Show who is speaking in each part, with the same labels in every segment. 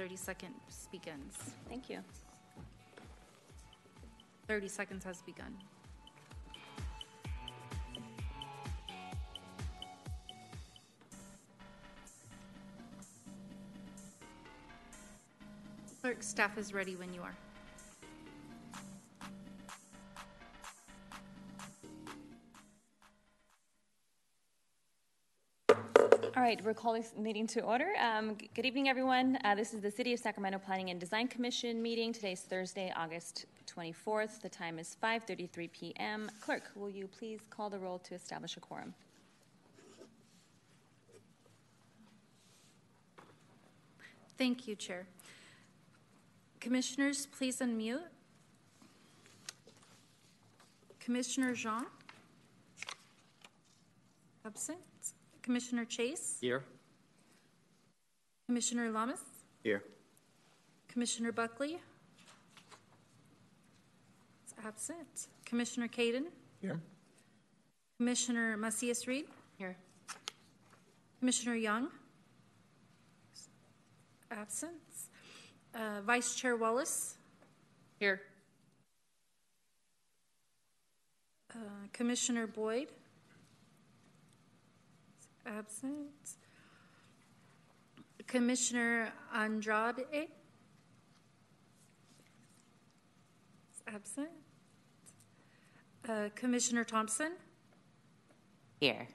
Speaker 1: 30 seconds begins.
Speaker 2: Thank you.
Speaker 1: 30 seconds has begun. Clerk, staff is ready when you are.
Speaker 2: Right, we're calling this meeting to order. Um, Good evening, everyone. Uh, This is the City of Sacramento Planning and Design Commission meeting. Today's Thursday, August 24th. The time is 5:33 PM. Clerk, will you please call the roll to establish a quorum?
Speaker 1: Thank you, Chair. Commissioners, please unmute. Commissioner Jean? Absent. Commissioner Chase?
Speaker 3: Here.
Speaker 1: Commissioner Lamas?
Speaker 3: Here.
Speaker 1: Commissioner Buckley? Is absent. Commissioner Caden?
Speaker 3: Here.
Speaker 1: Commissioner Macias Reed?
Speaker 2: Here.
Speaker 1: Commissioner Young? Absent. Uh, Vice Chair Wallace?
Speaker 2: Here.
Speaker 1: Uh, Commissioner Boyd? Absent. Commissioner Andrade? Absent. Uh, Commissioner Thompson?
Speaker 4: Here.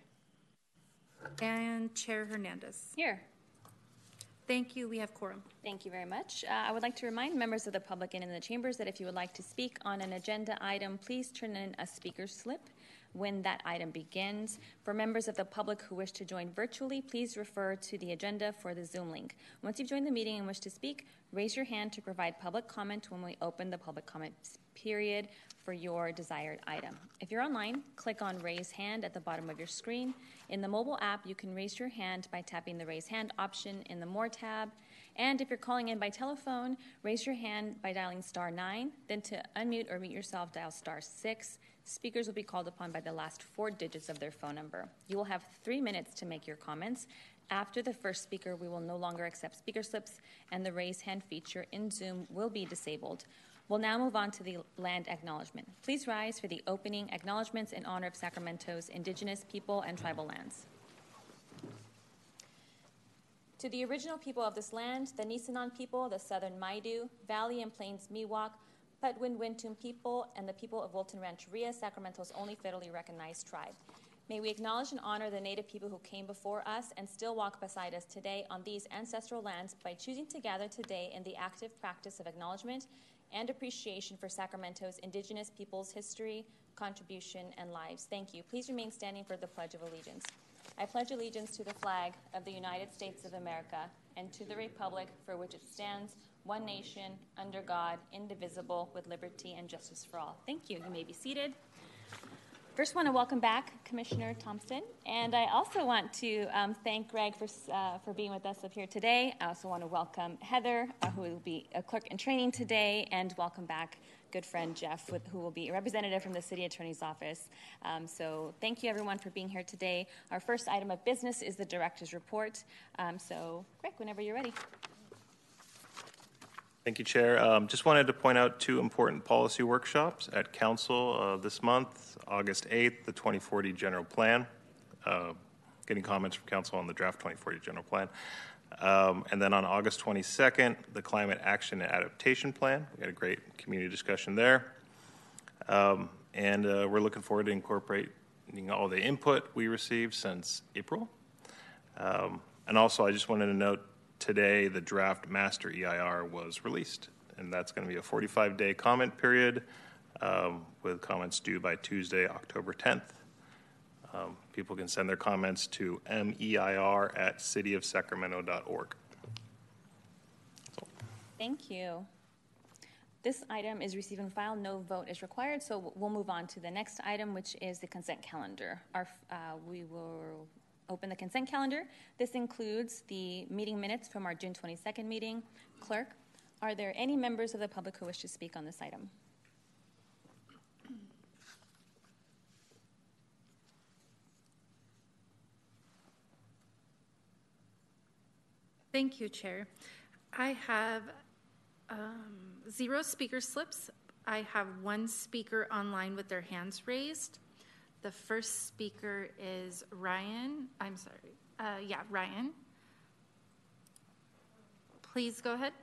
Speaker 1: And Chair Hernandez.
Speaker 2: Here.
Speaker 1: Thank you. We have quorum.
Speaker 2: Thank you very much. Uh, I would like to remind members of the public and in the chambers that if you would like to speak on an agenda item, please turn in a speaker slip when that item begins. For members of the public who wish to join virtually, please refer to the agenda for the Zoom link. Once you've joined the meeting and wish to speak, raise your hand to provide public comment when we open the public comment period for your desired item. If you're online, click on Raise Hand at the bottom of your screen. In the mobile app, you can raise your hand by tapping the Raise Hand option in the More tab. And if you're calling in by telephone, raise your hand by dialing star 9. Then to unmute or mute yourself, dial star 6. Speakers will be called upon by the last four digits of their phone number. You will have three minutes to make your comments. After the first speaker, we will no longer accept speaker slips, and the raise hand feature in Zoom will be disabled. We'll now move on to the land acknowledgement. Please rise for the opening acknowledgements in honor of Sacramento's indigenous people and tribal lands. To the original people of this land, the Nisenan people, the southern Maidu, Valley and Plains Miwok, Patwin Wintun people, and the people of Wilton Rancheria, Sacramento's only federally recognized tribe. May we acknowledge and honor the Native people who came before us and still walk beside us today on these ancestral lands by choosing to gather today in the active practice of acknowledgement and appreciation for Sacramento's Indigenous peoples' history, contribution, and lives. Thank you. Please remain standing for the Pledge of Allegiance. I pledge allegiance to the flag of the United States of America and to the republic for which it stands, one nation, under God, indivisible, with liberty and justice for all. Thank you. You may be seated. First, want to welcome back Commissioner Thompson, and I also want to um, thank Greg for uh, for being with us up here today. I also want to welcome Heather, uh, who will be a clerk in training today, and welcome back good friend Jeff, with, who will be a representative from the City Attorney's Office. Um, so, thank you everyone for being here today. Our first item of business is the Director's Report. Um, so, Greg, whenever you're ready.
Speaker 5: Thank you, Chair. Um, Just wanted to point out two important policy workshops at Council uh, this month, August 8th, the 2040 General Plan, uh, getting comments from Council on the draft 2040 General Plan. Um, And then on August 22nd, the Climate Action and Adaptation Plan. We had a great community discussion there. Um, And uh, we're looking forward to incorporating all the input we received since April. Um, And also, I just wanted to note, today, the draft master EIR was released, and that's going to be a 45-day comment period um, with comments due by Tuesday, October 10th. Um, People can send their comments to meir at cityofsacramento.org.
Speaker 2: Thank you. This item is receiving file. No vote is required, so we'll move on to the next item, which is the consent calendar. Our, uh, we will open the consent calendar. This includes the meeting minutes from our June 22nd meeting. Clerk, are there any members of the public who wish to speak on this item?
Speaker 1: Thank you, Chair. I have um, zero speaker slips. I have one speaker online with their hands raised. The first speaker is Ryan. I'm sorry. Uh, yeah, Ryan. Please go ahead.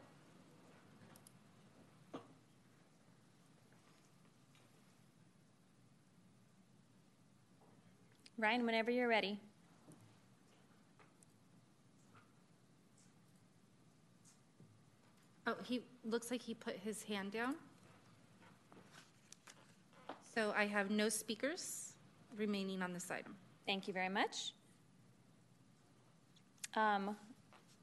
Speaker 2: Ryan, whenever you're ready.
Speaker 1: Oh, he looks like he put his hand down. So I have no speakers remaining on this item.
Speaker 2: Thank you very much. Um,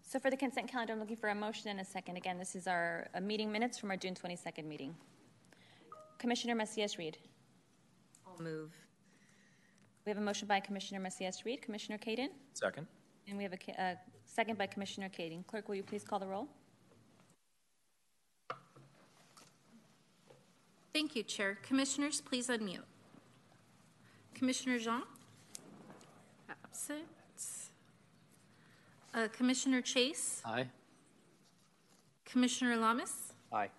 Speaker 2: So for the consent calendar, I'm looking for a motion and a second. Again, this is our uh, meeting minutes from our June 22nd meeting. Commissioner Macias Reed.
Speaker 4: I'll move.
Speaker 2: We have a motion by Commissioner Macias Reed. Commissioner Kaden?
Speaker 3: Second.
Speaker 2: And we have a ca- a second by Commissioner Kaden. Clerk, will you please call the roll?
Speaker 1: Thank you, Chair. Commissioners, please unmute. Commissioner Jean? Absent. Uh, Commissioner Chase?
Speaker 3: Aye.
Speaker 1: Commissioner Lamas?
Speaker 3: Aye.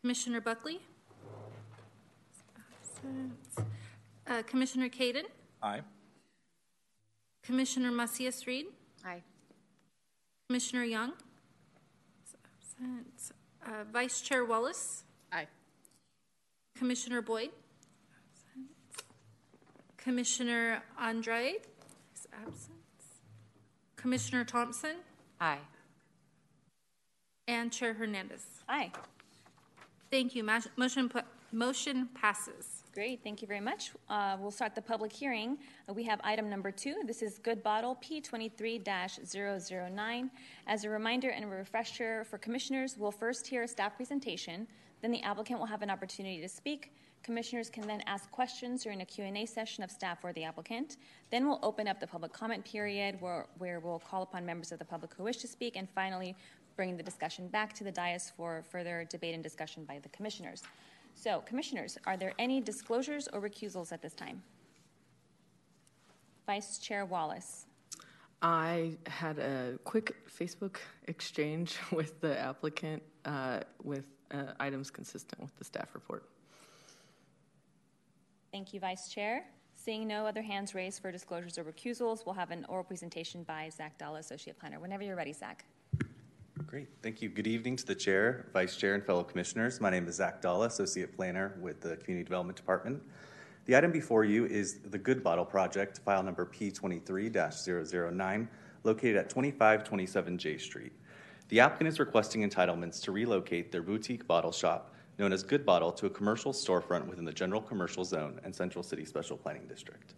Speaker 1: Commissioner Buckley? Absent. Uh, Commissioner Caden?
Speaker 3: Aye.
Speaker 1: Commissioner Macias Reed?
Speaker 4: Aye.
Speaker 1: Commissioner Young? Absent. Uh, Vice Chair Wallace?
Speaker 4: Aye.
Speaker 1: Commissioner Boyd? Absent. Commissioner Andrade is absent. Commissioner Thompson
Speaker 4: Aye.
Speaker 1: and Chair Hernandez.
Speaker 2: Aye.
Speaker 1: Thank you. Motion, pa- motion passes.
Speaker 2: Great, thank you very much. Uh, We'll start the public hearing. Uh, We have item number two. This is Good Bottle P23-009. As a reminder and a refresher for commissioners, we'll first hear a staff presentation, then the applicant will have an opportunity to speak. Commissioners can then ask questions during a Q and A session of staff or the applicant. Then we'll open up the public comment period where where we'll call upon members of the public who wish to speak, and finally, bring the discussion back to the dais for further debate and discussion by the commissioners. So, commissioners, are there any disclosures or recusals at this time? Vice Chair Wallace.
Speaker 6: I had a quick Facebook exchange with the applicant uh, with uh, items consistent with the staff report.
Speaker 2: Thank you, Vice Chair. Seeing no other hands raised for disclosures or recusals, we'll have an oral presentation by Zach Dalla, Associate Planner. Whenever you're ready, Zach.
Speaker 7: Great. Thank you. Good evening to the Chair, Vice Chair, and fellow Commissioners. My name is Zach Dalla, Associate Planner with the Community Development Department. The item before you is the Good Bottle Project, file number P23-009, located at 2527 J Street. The applicant is requesting entitlements to relocate their boutique bottle shop known as Good Bottle to a commercial storefront within the General Commercial Zone and Central City Special Planning District.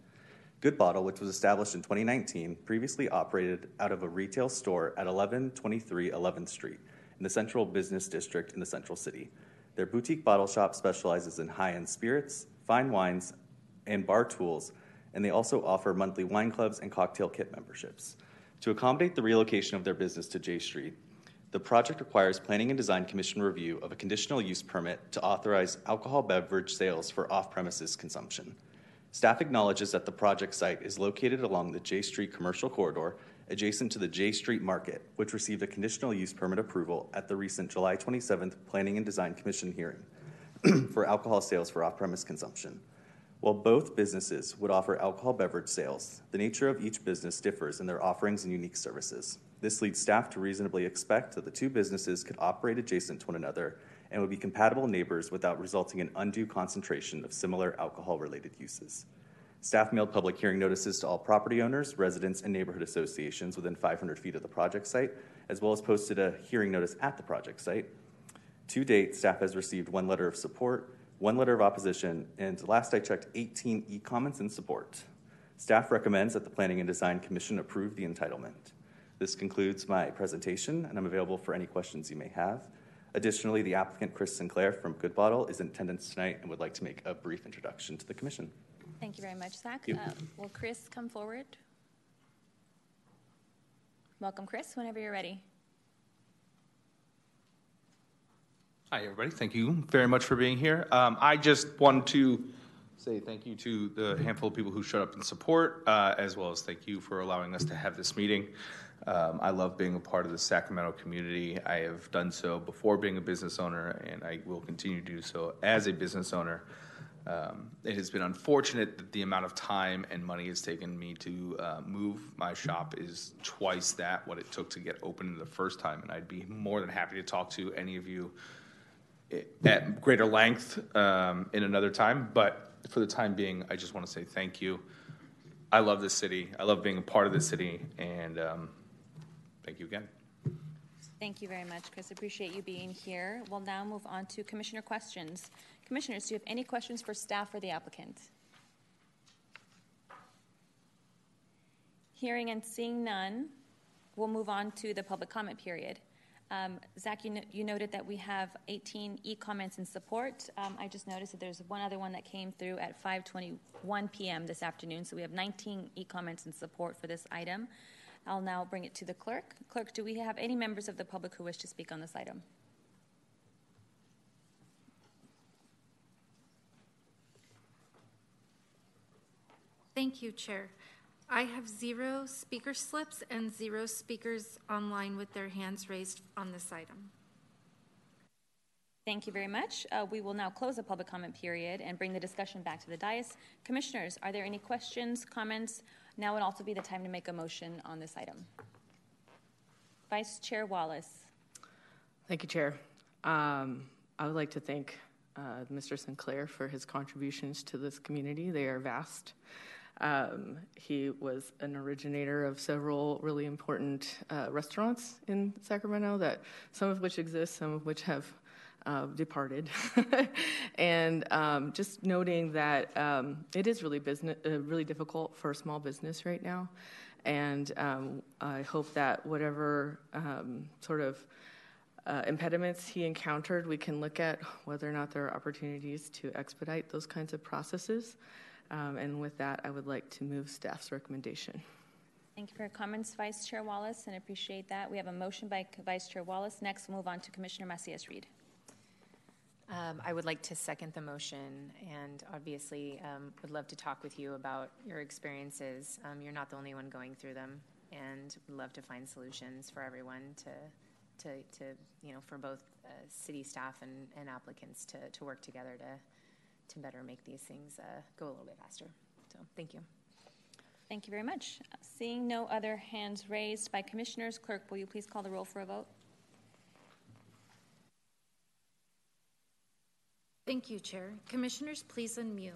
Speaker 7: Good Bottle, which was established in 2019, previously operated out of a retail store at 1123 11th Street in the Central Business District in the Central City. Their boutique bottle shop specializes in high end spirits, fine wines, and bar tools, and they also offer monthly wine clubs and cocktail kit memberships. To accommodate the relocation of their business to J Street, the project requires Planning and Design Commission review of a conditional use permit to authorize alcohol beverage sales for off premises consumption. Staff acknowledges that the project site is located along the J Street commercial corridor adjacent to the J Street Market, which received a conditional use permit approval at the recent July 27th Planning and Design Commission hearing for alcohol sales for off premise consumption. While both businesses would offer alcohol beverage sales, the nature of each business differs in their offerings and unique services. This leads staff to reasonably expect that the two businesses could operate adjacent to one another and would be compatible neighbors without resulting in undue concentration of similar alcohol related uses. Staff mailed public hearing notices to all property owners, residents, and neighborhood associations within 500 feet of the project site, as well as posted a hearing notice at the project site. To date, staff has received one letter of support, one letter of opposition, and last I checked, 18 e comments in support. Staff recommends that the Planning and Design Commission approve the entitlement. This concludes my presentation, and I'm available for any questions you may have. Additionally, the applicant, Chris Sinclair from Good Bottle, is in attendance tonight and would like to make a brief introduction to the Commission.
Speaker 2: Thank you very much, Zach. Uh, Will Chris come forward? Welcome, Chris, whenever you're ready.
Speaker 3: Hi, everybody. Thank you very much for being here. Um, I just wanted to say thank you to the handful of people who showed up in support, uh, as well as thank you for allowing us to have this meeting. Um, I love being a part of the Sacramento community. I have done so before being a business owner, and I will continue to do so as a business owner. Um, it has been unfortunate that the amount of time and money it's taken me to uh, move my shop is twice that what it took to get open the first time, and I'd be more than happy to talk to any of you at greater length um, in another time. But for the time being, I just want to say thank you. I love this city. I love being a part of this city, and um, thank you again.
Speaker 2: Thank you very much, Chris. Appreciate you being here. We'll now move on to commissioner questions. Commissioners, do you have any questions for staff or the applicant? Hearing and seeing none, we'll move on to the public comment period. Um, Zach, you, no- you noted that we have 18 e-comments in support. Um, I just noticed that there's one other one that came through at 5:21 p.m. this afternoon, so we have 19 e-comments in support for this item. I'll now bring it to the clerk. Clerk, do we have any members of the public who wish to speak on this item?
Speaker 1: Thank you, Chair. I have zero speaker slips and zero speakers online with their hands raised on this item.
Speaker 2: Thank you very much. Uh, we will now close the public comment period and bring the discussion back to the dais. Commissioners, are there any questions, comments? Now would also be the time to make a motion on this item. Vice Chair Wallace.
Speaker 6: Thank you, Chair. Um, I would like to thank uh, Mr. Sinclair for his contributions to this community. They are vast. Um, he was an originator of several really important uh, restaurants in Sacramento that some of which exist, some of which have uh, departed. and um, just noting that um, it is really business, uh, really difficult for small business right now. And um, I hope that whatever um, sort of uh, impediments he encountered, we can look at whether or not there are opportunities to expedite those kinds of processes. Um, and with that, I would like to move staff's recommendation.
Speaker 2: Thank you for your comments, Vice Chair Wallace, and appreciate that. We have a motion by Vice Chair Wallace. Next, we'll move on to Commissioner Macias Reed.
Speaker 4: Um, I would like to second the motion and obviously um, would love to talk with you about your experiences. Um, you're not the only one going through them and would love to find solutions for everyone to, to, to you know, for both uh, city staff and, and applicants to, to work together to, to better make these things uh, go a little bit faster. So thank you.
Speaker 2: Thank you very much. Seeing no other hands raised by commissioners, clerk, will you please call the roll for a vote?
Speaker 1: Thank you, Chair. Commissioners, please unmute.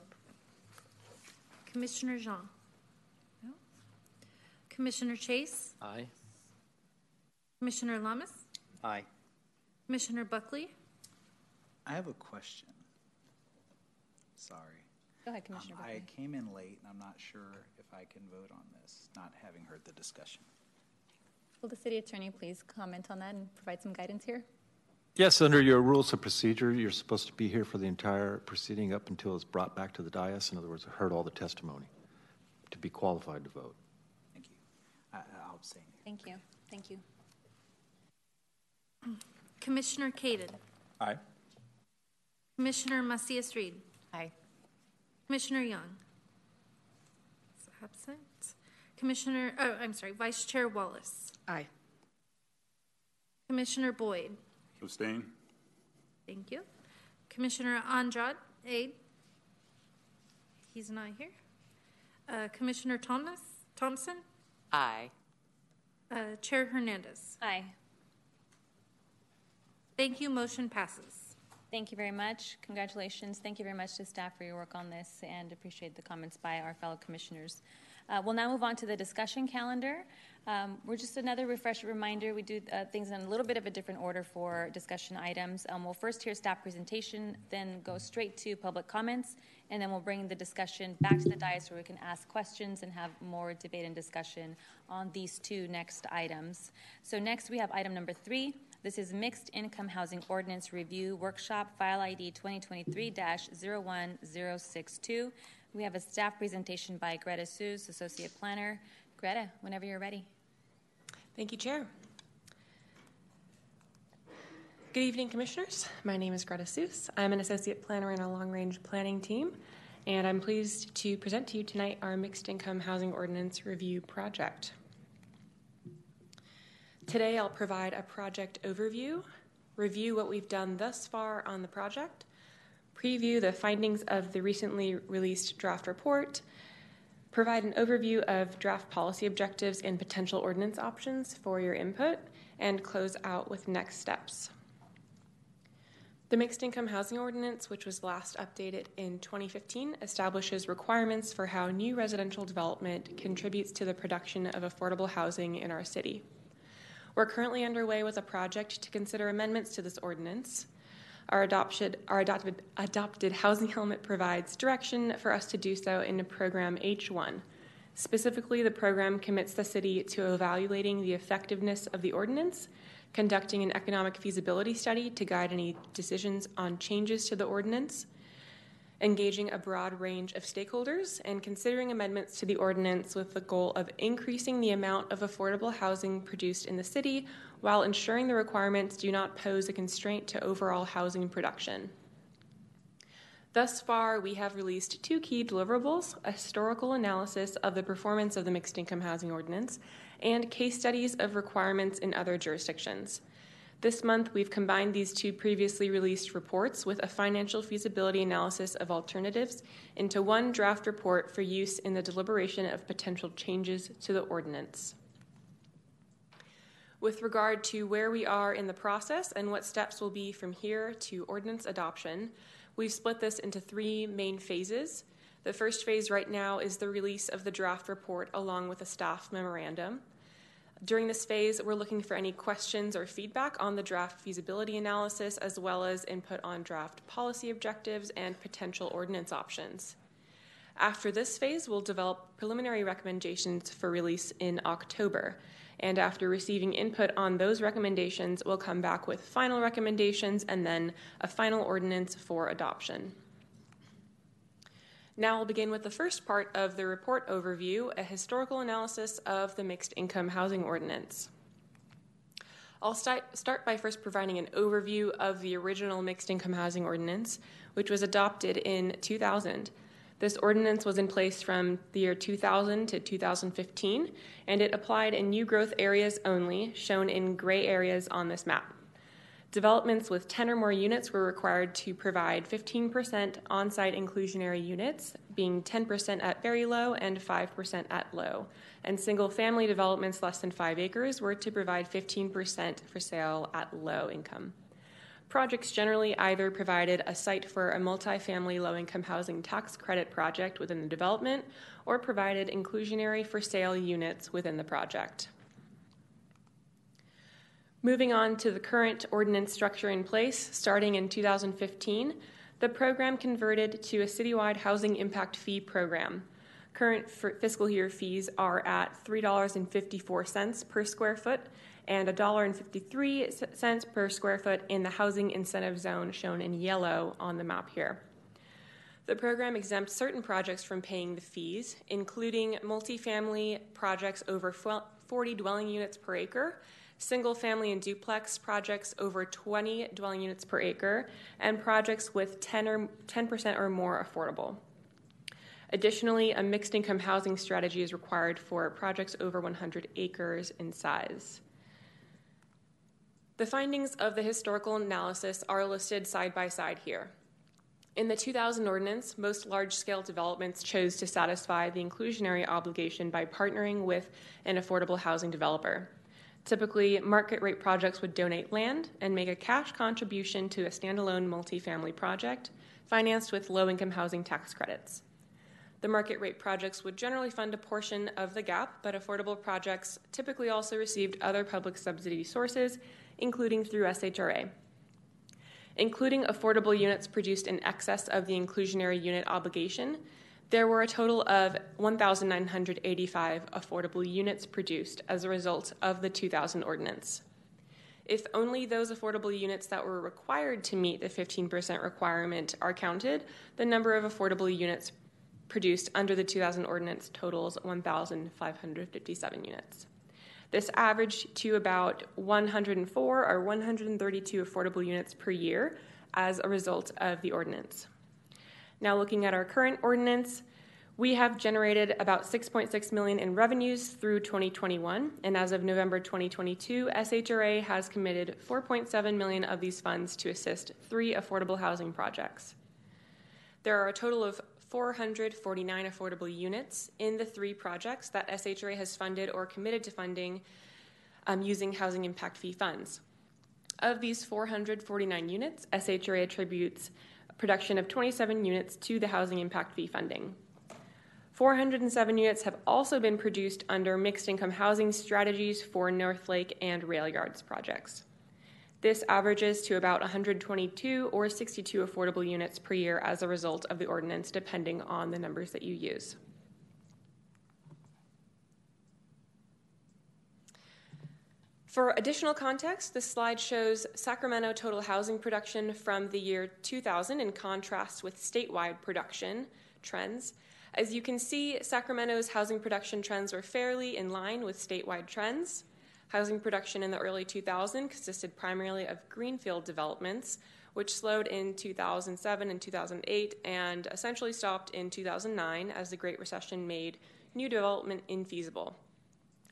Speaker 1: Commissioner Jean? No. Commissioner Chase?
Speaker 8: Aye.
Speaker 1: Commissioner Lamas?
Speaker 8: Aye.
Speaker 1: Commissioner Buckley?
Speaker 8: I have a question. Sorry.
Speaker 2: Go ahead,
Speaker 8: Um,
Speaker 2: Commissioner
Speaker 8: I came in late, and I'm not sure if I can vote on this, not having heard the discussion.
Speaker 2: Will the city attorney please comment on that and provide some guidance here?
Speaker 9: Yes, under your rules of procedure, you're supposed to be here for the entire proceeding up until it's brought back to the dais. In other words, heard all the testimony to be qualified to vote.
Speaker 8: Thank you. I- I'll abstain.
Speaker 2: Thank you. Thank you.
Speaker 1: Commissioner Caden?
Speaker 3: Aye.
Speaker 1: Commissioner Macias Reed?
Speaker 4: Aye.
Speaker 1: Commissioner Young? Is absent. Commissioner, oh, I'm sorry, Vice Chair Wallace?
Speaker 6: Aye.
Speaker 1: Commissioner Boyd?
Speaker 10: Abstain?
Speaker 1: Thank you. Commissioner Andrade? Aide? He's not here. Uh, Commissioner Thomas? Thompson?
Speaker 4: Aye.
Speaker 1: Uh, Chair Hernandez?
Speaker 2: Aye.
Speaker 1: Thank you. Motion passes.
Speaker 2: Thank you very much. Congratulations. Thank you very much to staff for your work on this and appreciate the comments by our fellow commissioners. Uh, we'll now move on to the discussion calendar. Um, we're just another refresher reminder. We do uh, things in a little bit of a different order for discussion items. Um, we'll first hear staff presentation, then go straight to public comments, and then we'll bring the discussion back to the dais where we can ask questions and have more debate and discussion on these two next items. So next we have item number three. This is Mixed Income Housing Ordinance Review Workshop, File ID 2023-01062. We have a staff presentation by Greta Seuss, Associate Planner. Greta, whenever you're ready.
Speaker 11: Thank you, Chair. Good evening, Commissioners. My name is Greta Seuss. I'm an Associate Planner in our Long Range Planning team, and I'm pleased to present to you tonight our Mixed Income Housing Ordinance Review Project. Today I'll provide a project overview, review what we've done thus far on the project, preview the findings of the recently released draft report, provide an overview of draft policy objectives and potential ordinance options for your input, and close out with next steps. The Mixed Income Housing Ordinance, which was last updated in 2015, establishes requirements for how new residential development contributes to the production of affordable housing in our city. We're currently underway with a project to consider amendments to this ordinance. Our, adopted, our adopted, adopted housing element provides direction for us to do so in program H1. Specifically, the program commits the city to evaluating the effectiveness of the ordinance conducting an economic feasibility study to guide any decisions on changes to the ordinance, engaging a broad range of stakeholders, and considering amendments to the ordinance with the goal of increasing the amount of affordable housing produced in the city while ensuring the requirements do not pose a constraint to overall housing production. Thus far, we have released two key deliverables a historical analysis of the performance of the Mixed Income Housing Ordinance and case studies of requirements in other jurisdictions. This month, we've combined these two previously released reports with a financial feasibility analysis of alternatives into one draft report for use in the deliberation of potential changes to the ordinance. With regard to where we are in the process and what steps will be from here to ordinance adoption, we've split this into three main phases. The first phase right now is the release of the draft report along with a staff memorandum. During this phase, we're looking for any questions or feedback on the draft feasibility analysis, as well as input on draft policy objectives and potential ordinance options. After this phase, we'll develop preliminary recommendations for release in October. And after receiving input on those recommendations, we'll come back with final recommendations and then a final ordinance for adoption. Now we'll begin with the first part of the report overview a historical analysis of the Mixed Income Housing Ordinance. I'll start, by first providing an overview of the original Mixed Income Housing Ordinance, which was adopted in 2000. This ordinance was in place from the year 2000 to 2015, and it applied in new growth areas only, shown in gray areas on this map. Developments with 10 or more units were required to provide 15% on site inclusionary units, being 10% at very low and 5% at low. And single family developments less than 5 acres were to provide 15% for sale at low income. Projects generally either provided a site for a multifamily low income housing tax credit project within the development or provided inclusionary for sale units within the project. Moving on to the current ordinance structure in place, starting in 2015, the program converted to a citywide housing impact fee program. Current fiscal year fees are at $3.54 per square foot and $1.53 per square foot in the housing incentive zone shown in yellow on the map here. The program exempts certain projects from paying the fees, including multifamily projects over 40 dwelling units per acre single family and duplex projects over 20 dwelling units per acre, and projects with 10 or 10% or more affordable. Additionally, a mixed income housing strategy is required for projects over 100 acres in size. The findings of the historical analysis are listed side by side here. In the 2000 ordinance, most large scale developments chose to satisfy the inclusionary obligation by partnering with an affordable housing developer. Typically, market rate projects would donate land and make a cash contribution to a standalone multifamily project financed with low income housing tax credits. The market rate projects would generally fund a portion of the gap, but affordable projects typically also received other public subsidy sources, including through SHRA. Including affordable units produced in excess of the inclusionary unit obligation, there were a total of 1,985 affordable units produced as a result of the 2000 ordinance. If only those affordable units that were required to meet the 15% requirement are counted, the number of affordable units produced under the 2000 ordinance totals 1,557 units. This averaged to about 104 or 132 affordable units per year as a result of the ordinance. Now, looking at our current ordinance, we have generated about 6.6 million in revenues through 2021, and as of November 2022, SHRA has committed 4.7 million of these funds to assist three affordable housing projects. There are a total of 449 affordable units in the three projects that SHRA has funded or committed to funding um, using housing impact fee funds. Of these 449 units, SHRA attributes production of 27 units to the housing impact fee funding. 407 units have also been produced under mixed income housing strategies for Northlake and rail yards projects. This averages to about 122 or 62 affordable units per year as a result of the ordinance, depending on the numbers that you use. For additional context, this slide shows Sacramento total housing production from the year 2000 in contrast with statewide production trends. As you can see, Sacramento's housing production trends were fairly in line with statewide trends. Housing production in the early 2000s consisted primarily of greenfield developments, which slowed in 2007 and 2008 and essentially stopped in 2009 as the Great Recession made new development infeasible.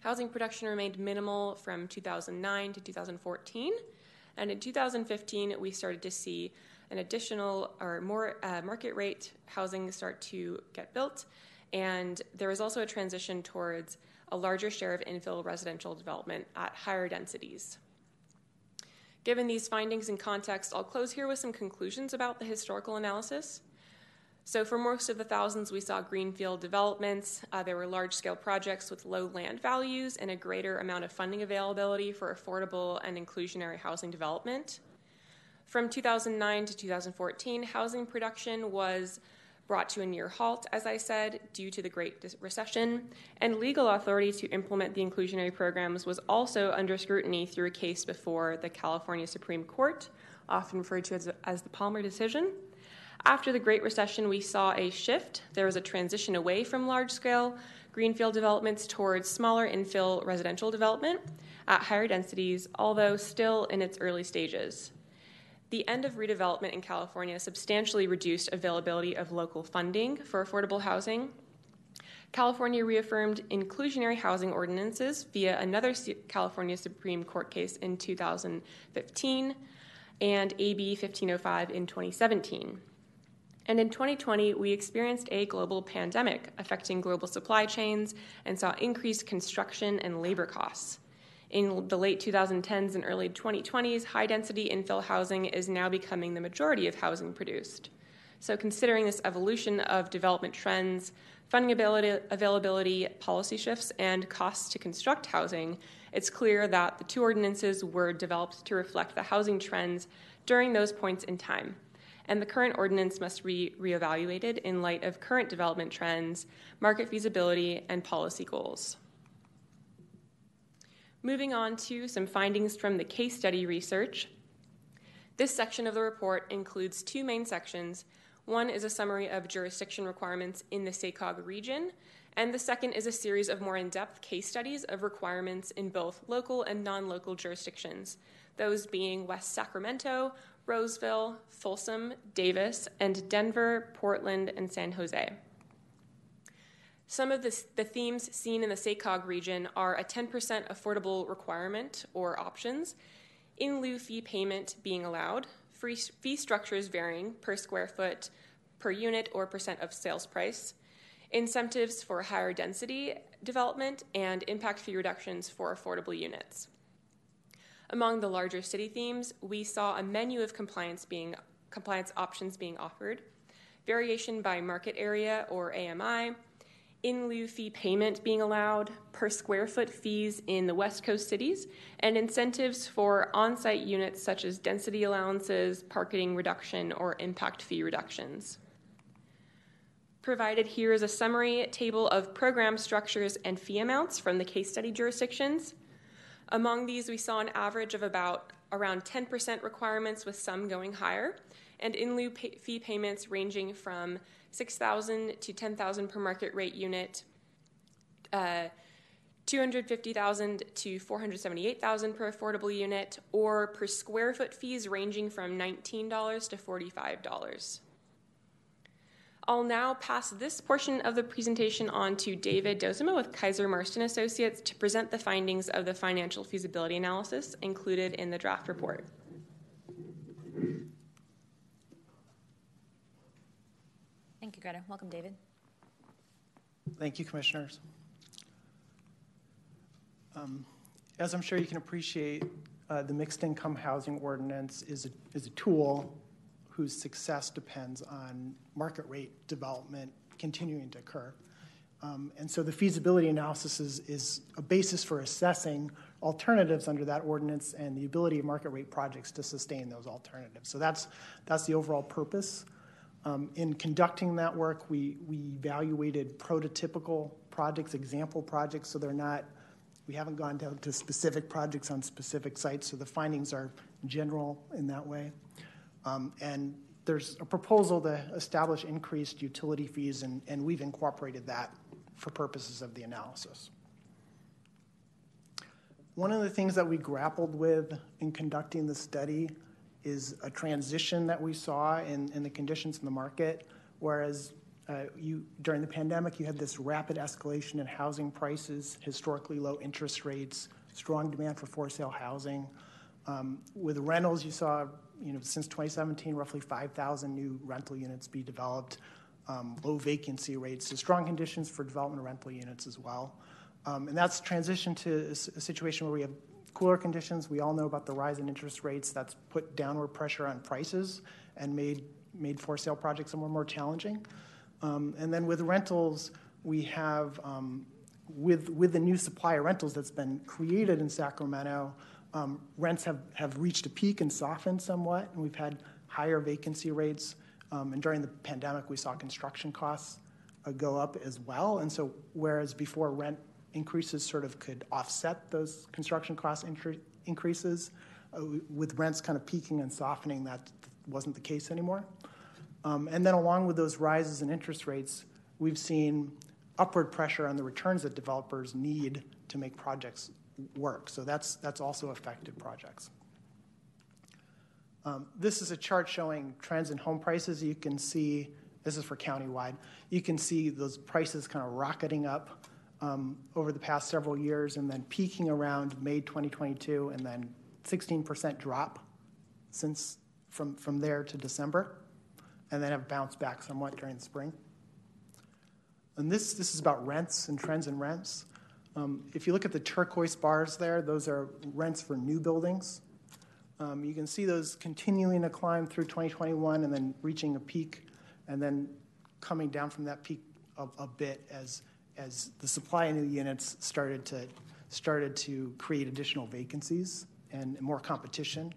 Speaker 11: Housing production remained minimal from 2009 to 2014, and in 2015 we started to see an additional or more uh, market rate housing start to get built, and there was also a transition towards a larger share of infill residential development at higher densities. Given these findings and context, I'll close here with some conclusions about the historical analysis. So, for most of the thousands, we saw greenfield developments. Uh, there were large scale projects with low land values and a greater amount of funding availability for affordable and inclusionary housing development. From 2009 to 2014, housing production was brought to a near halt, as I said, due to the Great Recession, and legal authority to implement the inclusionary programs was also under scrutiny through a case before the California Supreme Court, often referred to as, as the Palmer decision. After the Great Recession, we saw a shift. There was a transition away from large scale greenfield developments towards smaller infill residential development at higher densities, although still in its early stages. The end of redevelopment in California substantially reduced availability of local funding for affordable housing. California reaffirmed inclusionary housing ordinances via another California Supreme Court case in 2015 and AB 1505 in 2017. And in 2020, we experienced a global pandemic affecting global supply chains and saw increased construction and labor costs. In the late 2010s and early 2020s, high density infill housing is now becoming the majority of housing produced. So, considering this evolution of development trends, funding ability, availability, policy shifts, and costs to construct housing, it's clear that the two ordinances were developed to reflect the housing trends during those points in time and the current ordinance must be reevaluated in light of current development trends, market feasibility, and policy goals. Moving on to some findings from the case study research. This section of the report includes two main sections. One is a summary of jurisdiction requirements in the SACOG region, and the second is a series of more in depth case studies of requirements in both local and non local jurisdictions, those being West Sacramento, Roseville, Folsom, Davis, and Denver, Portland, and San Jose. Some of the, the, themes seen in the SACOG region are a 10% affordable requirement or options, in lieu fee payment being allowed, free, fee structures varying per square foot, per unit, or percent of sales price, incentives for higher density development, and impact fee reductions for affordable units. Among the larger city themes, we saw a menu of compliance being compliance options being offered, variation by market area or AMI, in lieu fee payment being allowed, per square foot fees in the West Coast cities, and incentives for on site units such as density allowances, parking reduction, or impact fee reductions. Provided here is a summary table of program structures and fee amounts from the case study jurisdictions. Among these, we saw an average of about around 10% requirements, with some going higher, and in lieu pay- fee payments ranging from 6,000 to 10,000 per market rate unit, uh, 250,000 to 478,000 per affordable unit, or per square foot fees ranging from $19 to $45. I'll now pass this portion of the presentation on to David Doezema with Keyser Marston Associates to present the findings of the financial feasibility analysis included in the draft report.
Speaker 2: You, Greta. Welcome, David.
Speaker 10: Thank you, Commissioners. Um, as I'm sure you can appreciate, uh, the mixed income housing ordinance is a, is a tool whose success depends on market rate development continuing to occur. Um, and so the feasibility analysis is, is a basis for assessing alternatives under that ordinance and the ability of market rate projects to sustain those alternatives. So that's, that's the overall purpose. Um, in conducting that work, we, we evaluated prototypical projects, example projects, so they're not, we haven't gone down to specific projects on specific sites, so the findings are general in that way. Um, and there's a proposal to establish increased utility fees, and, and we've incorporated that for purposes of the analysis. One of the things that we grappled with in conducting the study is a transition that we saw in, in the conditions in the market, whereas uh, you during the pandemic you had this rapid escalation in housing prices, historically low interest rates, strong demand for for sale housing. Um, with rentals, you saw you know since 2017 roughly 5,000 new rental units be developed, um, low vacancy rates, so strong conditions for development of rental units as well. Um, and that's transitioned to a, a situation where we have cooler conditions. We all know about the rise in interest rates. That's put downward pressure on prices and made, made for sale projects somewhat more challenging. Um, and then with rentals, we have, um, with, with the new supply of rentals that's been created in Sacramento, um, rents have, have reached a peak and softened somewhat, and we've had higher vacancy rates. Um, and during the pandemic, we saw construction costs uh, go up as well. And so, whereas before rent increases sort of could offset those construction cost increases. Uh, with rents kind of peaking and softening, that wasn't the case anymore. Um, and then, along with those rises in interest rates, we've seen upward pressure on the returns that developers need to make projects work. So that's that's also affected projects. Um, this is a chart showing trends in home prices. You can see this is for countywide. You can see those prices kind of rocketing up over the past several years and then peaking around May 2022 and then 16% drop since from, from there to December and then have bounced back somewhat during the spring. And this, is about rents and trends in rents. Um, if you look at the turquoise bars there, those are rents for new buildings. Um, you can see those continuing to climb through 2021 and then reaching a peak and then coming down from that peak a bit as as the supply of new units started to started to create additional vacancies and more competition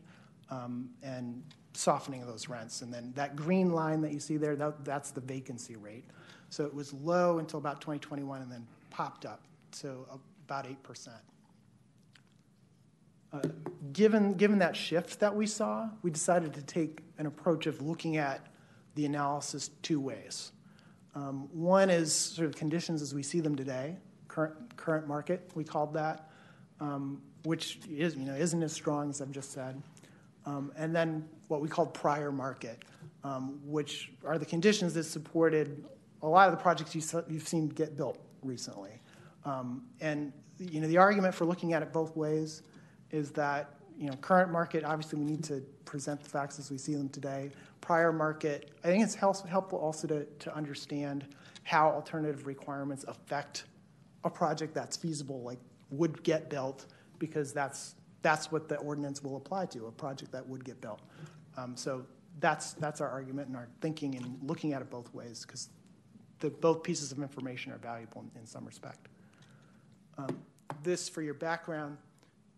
Speaker 10: um, and softening of those rents. And then that green line that you see there, that, that's the vacancy rate. So it was low until about 2021 and then popped up to about 8%. Uh, given, given that shift that we saw, we decided to take an approach of looking at the analysis two ways. Um, one is sort of conditions as we see them today, current, current market, we called that, um, which is, you know, isn't as strong as I've just said. Um, and then what we called prior market, um, which are the conditions that supported a lot of the projects you, have seen get built recently. Um, and you know, the argument for looking at it both ways is that you know, current market, obviously we need to present the facts as we see them today prior market. I think it's helpful also to, to understand how alternative requirements affect a project that's feasible, like would get built, because that's that's what the ordinance will apply to a project that would get built. Um, so that's that's our argument and our thinking and looking at it both ways, because both pieces of information are valuable in, in some respect. Um, this, for your background,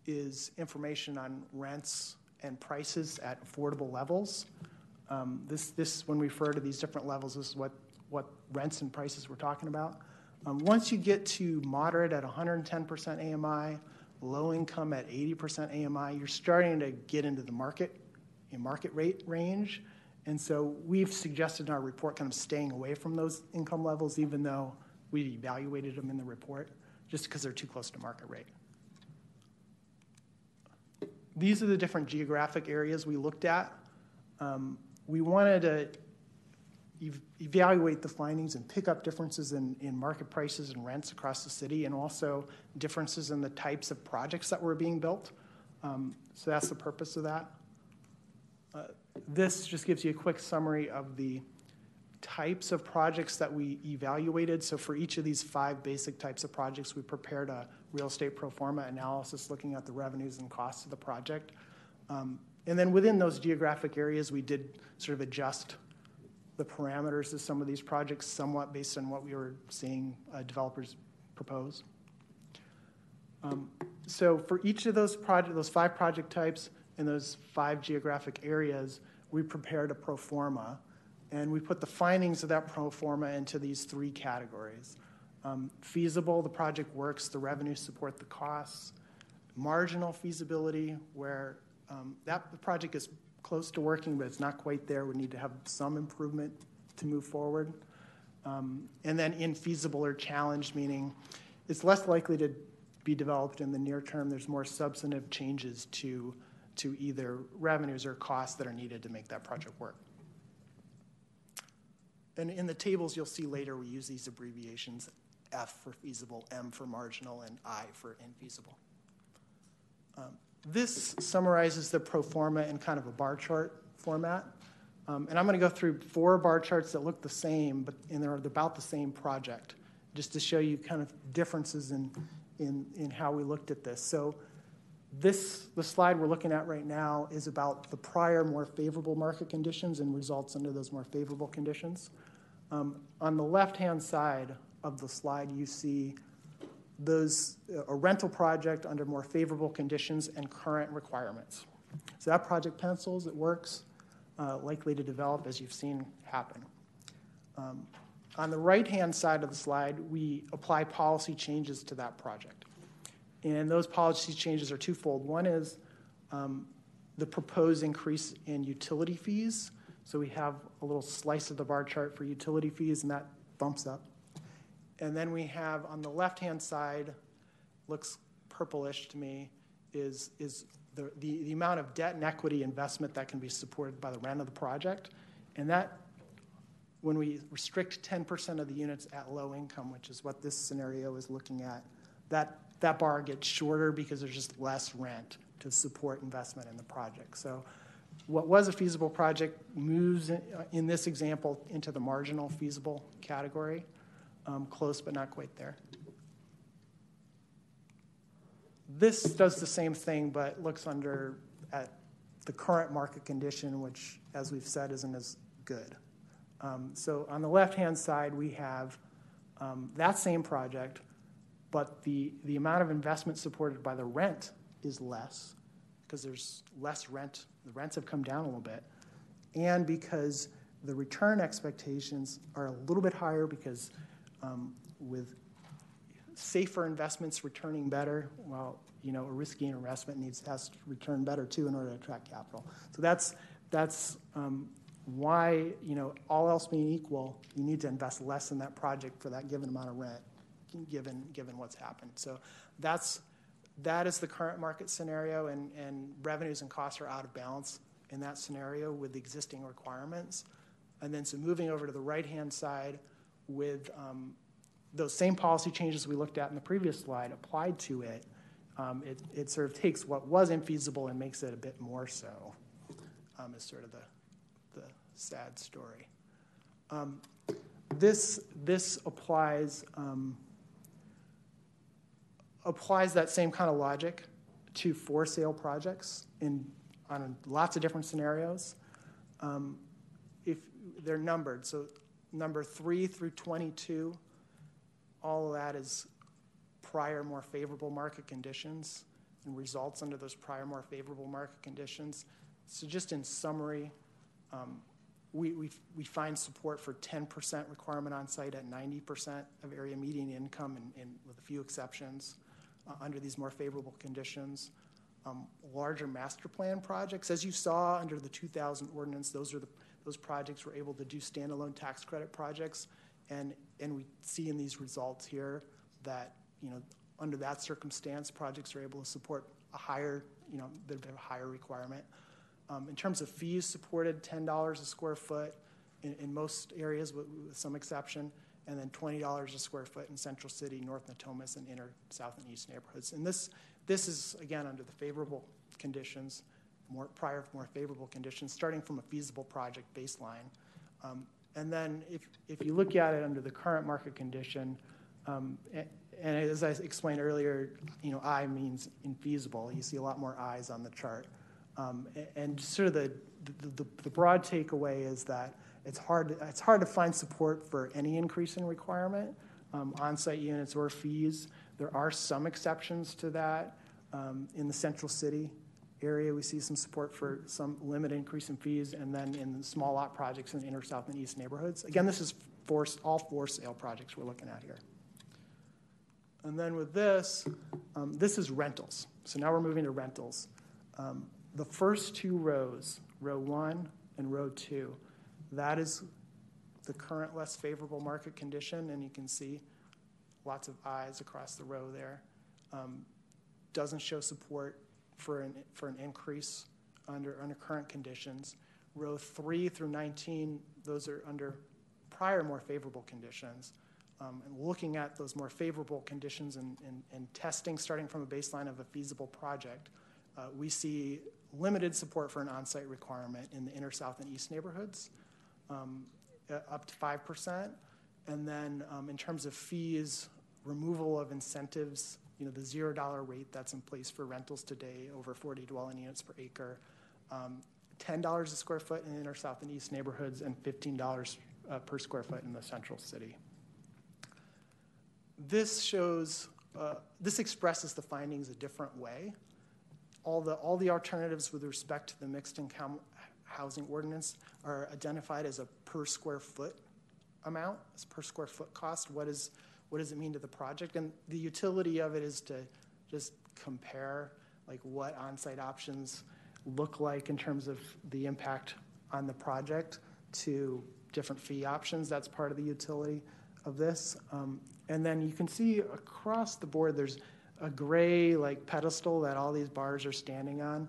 Speaker 10: is information on rents and prices at affordable levels. Um, this, this, when we refer to these different levels, this is what, what rents and prices we're talking about. Um, once you get to moderate at 110% AMI, low income at 80% AMI, you're starting to get into the market, in market rate range. And so we've suggested in our report kind of staying away from those income levels, even though we evaluated them in the report, just because they're too close to market rate. These are the different geographic areas we looked at. Um, we wanted to ev- evaluate the findings and pick up differences in, in market prices and rents across the city, and also differences in the types of projects that were being built. Um, so that's the purpose of that. Uh, this just gives you a quick summary of the types of projects that we evaluated. So for each of these five basic types of projects, we prepared a real estate pro forma analysis looking at the revenues and costs of the project. Um, and then within those geographic areas, we did sort of adjust the parameters of some of these projects somewhat based on what we were seeing uh, developers propose. Um, so for each of those project, those five project types in those five geographic areas, we prepared a pro forma, and we put the findings of that pro forma into these three categories. Um, feasible, the project works, the revenues support the costs. Marginal feasibility, where um, that the project is close to working, but it's not quite there. We need to have some improvement to move forward. Um, and then infeasible or challenged, meaning it's less likely to be developed in the near term. There's more substantive changes to, to either revenues or costs that are needed to make that project work. And in the tables you'll see later, we use these abbreviations F for feasible, M for marginal, and I for infeasible. Um, this summarizes the pro forma in kind of a bar chart format. Um, and I'm going to go through four bar charts that look the same, but and they're about the same project, just to show you kind of differences in, in, in how we looked at this. So this, the slide we're looking at right now is about the prior more favorable market conditions and results under those more favorable conditions. Um, on the left-hand side of the slide, you see those a rental project under more favorable conditions and current requirements. So that project pencils, it works, uh, likely to develop as you've seen happen. Um, on the right-hand side of the slide, we apply policy changes to that project. And those policy changes are twofold. One is um, the proposed increase in utility fees. So we have a little slice of the bar chart for utility fees, and that bumps up. And then we have on the left-hand side, looks purplish to me, is, is the, the, the amount of debt and equity investment that can be supported by the rent of the project. And that, when we restrict 10% of the units at low income, which is what this scenario is looking at, that, that bar gets shorter because there's just less rent to support investment in the project. So what was a feasible project moves in, in this example into the marginal feasible category um, close but not quite there. This does the same thing, but looks under at the current market condition, which, as we've said, isn't as good. Um, so on the left-hand side, we have um, that same project, but the, the amount of investment supported by the rent is less because there's less rent. The rents have come down a little bit. And because the return expectations are a little bit higher because um, with safer investments returning better, while you know a risky investment needs has to return better too in order to attract capital. So that's that's um, why you know all else being equal, you need to invest less in that project for that given amount of rent, given given what's happened. So that's that is the current market scenario, and, and revenues and costs are out of balance in that scenario with the existing requirements. And then so moving over to the right hand side with um, those same policy changes we looked at in the previous slide applied to it, um, it, it, sort of takes what was infeasible and makes it a bit more so, um, is sort of the, the sad story. Um, this, this applies, um, applies that same kind of logic to for sale projects in, on lots of different scenarios. Um, if they're numbered, so number 3 through 22, all of that is prior more favorable market conditions and results under those prior more favorable market conditions. So, just in summary, um, we, we, we find support for 10% requirement on site at 90% of area median income, and, and with a few exceptions, uh, under these more favorable conditions. Um, larger master plan projects, as you saw under the 2000 ordinance, those are the those projects were able to do standalone tax credit projects. And, and we see in these results here that, you know, under that circumstance, projects are able to support a higher, you know, bit of a higher requirement. Um, in terms of fees supported, $10 a square foot, in, in most areas, with, with some exception, and then $20 a square foot in Central City, North Natomas, and inner South and East neighborhoods. And this, this is, again, under the favorable conditions, more prior, more favorable conditions, starting from a feasible project baseline. Um, and then if, if you look at it under the current market condition, um, and, and as I explained earlier, you know, I means infeasible. You see a lot more eyes on the chart. Um, and sort of the, the, the, the broad takeaway is that it's hard, it's hard to find support for any increase in requirement, um, on-site units or fees. There are some exceptions to that. Um, in the central city area, we see some support for some limited increase in fees, and then in small lot projects in the inner south and east neighborhoods. Again, this is for all for sale projects we're looking at here. And then with this, um, this is rentals. So now we're moving to rentals. Um, the first two rows, row one and row two, that is the current less favorable market condition, and you can see lots of eyes across the row there. Um, doesn't show support for an, for an increase under, under current conditions. Row 3 through 19, those are under prior more favorable conditions. Um, and looking at those more favorable conditions and, and, and, testing starting from a baseline of a feasible project, uh, we see limited support for an on site requirement in the inner south and east neighborhoods, um, uh, up to 5%. And then um, in terms of fees, removal of incentives you know, the zero dollar rate that's in place for rentals today, over 40 dwelling units per acre, um, $10 a square foot in inner south and east neighborhoods, and $15 uh, per square foot in the central city. This shows, uh, this expresses the findings a different way. All the, all the alternatives with respect to the mixed income housing ordinance are identified as a per square foot amount, as per square foot cost. What is what does it mean to the project? And the utility of it is to just compare like what on-site options look like in terms of the impact on the project to different fee options. That's part of the utility of this. Um, and then you can see across the board there's a gray like pedestal that all these bars are standing on,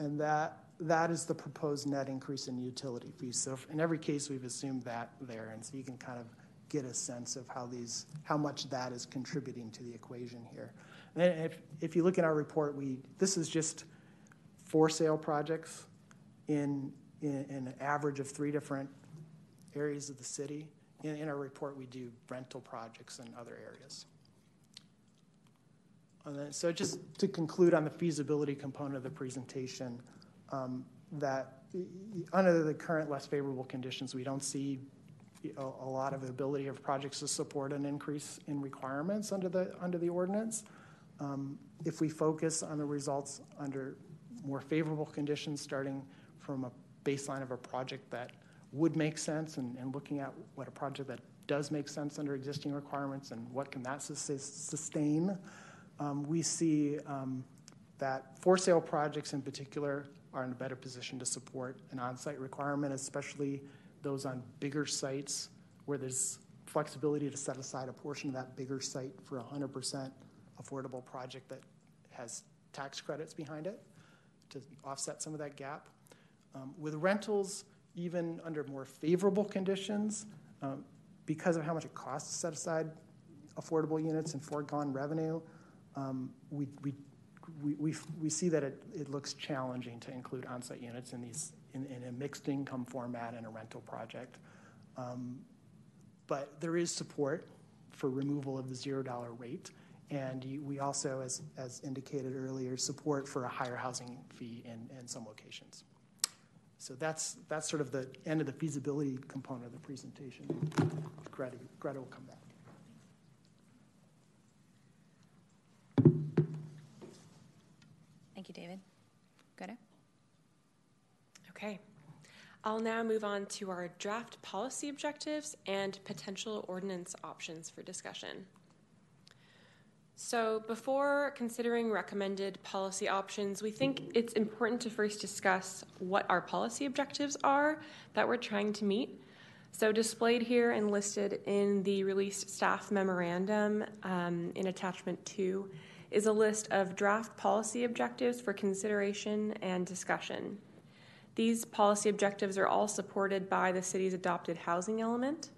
Speaker 10: and that that is the proposed net increase in utility fees. So in every case, we've assumed that there, and so you can kind of get a sense of how these, how much that is contributing to the equation here. And if, if you look at our report, we this is just for sale projects in, in, in an average of three different areas of the city. In, in our report, we do rental projects in other areas. And then, so just to conclude on the feasibility component of the presentation, um, that under the current less favorable conditions, we don't see a, lot of ability of projects to support an increase in requirements under the under the ordinance. Um, if we focus on the results under more favorable conditions, starting from a baseline of a project that would make sense, and, and looking at what a project that does make sense under existing requirements and what can that sustain, um, we see um, that for sale projects in particular are in a better position to support an on-site requirement, especially those on bigger sites where there's flexibility to set aside a portion of that bigger site for a 100% affordable project that has tax credits behind it to offset some of that gap. Um, with rentals, even under more favorable conditions, um, because of how much it costs to set aside affordable units and foregone revenue, um, we, we, we, we, see that it, it looks challenging to include on site units in these in, in a mixed income format in a rental project. Um, but there is support for removal of the zero dollar rate. And you, we also, as, as indicated earlier, support for a higher housing fee in, in some locations. So that's, that's sort of the end of the feasibility component of the presentation. Greta, Greta will come back.
Speaker 2: Thank you, David. Greta?
Speaker 11: Okay. I'll now move on to our draft policy objectives and potential ordinance options for discussion. So, before considering recommended policy options, we think it's important to first discuss what our policy objectives are that we're trying to meet. So, displayed here and listed in the released staff memorandum um, in attachment two is a list of draft policy objectives for consideration and discussion. These policy objectives are all supported by the city's adopted housing element.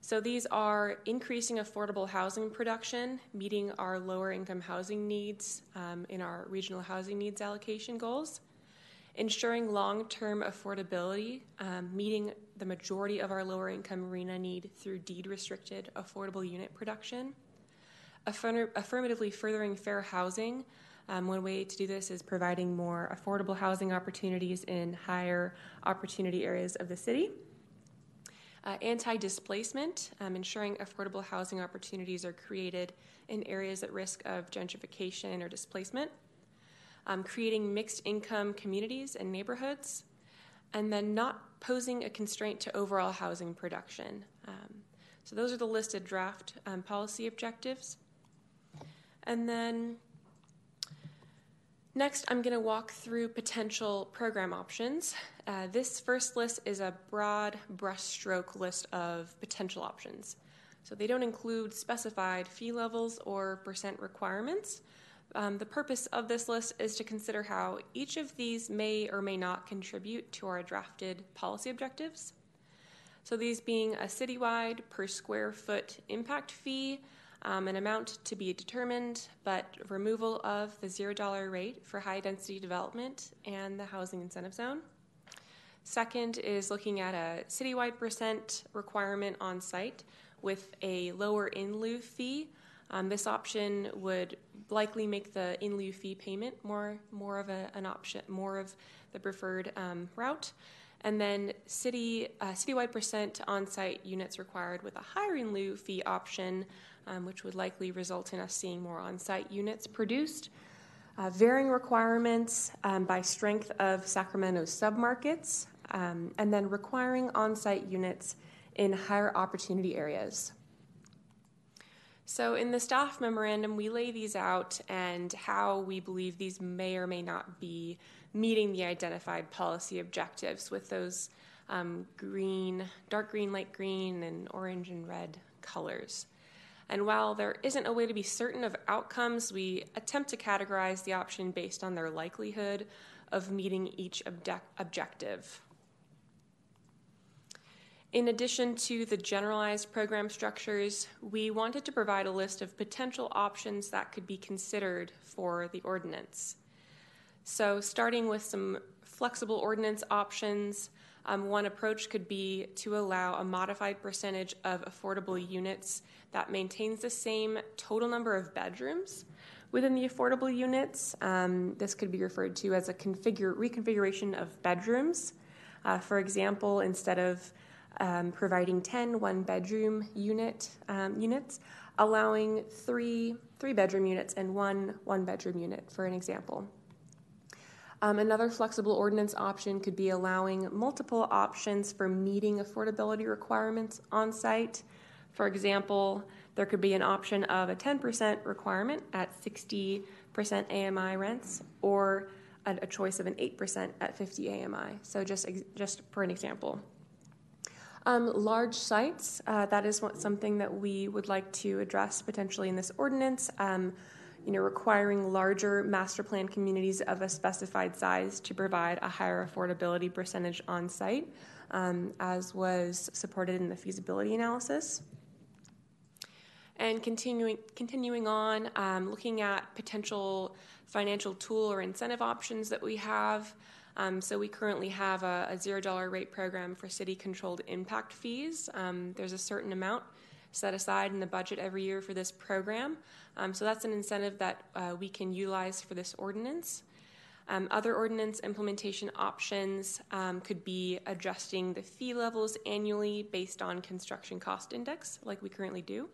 Speaker 11: So these are increasing affordable housing production, meeting our lower income housing needs um, in our regional housing needs allocation goals, ensuring long term affordability, um, meeting the majority of our lower income RHNA need through deed restricted affordable unit production, Affirm- affirmatively furthering fair housing. Um, one way to do this is providing more affordable housing opportunities in higher opportunity areas of the city uh, anti displacement, um, ensuring affordable housing opportunities are created in areas at risk of gentrification or displacement, um, creating mixed income communities and neighborhoods, and then not posing a constraint to overall housing production. Um, so, those are the listed draft um, policy objectives. And then Next, I'm going to walk through potential program options. Uh, this first list is a broad brushstroke list of potential options. So they don't include specified fee levels or percent requirements. Um, the purpose of this list is to consider how each of these may or may not contribute to our drafted policy objectives. So, these being a citywide per square foot impact fee, um, an amount to be determined, but removal of the $0 rate for high density development and the housing incentive zone. Second is looking at a citywide percent requirement on site with a lower in lieu fee. Um, this option would likely make the in lieu fee payment more more of a, an option, more of the preferred um, route. And then city uh, citywide percent on site units required with a higher in lieu fee option um, which would likely result in us seeing more on site units produced. Uh, varying requirements um, by strength of Sacramento's submarkets, um, and then requiring on site units in higher opportunity areas. So, in the staff memorandum, we lay these out and how we believe these may or may not be meeting the identified policy objectives with those um, green, dark green, light green, and orange and red colors. And while there isn't a way to be certain of outcomes, we attempt to categorize the option based on their likelihood of meeting each objective. In addition to the generalized program structures, we wanted to provide a list of potential options that could be considered for the ordinance. So, starting with some flexible ordinance options, um, one approach could be to allow a modified percentage of affordable units that maintains the same total number of bedrooms within the affordable units. Um, this could be referred to as a configure, reconfiguration of bedrooms. Uh, for example, instead of um, providing 10 one bedroom unit um, units, allowing three three bedroom units and one one bedroom unit, for an example. Um, another flexible ordinance option could be allowing multiple options for meeting affordability requirements on site. For example, there could be an option of a 10% requirement at 60% AMI rents or a, choice of an 8% at 50 AMI. So, just, just for an example. Um, large sites, uh, that is what, something that we would like to address potentially in this ordinance. Um, you know, requiring larger master plan communities of a specified size to provide a higher affordability percentage on site, um, as was supported in the feasibility analysis. And continuing, continuing on, um, looking at potential financial tool or incentive options that we have. Um, so we currently have a, a, zero dollar rate program for city controlled impact fees. Um, there's a certain amount set aside in the budget every year for this program. Um, so that's an incentive that uh, we can utilize for this ordinance. Um, other ordinance implementation options um, could be adjusting the fee levels annually based on construction cost index, like we currently do.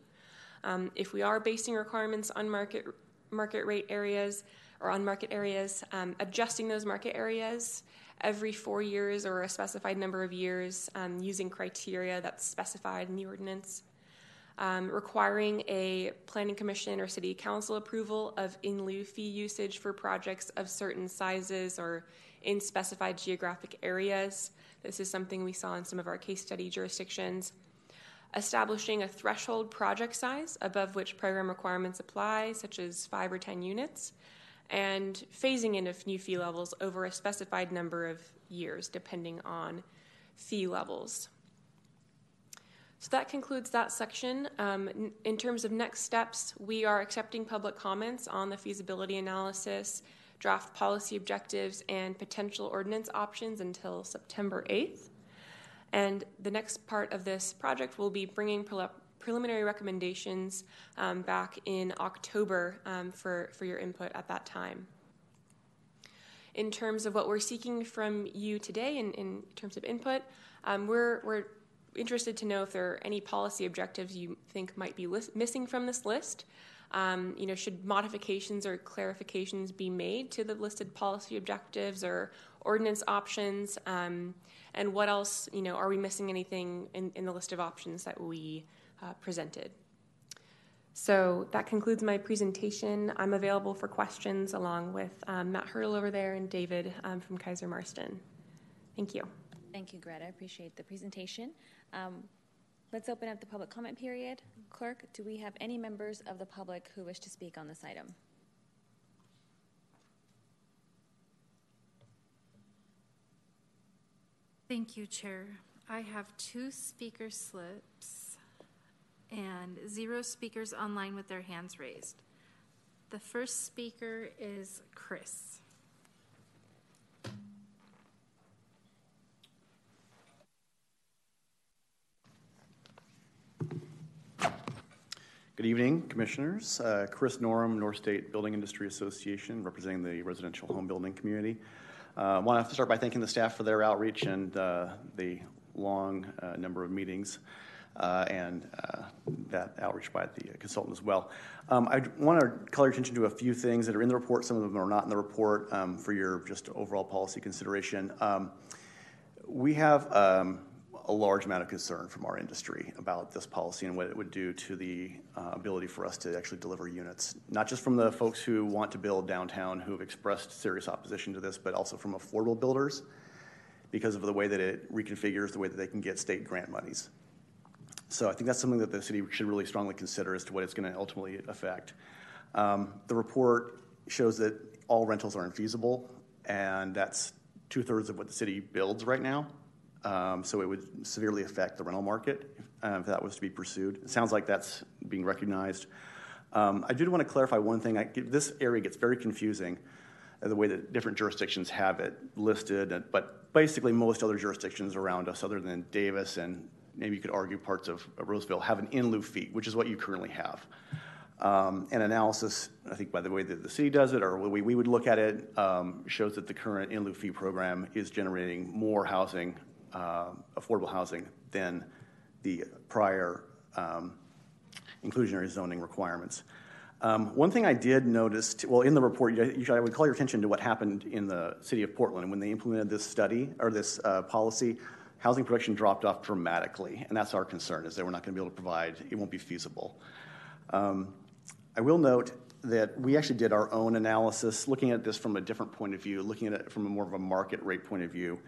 Speaker 11: Um, if we are basing requirements on market market rate areas or on market areas, um, adjusting those market areas every four years or a specified number of years um, using criteria that's specified in the ordinance um, requiring a planning commission or city council approval of in lieu fee usage for projects of certain sizes or in specified geographic areas. This is something we saw in some of our case study jurisdictions. Establishing a threshold project size above which program requirements apply, such as five or 10 units, and phasing in of new fee levels over a specified number of years, depending on fee levels. So that concludes that section. Um, in terms of next steps, we are accepting public comments on the feasibility analysis, draft policy objectives, and potential ordinance options until September 8th. And the next part of this project will be bringing preliminary recommendations um, back in October um, for, for your input at that time. In terms of what we're seeking from you today, in, in terms of input, um, we're, we're interested to know if there are any policy objectives you think might be list- missing from this list. Um, you know, should modifications or clarifications be made to the listed policy objectives or ordinance options? Um, and what else, you know, are we missing anything in, in the list of options that we uh, presented? So that concludes my presentation. I'm available for questions along with um, Matt Hertel over there and David um, from Keyser Marston. Thank you.
Speaker 2: Thank you, Greta. I appreciate the presentation. Um, let's open up the public comment period. Clerk, do we have any members of the public who wish to speak on this item?
Speaker 1: Thank you, Chair. I have two speaker slips and zero speakers online with their hands raised. The first speaker is Chris.
Speaker 12: Good evening, Commissioners. Uh, Chris Norem, North State Building Industry Association, representing the residential home building community. I uh, want to start by thanking the staff for their outreach and uh, the long uh, number of meetings uh, and that outreach by the consultant as well. Um, I want to call your attention to a few things that are in the report. Some of them are not in the report um, for your just overall policy consideration. Um, we have um, a large amount of concern from our industry about this policy and what it would do to the uh, ability for us to actually deliver units. Not just from the folks who want to build downtown who have expressed serious opposition to this, but also from affordable builders because of the way that it reconfigures the way that they can get state grant monies. So I think that's something that the city should really strongly consider as to what it's going to ultimately affect. Um, the report shows that all rentals are infeasible, and that's two thirds of what the city builds right now. Um, so it would severely affect the rental market uh, if that was to be pursued. It sounds like that's being recognized. Um, I do want to clarify one thing. I, this area gets very confusing, uh, the way that different jurisdictions have it listed, uh, but basically most other jurisdictions around us, other than Davis and maybe you could argue parts of, of Roseville, have an in lieu fee, which is what you currently have. Um, an analysis, I think by the way that the city does it, or the way we would look at it, um, shows that the current in lieu fee program is generating more housing uh, affordable housing than the prior um, inclusionary zoning requirements. Um, one thing I did notice, t- well, in the report, you, I would call your attention to what happened in the city of Portland when they implemented this study or this uh, policy. Housing production dropped off dramatically, and that's our concern: is that we're not going to be able to provide. It won't be feasible. Um, I will note that we actually did our own analysis, looking at this from a different point of view, looking at it from a more of a market rate point of view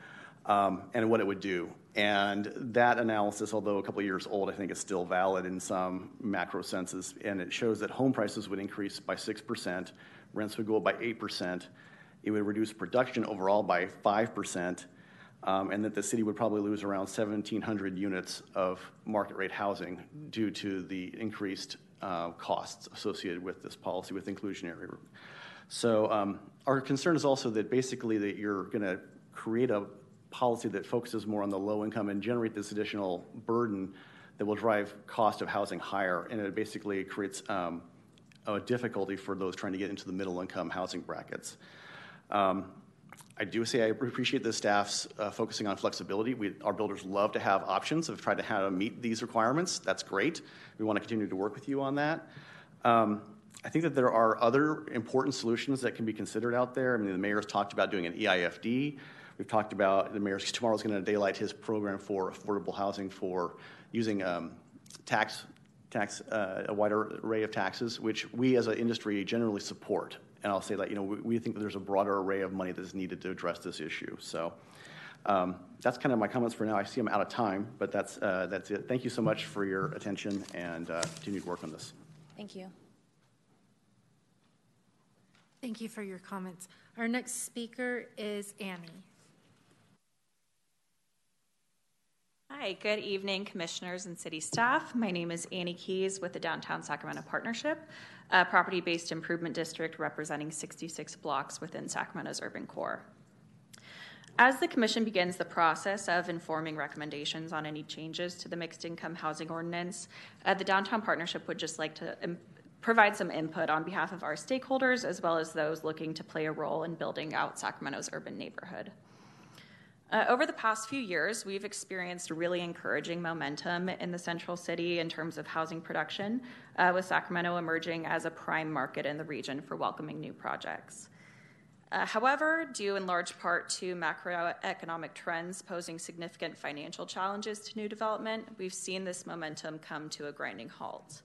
Speaker 12: um, and what it would do. And that analysis, although a couple years old, I think is still valid in some macro senses. And it shows that home prices would increase by 6%, rents would go up by 8%, it would reduce production overall by 5%, um, and that the city would probably lose around 1,700 units of market rate housing due to the increased uh, costs associated with this policy with inclusionary. So um, our concern is also that basically that you're going to create a policy that focuses more on the low income and generate this additional burden that will drive cost of housing higher, and it basically creates um, a difficulty for those trying to get into the middle income housing brackets. Um, I do say I appreciate the staff's uh, focusing on flexibility. We, our builders love to have options of trying to how to meet these requirements. That's great. We want to continue to work with you on that. Um, I think that there are other important solutions that can be considered out there. I mean, the mayor has talked about doing an EIFD. We've talked about the mayor tomorrow is going to daylight his program for affordable housing for using um, tax tax uh, a wider array of taxes, which we as an industry generally support. And I'll say that you know we, we think that there's a broader array of money that is needed to address this issue. So. Um, that's kind of my comments for now. I see I'm out of time, but that's uh, that's it. Thank you so much for your attention and uh, continued work on this.
Speaker 2: Thank you.
Speaker 1: Thank you for your comments. Our next speaker is Annie.
Speaker 13: Hi, good evening, commissioners and city staff. My name is Annie Keys with the Downtown Sacramento Partnership, a property based improvement district representing 66 blocks within Sacramento's urban core. As the Commission begins the process of informing recommendations on any changes to the mixed income housing ordinance, uh, the Downtown Partnership would just like to um, provide some input on behalf of our stakeholders as well as those looking to play a role in building out Sacramento's urban neighborhood. Uh, over the past few years, we've experienced really encouraging momentum in the central city in terms of housing production, uh, with Sacramento emerging as a prime market in the region for welcoming new projects. Uh, however, due in large part to macroeconomic trends posing significant financial challenges to new development, we've seen this momentum come to a grinding halt.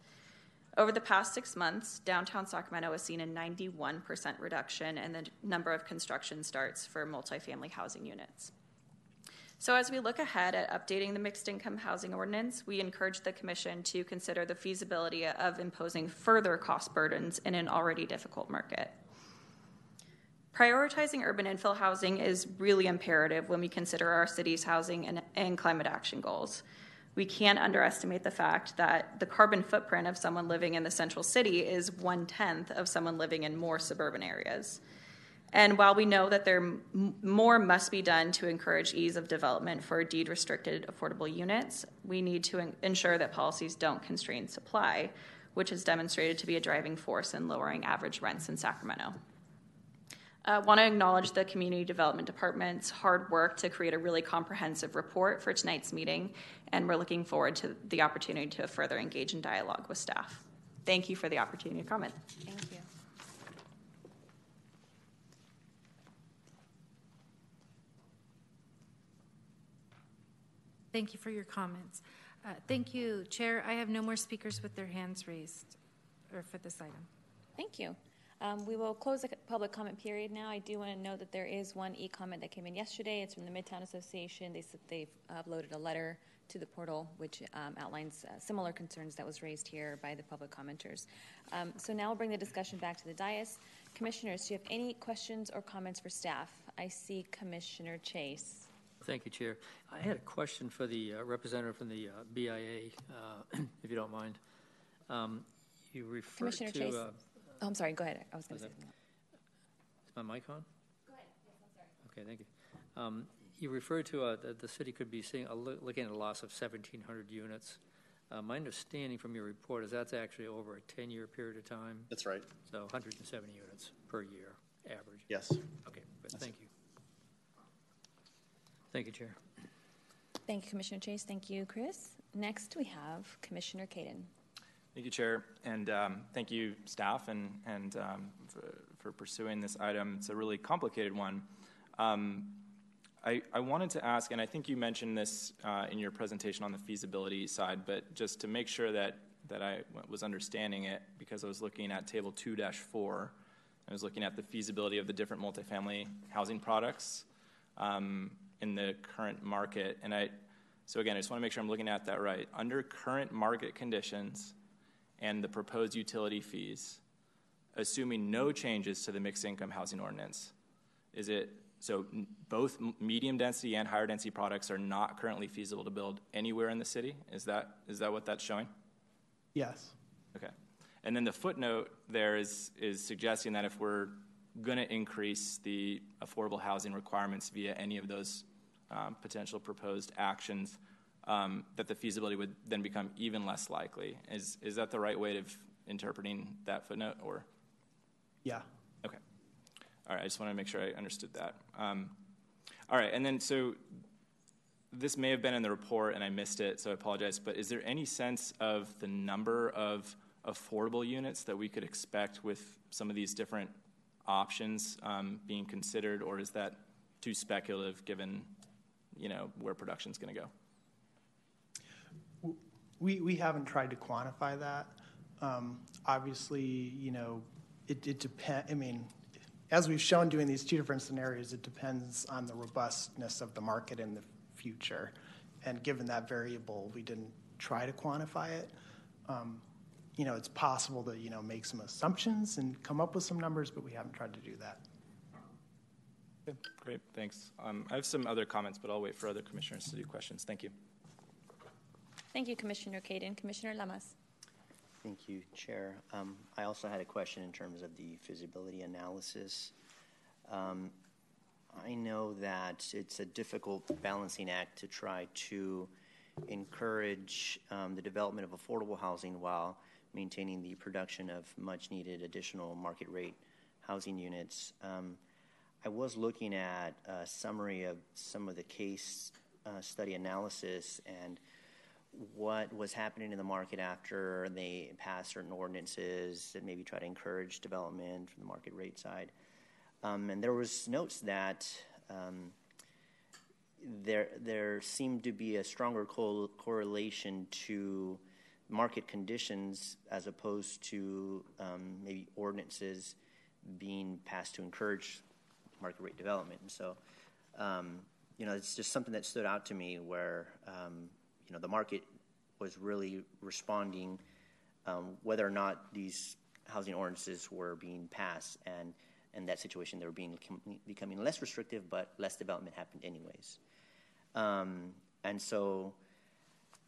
Speaker 13: Over the past six months, downtown Sacramento has seen a 91% reduction in the number of construction starts for multifamily housing units. So, as we look ahead at updating the mixed income housing ordinance, we encourage the Commission to consider the feasibility of imposing further cost burdens in an already difficult market. Prioritizing urban infill housing is really imperative when we consider our city's housing and, and, climate action goals. We can't underestimate the fact that the carbon footprint of someone living in the central city is one tenth of someone living in more suburban areas. And while we know that there m- more must be done to encourage ease of development for deed restricted affordable units, we need to in- ensure that policies don't constrain supply, which has demonstrated to be a driving force in lowering average rents in Sacramento. I uh, want to acknowledge the Community Development Department's hard work to create a really comprehensive report for tonight's meeting, and we're looking forward to the opportunity to further engage in dialogue with staff. Thank you for the opportunity to comment.
Speaker 2: Thank you.
Speaker 1: Thank you for your comments. Uh, thank you, Chair. I have no more speakers with their hands raised or for this item.
Speaker 2: Thank you. Um, we will close the public comment period now. I do want to note that there is one e-comment that came in yesterday. It's from the Midtown Association. They said they've uploaded a letter to the portal, which um, outlines uh, similar concerns that was raised here by the public commenters. Um, so now we'll bring the discussion back to the dais. Commissioners, do you have any questions or comments for staff? I see Commissioner Chase.
Speaker 14: Thank you, Chair. I had a question for the uh, representative from the uh, BIA, uh, if you don't mind. Um, you referred
Speaker 2: Commissioner
Speaker 14: to
Speaker 2: Chase. Oh, I'm sorry. Go ahead. I was going to say something.
Speaker 14: Is my mic on?
Speaker 2: Go ahead. Yes, I'm sorry.
Speaker 14: Okay, thank you. Um, you referred to uh, that the city could be seeing, uh, looking at a loss of 1,700 units. Uh, my understanding from your report is that's actually over a 10 year period of time.
Speaker 12: That's right.
Speaker 14: So 170 units per year average.
Speaker 12: Yes.
Speaker 14: Okay, but thank you. Thank you, Chair.
Speaker 2: Thank you, Commissioner Chase. Thank you, Chris. Next, we have Commissioner Caden.
Speaker 15: Thank you, Chair, and um, thank you, staff, and, and um, for, for, pursuing this item. It's a really complicated one. Um, I, I, wanted to ask, and I think you mentioned this uh, in your presentation on the feasibility side, but just to make sure that, that I was understanding it, because I was looking at Table 2 4, I was looking at the feasibility of the different multifamily housing products um, in the current market. And I, so again, I just want to make sure I'm looking at that right. Under current market conditions, and the proposed utility fees, assuming no changes to the mixed income housing ordinance? Is it so both medium density and higher density products are not currently feasible to build anywhere in the city? Is that is that what that's showing?
Speaker 10: Yes.
Speaker 15: Okay. And then the footnote there is is suggesting that if we're going to increase the affordable housing requirements via any of those um, potential proposed actions, um, that the feasibility would then become even less likely. Is is that the right way of interpreting that footnote, or?
Speaker 10: Yeah.
Speaker 15: Okay. All right. I just want to make sure I understood that. Um, all right, and then so this may have been in the report and I missed it, so I apologize. But is there any sense of the number of affordable units that we could expect with some of these different options um, being considered, or is that too speculative given you know where production is going to go?
Speaker 10: We, we haven't tried to quantify that. Um, obviously, you know, it, it depends. I mean, as we've shown doing these two different scenarios, it depends on the robustness of the market in the future. And given that variable, we didn't try to quantify it. Um, you know, it's possible to, you know, make some assumptions and come up with some numbers, but we haven't tried to do that.
Speaker 15: Okay, great, thanks. Um, I have some other comments, but I'll wait for other commissioners to do questions. Thank you.
Speaker 2: Thank you, Commissioner Caden. Commissioner Lamas.
Speaker 16: Thank you, Chair. Um, I also had a question in terms of the feasibility analysis. Um, I know that it's a difficult balancing act to try to encourage um, the development of affordable housing while maintaining the production of much needed additional market rate housing units. Um, I was looking at a summary of some of the case uh, study analysis and what was happening in the market after they passed certain ordinances that maybe try to encourage development from the market rate side. Um, and there was notes that um, there there seemed to be a stronger co- correlation to market conditions as opposed to um, maybe ordinances being passed to encourage market rate development. And so, um, you know, it's just something that stood out to me where, um, you know, the market was really responding um, whether or not these housing ordinances were being passed. And in that situation, they were being becoming less restrictive, but less development happened anyways. Um, and so,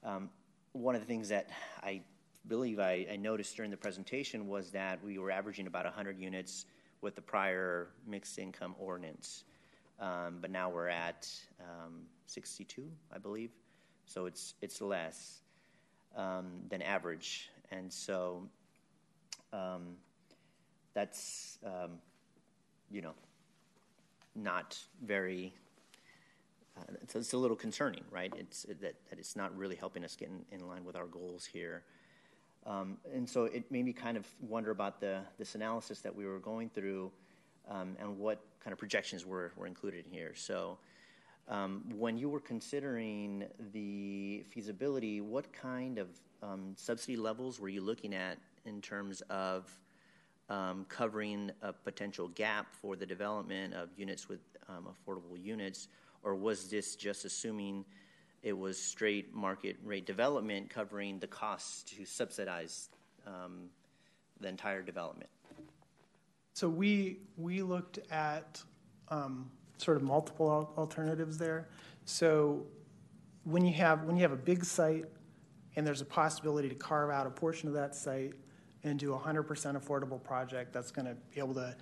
Speaker 16: um, one of the things that I believe I, I, noticed during the presentation was that we were averaging about 100 units with the prior mixed income ordinance. Um, but now we're at um, 62, I believe. So it's, it's less um, than average. And so um, that's, um, you know, not very uh, it's, it's, a little concerning, right? It's that, that it's not really helping us get in, in line with our goals here. Um, and so it made me kind of wonder about the this analysis that we were going through um, and what kind of projections were, were included in here. So um, when you were considering the feasibility, what kind of um, subsidy levels were you looking at in terms of um, covering a potential gap for the development of units with affordable units? Or was this just assuming it was straight market rate development covering the costs to subsidize um, the entire development?
Speaker 10: So we we looked at um, sort of multiple alternatives there. So when you have when you have a big site and there's a possibility to carve out a portion of that site and do a 100% affordable project that's going to be able to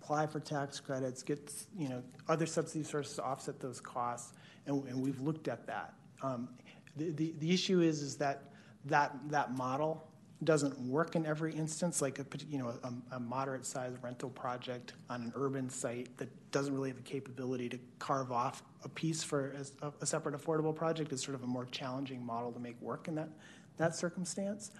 Speaker 10: apply for tax credits, get you know other subsidy sources to offset those costs, and, and we've looked at that. Um, the, the, the issue is is that that that model doesn't work in every instance. Like a you know a, a moderate sized rental project on an urban site that doesn't really have the capability to carve off a piece for a, a separate affordable project is sort of a more challenging model to make work in that that circumstance.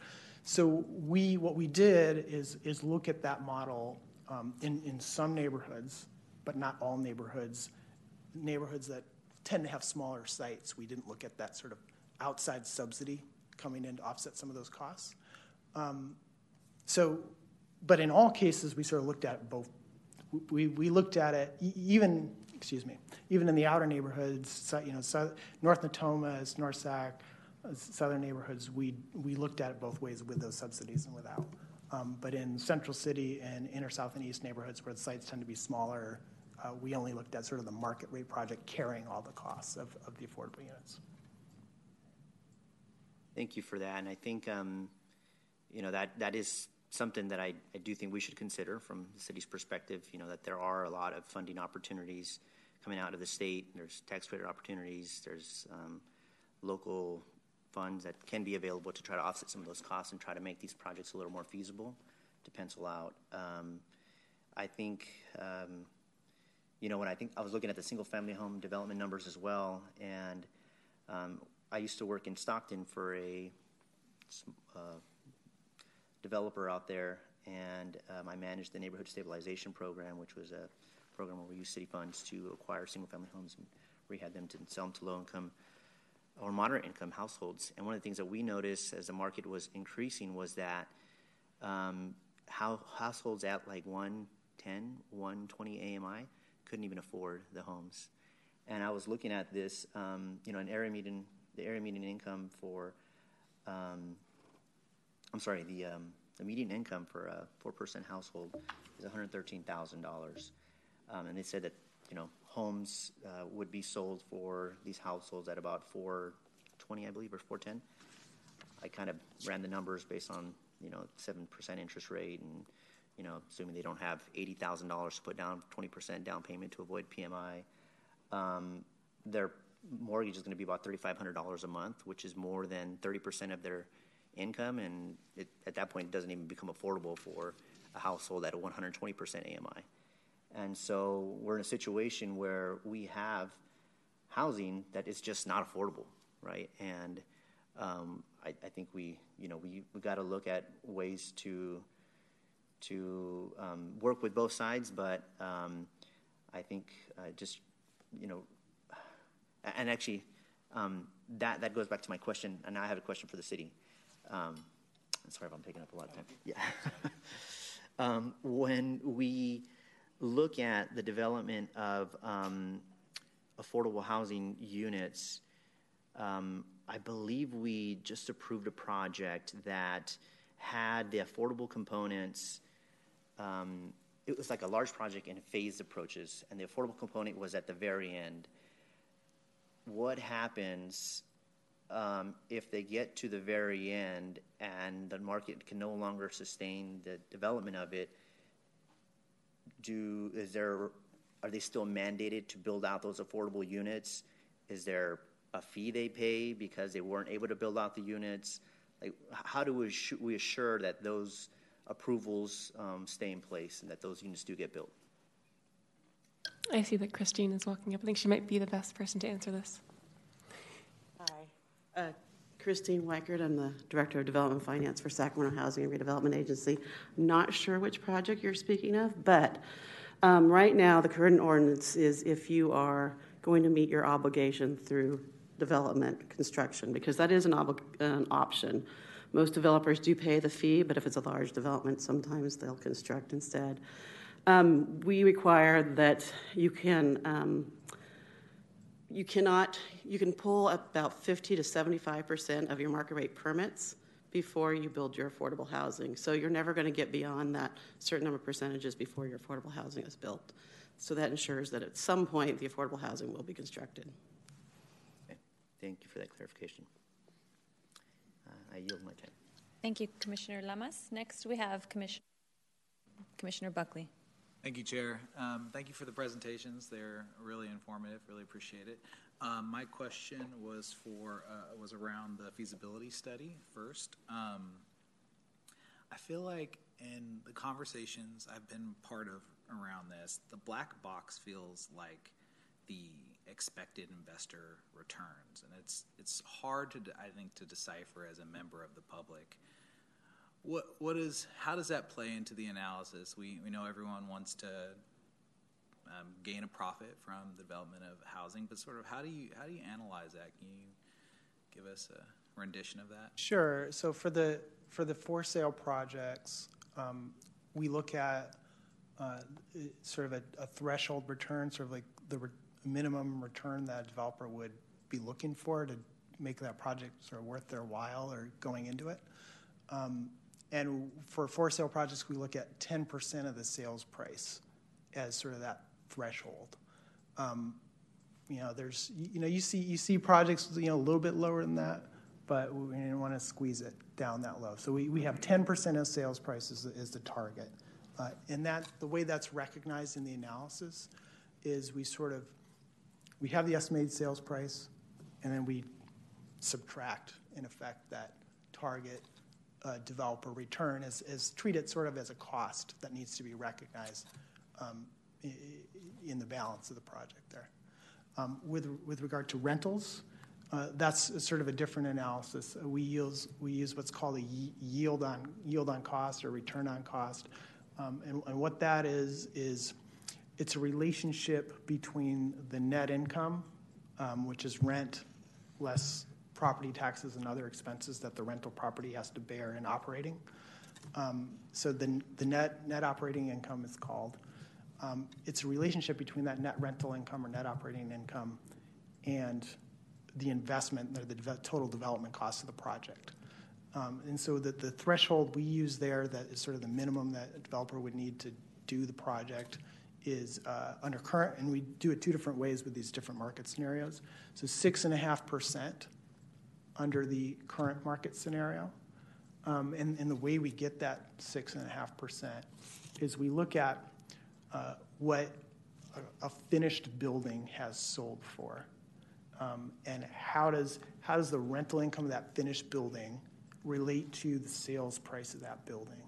Speaker 10: So we what we did is is look at that model um, in, in some neighborhoods, but not all neighborhoods, neighborhoods that tend to have smaller sites, we didn't look at that sort of outside subsidy coming in to offset some of those costs. Um, so, but in all cases, we sort of looked at both. We, we looked at it even, excuse me, even in the outer neighborhoods, you know, North Natomas, North Sac, uh, southern neighborhoods, we, we looked at it both ways with those subsidies and without. Um, but in central city and inner south and east neighborhoods where the sites tend to be smaller, uh, we only looked at sort of the market rate project carrying all the costs of, of the affordable units.
Speaker 16: Thank you for that. And I think, um, you know, that, that is something that I, I do think we should consider from the city's perspective, you know, that there are a lot of funding opportunities coming out of the state. There's tax credit opportunities. There's um, local funds that can be available to try to offset some of those costs and try to make these projects a little more feasible to pencil out. Um, I think, um, you know, when I think I was looking at the single family home development numbers as well, and um, I used to work in Stockton for a uh, developer out there, and um, I managed the neighborhood stabilization program, which was a program where we use city funds to acquire single family homes and rehab them to sell them to low income or moderate income households. And one of the things that we noticed as the market was increasing was that um, how households at like 110, 120 AMI couldn't even afford the homes. And I was looking at this, um, you know, an area median, the area median income for um, I'm sorry, the, um, the median income for a four-person household is $113,000. Um, and they said that, you know, homes uh, would be sold for these households at about 420, I believe, or 410. I kind of ran the numbers based on, you know, 7% interest rate and, you know, assuming they don't have $80,000 to put down, 20% down payment to avoid PMI. Um, their mortgage is going to be about $3,500 a month, which is more than 30% of their income. And it, at that point, it doesn't even become affordable for a household at a 120% AMI. And so we're in a situation where we have housing that is just not affordable, right? And um, I, I, think we, you know, we we got to look at ways to to um, work with both sides. But um, I think uh, just, you know, and actually, um, that that goes back to my question. And I have a question for the city. Um, sorry if I'm taking up a lot of time. Yeah. Um, when we look at the development of um, affordable housing units, um, I believe we just approved a project that had the affordable components. Um, it was like a large project in phased approaches, and the affordable component was at the very end. What happens um, if they get to the very end and the market can no longer sustain the development of it? do is there are they still mandated to build out those affordable units? Is there a fee they pay because they weren't able to build out the units? Like, how do we, we assure that those approvals um, stay in place and that those units do get built?
Speaker 11: I see that Christine is walking up. I think she might be the best person to answer this.
Speaker 17: Hi. Uh, Christine Weichert. I'm the Director of Development Finance for Sacramento Housing and Redevelopment Agency. I'm not sure which project you're speaking of, but um, right now the current ordinance is if you are going to meet your obligation through development construction, because that is an, ob- an option. Most developers do pay the fee, but if it's a large development, sometimes they'll construct instead. Um, we require that you can um, you cannot you can pull about 50 to 75 percent of your market rate permits before you build your affordable housing so you're never going to get beyond that certain number of percentages before your affordable housing is built so that ensures that at some point the affordable housing will be constructed
Speaker 16: okay. thank you for that clarification i yield my time
Speaker 2: thank you commissioner lamas next we have commissioner commissioner buckley
Speaker 8: Thank you, Chair. Um, thank you for the presentations. They're really informative. Really appreciate it. Um, my question was for uh, was around the feasibility study first. Um, I feel like in the conversations I've been part of around this, the black box feels like the expected investor returns, and it's it's hard to I think to decipher as a member of the public what what is how does that play into the analysis? We we know everyone wants to um, gain a profit from the development of housing, but sort of how do you how do you analyze that? Can you give us a rendition of that?
Speaker 10: Sure. So for the for the for sale projects, um, we look at uh, sort of a, a, threshold return, sort of like the re- minimum return that a developer would be looking for to make that project sort of worth their while or going into it. Um, and for for sale projects, we look at 10% of the sales price as sort of that threshold. Um, you know, there's you know you see you see projects you know a little bit lower than that, but we didn't want to squeeze it down that low. So we, we have 10% of sales price is, is the target, uh, and that the way that's recognized in the analysis is we sort of we have the estimated sales price, and then we subtract in effect that target uh, developer return is, is treat it sort of as a cost that needs to be recognized um, in the balance of the project there. Um, with, with regard to rentals, uh, that's sort of a different analysis. We use, we use what's called a yield on, yield on cost or return on cost. Um, and, and what that is, is it's a relationship between the net income, um, which is rent less property taxes and other expenses that the rental property has to bear in operating. Um, so the, the net, net operating income is called. Um, it's a relationship between that net rental income or net operating income and the investment or the de- total development cost of the project. Um, and so the, the threshold we use there, that is sort of the minimum that a developer would need to do the project, is uh, under current, and we do it two different ways with these different market scenarios. So six and a half percent under the current market scenario. Um, and, and the way we get that six and a half percent is we look at uh, what a, a, finished building has sold for, um, and how does how does the rental income of that finished building relate to the sales price of that building?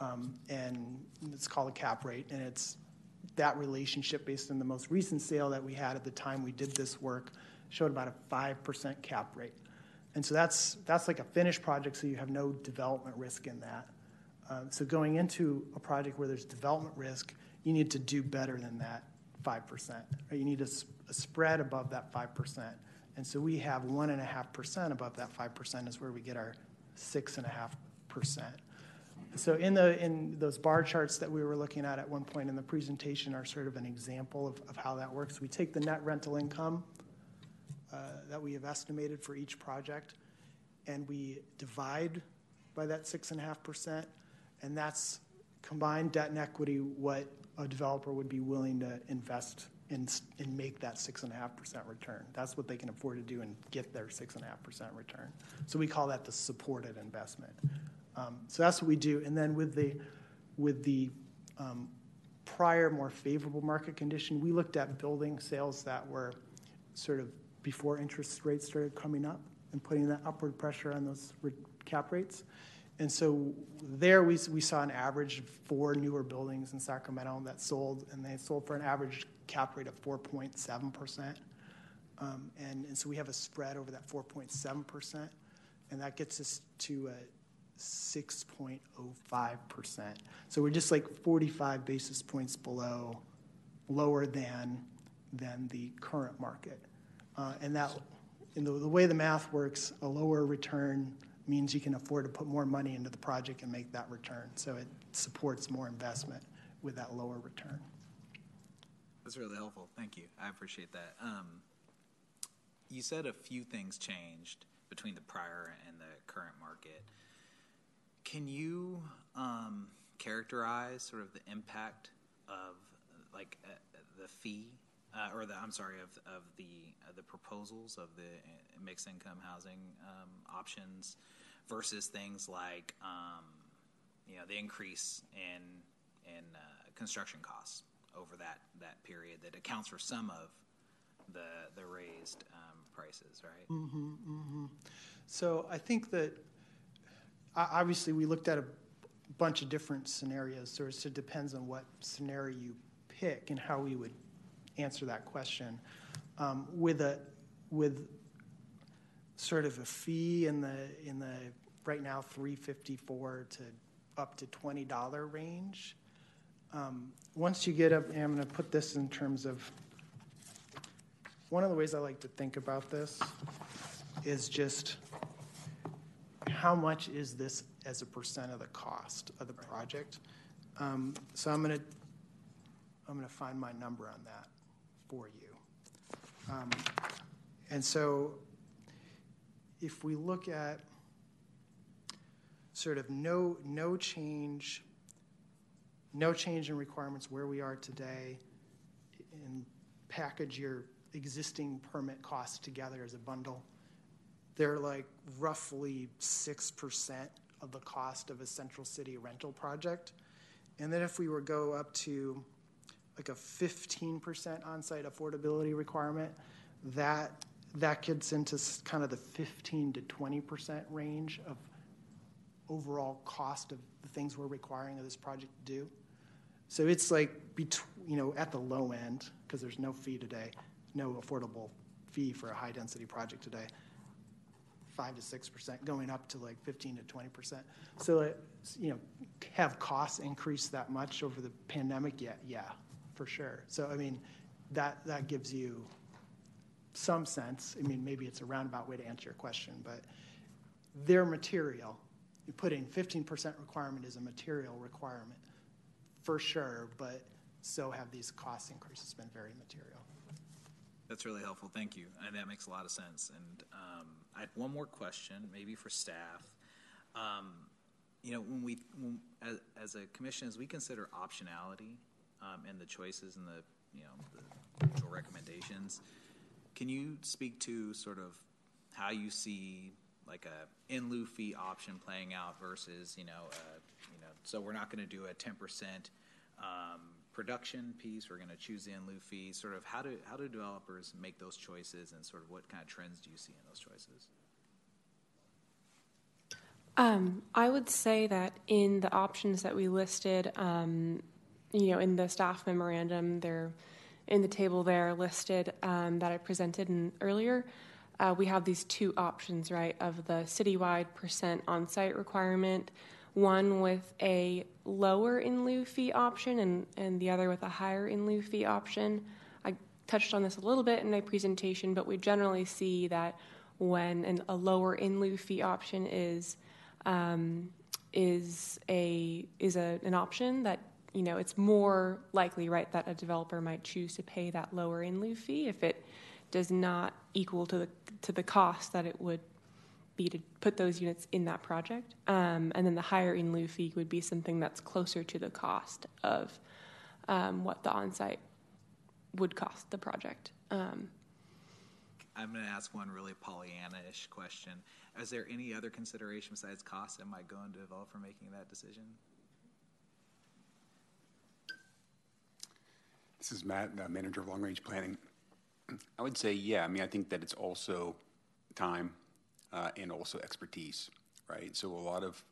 Speaker 10: Um, and it's called a cap rate, and it's that relationship based on the most recent sale that we had at the time we did this work showed about a 5% cap rate. And so that's, that's like a finished project, so you have no development risk in that. Um, so going into a project where there's development risk, you need to do better than that 5%. Right? You need a, a spread above that 5%. And so we have 1.5% above that 5% is where we get our 6.5%. So in the in those bar charts that we were looking at at one point in the presentation are sort of an example of, of how that works. We take the net rental income uh, that we have estimated for each project, and we divide by that six and a half percent, and that's combined debt and equity what a developer would be willing to invest in and make that six and a half percent return. That's what they can afford to do and get their six and a half percent return. So we call that the supported investment. Um, so that's what we do. And then with the with the um, prior more favorable market condition, we looked at building sales that were sort of before interest rates started coming up and putting that upward pressure on those cap rates. And so there we, we saw an average of four newer buildings in Sacramento that sold, and they sold for an average cap rate of 4.7%. Um, and, and so we have a spread over that 4.7%, and that gets us to a 6.05%. So we're just like 45 basis points below, lower than, than the current market. Uh, and that, in the, the way the math works, a lower return means you can afford to put more money into the project and make that return. So it supports more investment with that lower return.
Speaker 8: That's really helpful. Thank you. I appreciate that. Um, you said a few things changed between the prior and the current market. Can you um, characterize sort of the impact of like uh, the fee, uh, or the I'm sorry, of of the uh, the proposals of the uh, mixed income housing um, options versus things like um, you know the increase in in uh, construction costs over that that period that accounts for some of the the raised um, prices, right?
Speaker 10: Mm-hmm, mm-hmm. So I think that obviously we looked at a bunch of different scenarios, so it depends on what scenario you pick and how we would answer that question. Um, with a with sort of a fee in the in the right now 354 to up to $20 range. Um, once you get up, and I'm going to put this in terms of one of the ways I like to think about this is just how much is this as a percent of the cost of the project? Um, so I'm going to I'm going to find my number on that for you. Um, and so if we look at sort of no no change no change in requirements where we are today and package your existing permit costs together as a bundle they're like roughly 6% of the cost of a central city rental project. And then if we were to go up to like a 15% on-site affordability requirement, that that gets into kind of the 15 to 20% range of overall cost of the things we're requiring of this project to do. So it's like between, you know, at the low end because there's no fee today, no affordable fee for a high density project today five to six percent, going up to like fifteen to twenty percent. So, uh, you know, have costs increased that much over the pandemic? Yeah, yeah, for sure. So, I mean, that that gives you some sense. I mean, maybe it's a roundabout way to answer your question, but their material, you put in 15% requirement is a material requirement for sure, but so have these cost increases been very material.
Speaker 8: That's really helpful. Thank you. And that makes a lot of sense. And um, I had one more question, maybe for staff. Um, you know, when we, when, as, as a commission, as we consider optionality um, and the choices and the, you know, the recommendations, can you speak to sort of how you see like a in lieu fee option playing out versus, you know, uh, you know, so we're not going to do a 10% um, production piece. We're going to choose the in lieu fee. Sort of how do how do developers make those choices, and sort of what kind of trends do you see in those choices?
Speaker 11: Um, I would say that in the options that we listed, um, you know, in the staff memorandum, they're in the table there listed um, that I presented in, earlier. Uh, we have these two options, right, of the citywide percent on site requirement, one with a lower in lieu fee option and, and the other with a higher in lieu fee option. I touched on this a little bit in my presentation, but we generally see that when an, a lower in lieu fee option is um, is a is a, an option that you know it's more likely right that a developer might choose to pay that lower in lieu fee if it does not equal to the to the cost that it would be to put those units in that project um, and then the higher in lieu fee would be something that's closer to the cost of um, what the on-site would cost the project um,
Speaker 8: I'm going to ask one really Pollyanna-ish question. Is there any other consideration besides cost that might go into a developer making that decision?
Speaker 18: This is Matt, the manager of long range planning. I would say, yeah. I mean, I think that it's also time uh, and also expertise, right? So a lot of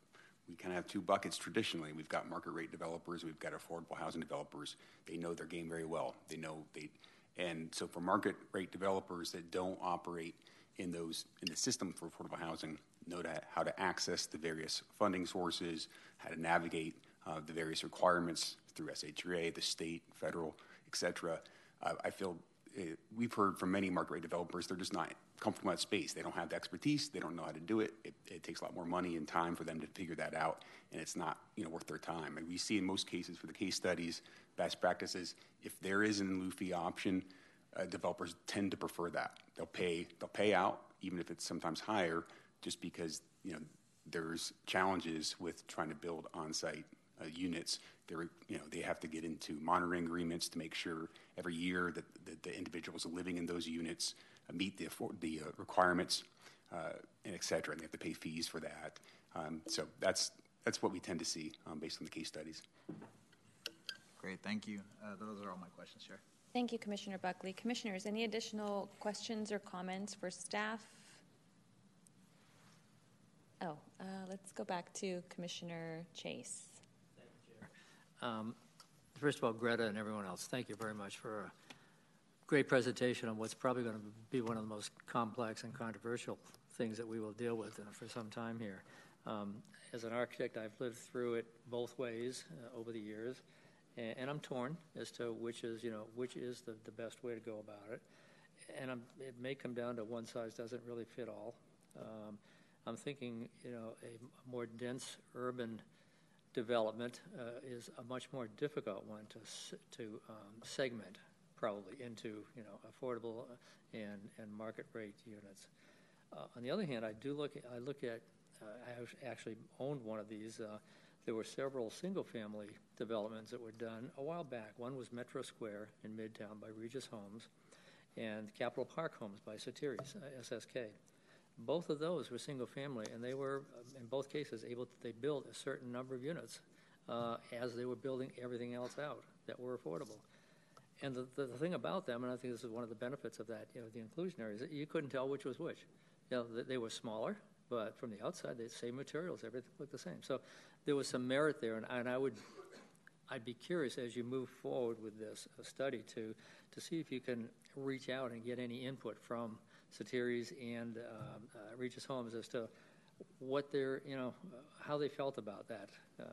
Speaker 18: we kind of have two buckets traditionally. We've got market rate developers, we've got affordable housing developers. They know their game very well. They know they, and so for market rate developers that don't operate in those in the system for affordable housing know to, how to access the various funding sources, how to navigate uh, the various requirements through SHRA, the state, federal, et cetera. Uh, I feel uh, we've heard from many market rate developers they're just not comfortable in that space. They don't have the expertise. They don't know how to do it. it. It takes a lot more money and time for them to figure that out, and it's not you know worth their time. And we see in most cases for the case studies, best practices, if there is an in option, uh, developers tend to prefer that. They'll pay they'll pay out even if it's sometimes higher, just because you know there's challenges with trying to build on-site uh, units. They're, you know, they have to get into monitoring agreements to make sure every year that, that the individuals living in those units meet the, the uh, requirements, uh, and et cetera, and they have to pay fees for that. Um, so that's, that's what we tend to see um, based on the case studies.
Speaker 8: Great, thank you. Uh, those are all my questions, Chair.
Speaker 2: Thank you, Commissioner Buckley. Commissioners, any additional questions or comments for staff? Oh, uh, let's go back to Commissioner Chase.
Speaker 14: thank Um, first of all, Greta and everyone else, thank you very much for a great presentation on what's probably going to be one of the most complex and controversial things that we will deal with for some time here. Um, as an architect, I've lived through it both ways uh, over the years and, and, I'm torn as to which is you know which is the, the best way to go about it. And I'm, it may come down to one size doesn't really fit all. Um, I'm thinking you know a more dense urban development uh, is a much more difficult one to to um, segment probably into you know affordable and and market rate units. Uh, on the other hand, I do look at, I look at uh, I actually owned one of these uh, there were several single family developments that were done a while back. One was Metro Square in Midtown by Regis Homes, and Capitol Park Homes by Sotiris, uh, SSK. Both of those were single family, and they were, in both cases, able to they built a certain number of units uh, as they were building everything else out that were affordable. And the, the, the, thing about them, and I think this is one of the benefits of that, you know, the inclusionary, is that you couldn't tell which was which. You know, they were smaller, but from the outside, they same materials, everything looked the same. So there was some merit there, and, and I would, I'd be curious as you move forward with this uh, study to, to see if you can reach out and get any input from Sotiris and um, uh, Regis Homes as to what their, you know, how they felt about that, uh,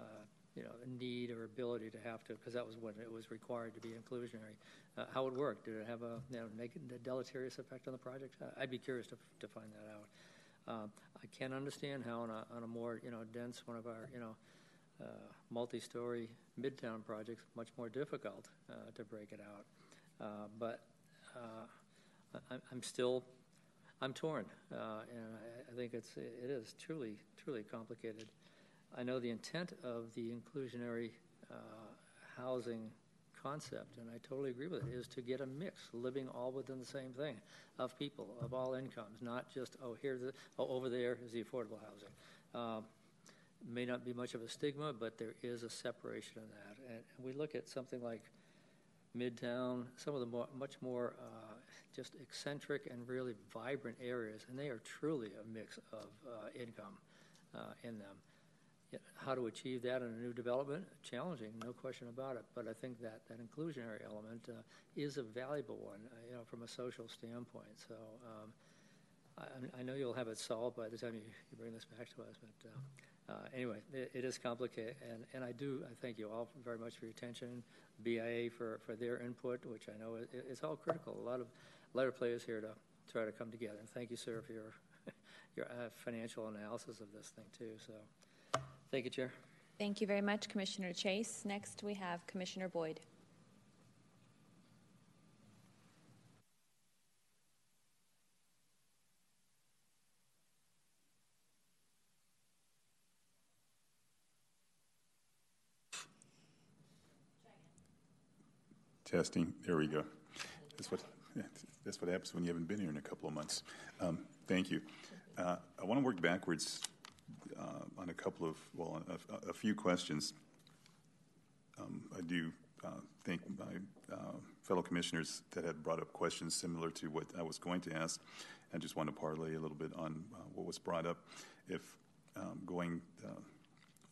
Speaker 14: you know, need or ability to have to, because that was when it was required to be inclusionary. Uh, how it worked? Did it have a, you know, negative, deleterious effect on the project? I'd be curious to, to find that out. Uh, I can understand how on a, on a more you know dense one of our you know uh, multi-story midtown projects much more difficult uh, to break it out. Uh, but uh, I, am still I'm torn, uh, and I, I think it's it is truly truly complicated. I know the intent of the inclusionary uh, housing concept, and I totally agree with it, is to get a mix, living all within the same thing, of people of all incomes, not just oh here's the, oh over there is the affordable housing. Um, may not be much of a stigma, but there is a separation in that, and we look at something like Midtown, some of the more, much more uh, just eccentric and really vibrant areas, and they are truly a mix of uh, income uh, in them. How to achieve that in a new development? Challenging, no question about it. But I think that that inclusionary element uh, is a valuable one, uh, you know, from a social standpoint. So um, I, I, know you'll have it solved by the time you, you bring this back to us. But uh, uh, anyway, it, it is complicated, and, and I do I thank you all very much for your attention. BIA for, for their input, which I know is, is all critical. A lot of lot players here to try to come together. And thank you, sir, for your your uh, financial analysis of this thing too. So. Thank you, Chair.
Speaker 2: Thank you very much, Commissioner Chase. Next, we have Commissioner Boyd.
Speaker 19: Testing. There we go. That's what that's what happens when you haven't been here in a couple of months. Um, thank you. Uh, I want to work backwards uh, on a couple of, well, a, a few questions. Um, I do uh, thank my uh, fellow commissioners that had brought up questions similar to what I was going to ask. I just want to parlay a little bit on uh, what was brought up. If um, going, uh,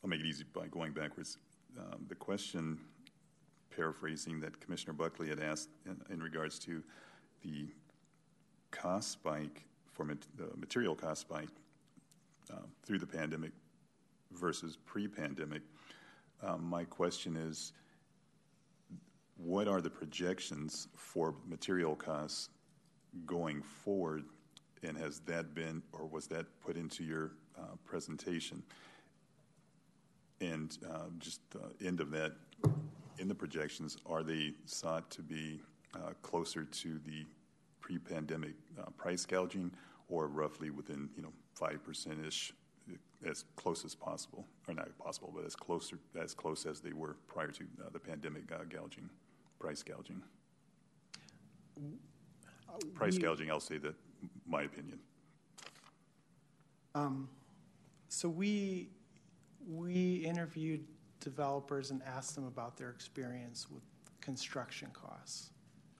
Speaker 19: I'll make it easy by going backwards. Um, the question, paraphrasing, that Commissioner Buckley had asked in, in regards to the cost spike for mat- the material cost spike uh, through the pandemic versus pre pandemic. Um, my question is what are the projections for material costs going forward? And has that been, or was that put into your uh, presentation? And uh, just the end of that, in the projections, are they sought to be uh, closer to the pre-pandemic uh, price gouging, or roughly within you know five percent ish, as close as possible, or not possible, but as closer as close as they were prior to uh, the pandemic uh, gouging, price gouging. Price we, gouging, I'll say that my opinion.
Speaker 10: Um, so we we interviewed developers and asked them about their experience with construction costs.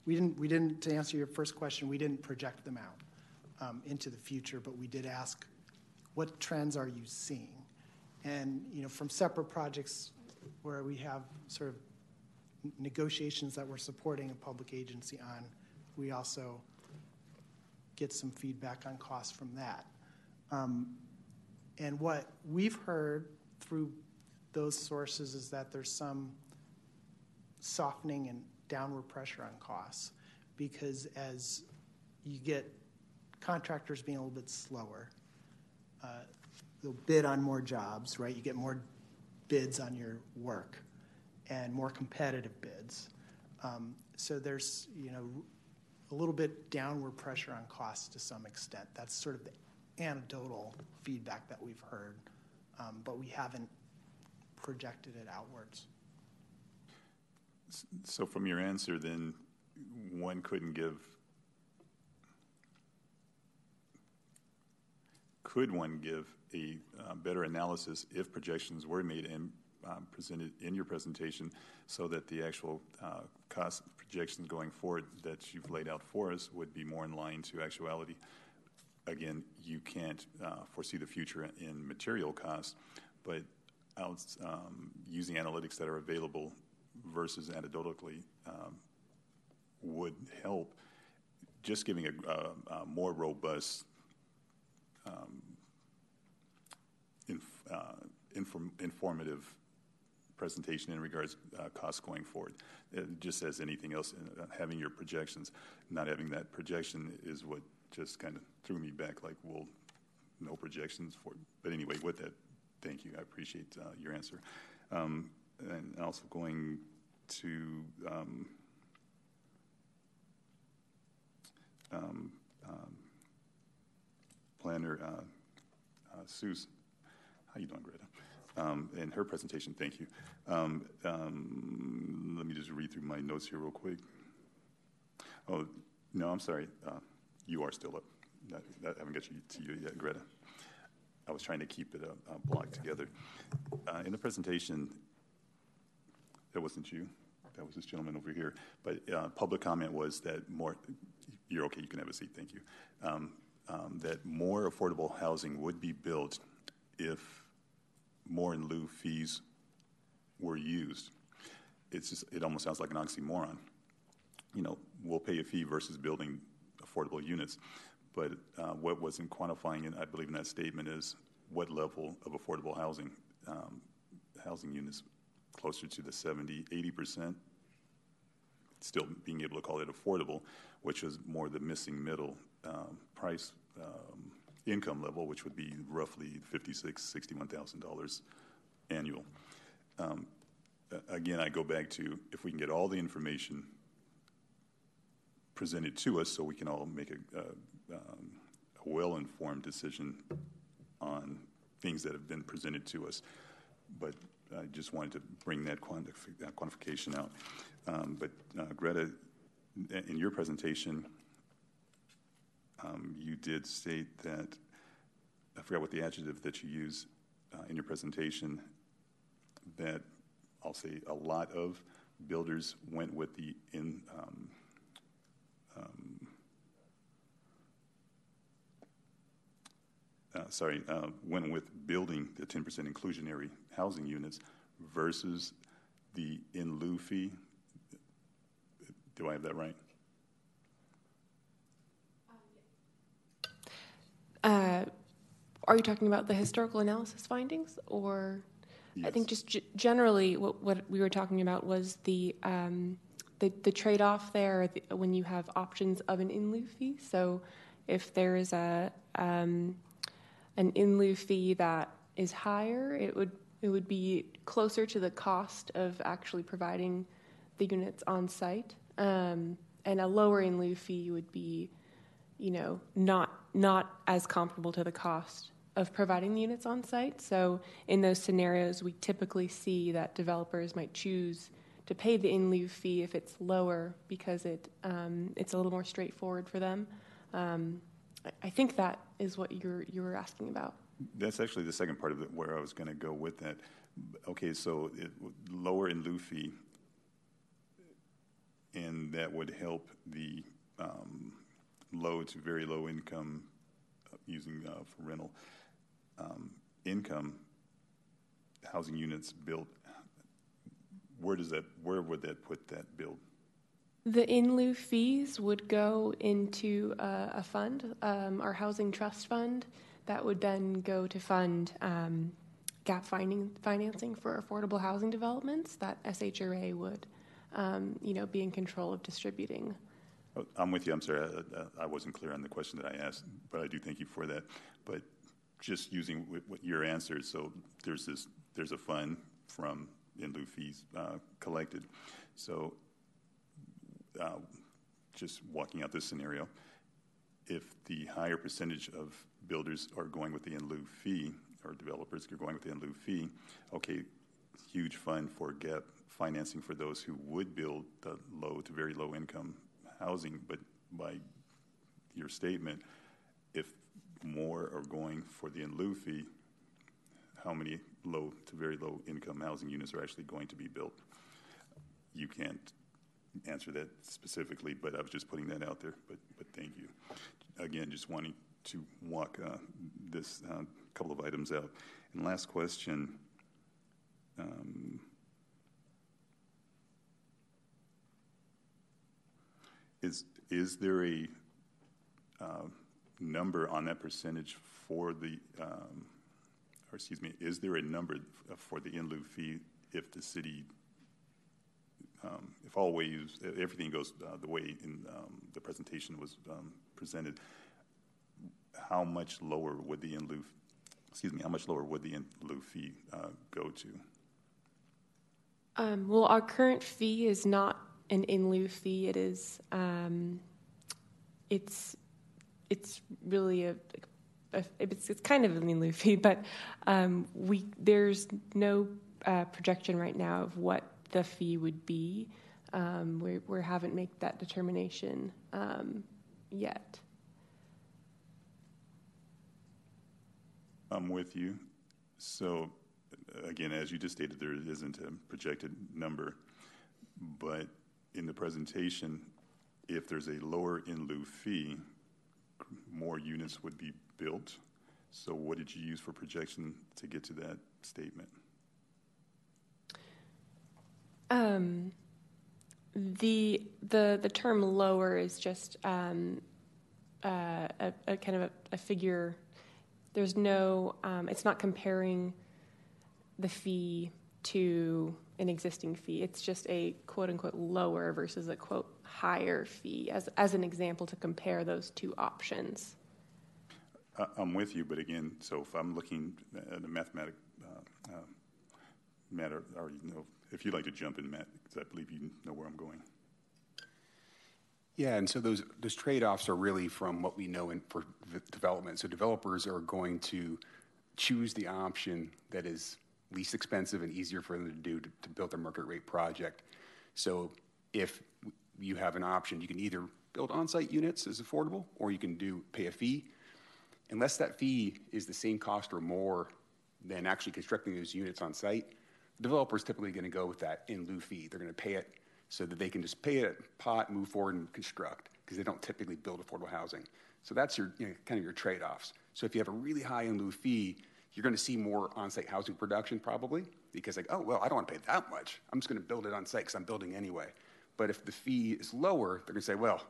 Speaker 10: We didn't we didn't to answer your first question. We didn't project them out into the future, but we did ask, what trends are you seeing? And you know, from separate projects where we have sort of negotiations that we're supporting a public agency on, we also get some feedback on costs from that. Um, and what we've heard through those sources is that there's some softening and downward pressure on costs because as you get contractors being a little bit slower. Uh, they'll bid on more jobs, right? You get more bids on your work and more competitive bids. Um, so there's, you know, a little bit downward pressure on costs to some extent. That's sort of the anecdotal feedback that we've heard, um, but we haven't projected it outwards.
Speaker 19: So, from your answer, then one couldn't give could one give a uh, better analysis if projections were made and um, presented in your presentation so that the actual uh, cost projections going forward that you've laid out for us would be more in line to actuality? Again, you can't uh, foresee the future in material costs, but out, um, using analytics that are available versus anecdotally um, would help just giving a, a, a more robust um, inf- uh, inform- informative presentation in regards uh, costs going forward. It just as anything else, uh, having your projections, not having that projection is what just kind of threw me back. Like, well, no projections for. It. But anyway, with that, thank you. I appreciate uh, your answer. Um, and also going to um, um, um planner, uh, uh, how you doing, Greta? Um, and her presentation, thank you. Um, um, let me just read through my notes here real quick. Oh, no, I'm sorry. Uh, you are still up. That, that, I haven't got you to you yet, Greta. I was trying to keep it uh, uh, blocked together. Uh, in the presentation, that wasn't you. That was this gentleman over here. But uh, public comment was that more, you're okay, you can have a seat, thank you. Um, that more affordable housing would be built if more in lieu fees were used. It's just, it almost sounds like an oxymoron. You know, we'll pay a fee versus building affordable units. But uh, what wasn't quantifying, and I believe in that statement, is what level of affordable housing um, housing units closer to the 70, 80 percent, still being able to call it affordable, which was more the missing middle um, price um, income level, which would be roughly 56, 61,000 dollars annual. Um, again, I go back to if we can get all the information presented to us, so we can all make a, a, um, a well-informed decision on things that have been presented to us. But I just wanted to bring that, quantif- that quantification out. Um, but uh, Greta, in your presentation, um, you did state that I forgot what the adjective that you use uh, in your presentation. That I'll say a lot of builders went with the in. Um, um, uh, sorry, uh, went with building the 10% inclusionary housing units versus the in lieu fee. Do I have that right?
Speaker 11: Uh, are you talking about the historical analysis findings, or
Speaker 19: yes.
Speaker 11: I think just g- generally what, what we were talking about was the um, the, the trade off there the, when you have options of an in lieu fee. So if there is a um, an in lieu fee that is higher, it would it would be closer to the cost of actually providing the units on site, um, and a lower in lieu fee would be, you know, not not as comparable to the cost of providing the units on site. So in those scenarios, we typically see that developers might choose to pay the in lieu fee if it's lower because it um, it's a little more straightforward for them. Um, I think that is what you're you were asking about.
Speaker 19: That's actually the second part of where I was going to go with that. Okay, so it, lower in lieu fee, and that would help the um, low to very low income uh, using uh, for rental um, income housing units built. Where does that? Where would that put that build?
Speaker 11: The in lieu fees would go into uh, a fund, um, our housing trust fund, that would then go to fund um, gap finding, financing for affordable housing developments that SHRA would, um, you know, be in control of distributing.
Speaker 19: Oh, I'm with you. I'm sorry, I, I, wasn't clear on the question that I asked, but I do thank you for that. But just using your answer, so there's this, there's a fund from in lieu fees uh, collected. So uh, just walking out this scenario, if the higher percentage of builders are going with the in lieu fee, or developers are going with the in lieu fee, okay, huge fund for gap financing for those who would build the low to very low income housing. But by your statement, if more are going for the in lieu fee, how many low to very low income housing units are actually going to be built? You can't answer that specifically, but I was just putting that out there. But, but thank you. Again, just wanting to walk uh, this uh, couple of items out. And last question. Um, is is there a uh, number on that percentage for the, um, or excuse me, is there a number for the in lieu fee if the city um, if all ways, everything goes uh, the way in um, the presentation was um, presented, how much lower would the in lieu, excuse me, how much lower would the in lieu fee uh, go to?
Speaker 11: Um, well, our current fee is not an in fee. It is, um, it's, it's really a a it's, it's kind of in fee, but um, we there's no uh, projection right now of what the fee would be. Um, we we haven't made that determination um, yet.
Speaker 19: I'm with you. So, again, as you just stated, there isn't a projected number. But in the presentation, if there's a lower in lieu fee, more units would be built. So, what did you use for projection to get to that statement?
Speaker 11: Um, the the the term lower is just um, uh, a, a, kind of a, a figure. There's no. Um, it's not comparing the fee to an existing fee. It's just a quote unquote lower versus a quote higher fee as as an example to compare those two options.
Speaker 19: I'm with you, but again, so if I'm looking at a mathematic uh, uh, matter, I already know. If you'd like to jump in, Matt, because I believe you know where I'm going.
Speaker 18: Yeah, and so those those trade-offs are really from what we know in for development. So developers are going to choose the option that is least expensive and easier for them to do to, to build their market rate project. So if you have an option, you can either build on-site units as affordable, or you can do pay a fee. Unless that fee is the same cost or more than actually constructing those units on site, the developer is typically going to go with that in lieu fee. They're going to pay it so that they can just pay it pot, move forward, and construct because they don't typically build affordable housing. So that's your you know, kind of your trade-offs. So if you have a really high in lieu fee, you're going to see more on-site housing production probably because like, oh well, I don't want to pay that much. I'm just going to build it on site because I'm building anyway. But if the fee is lower, they're going to say, well,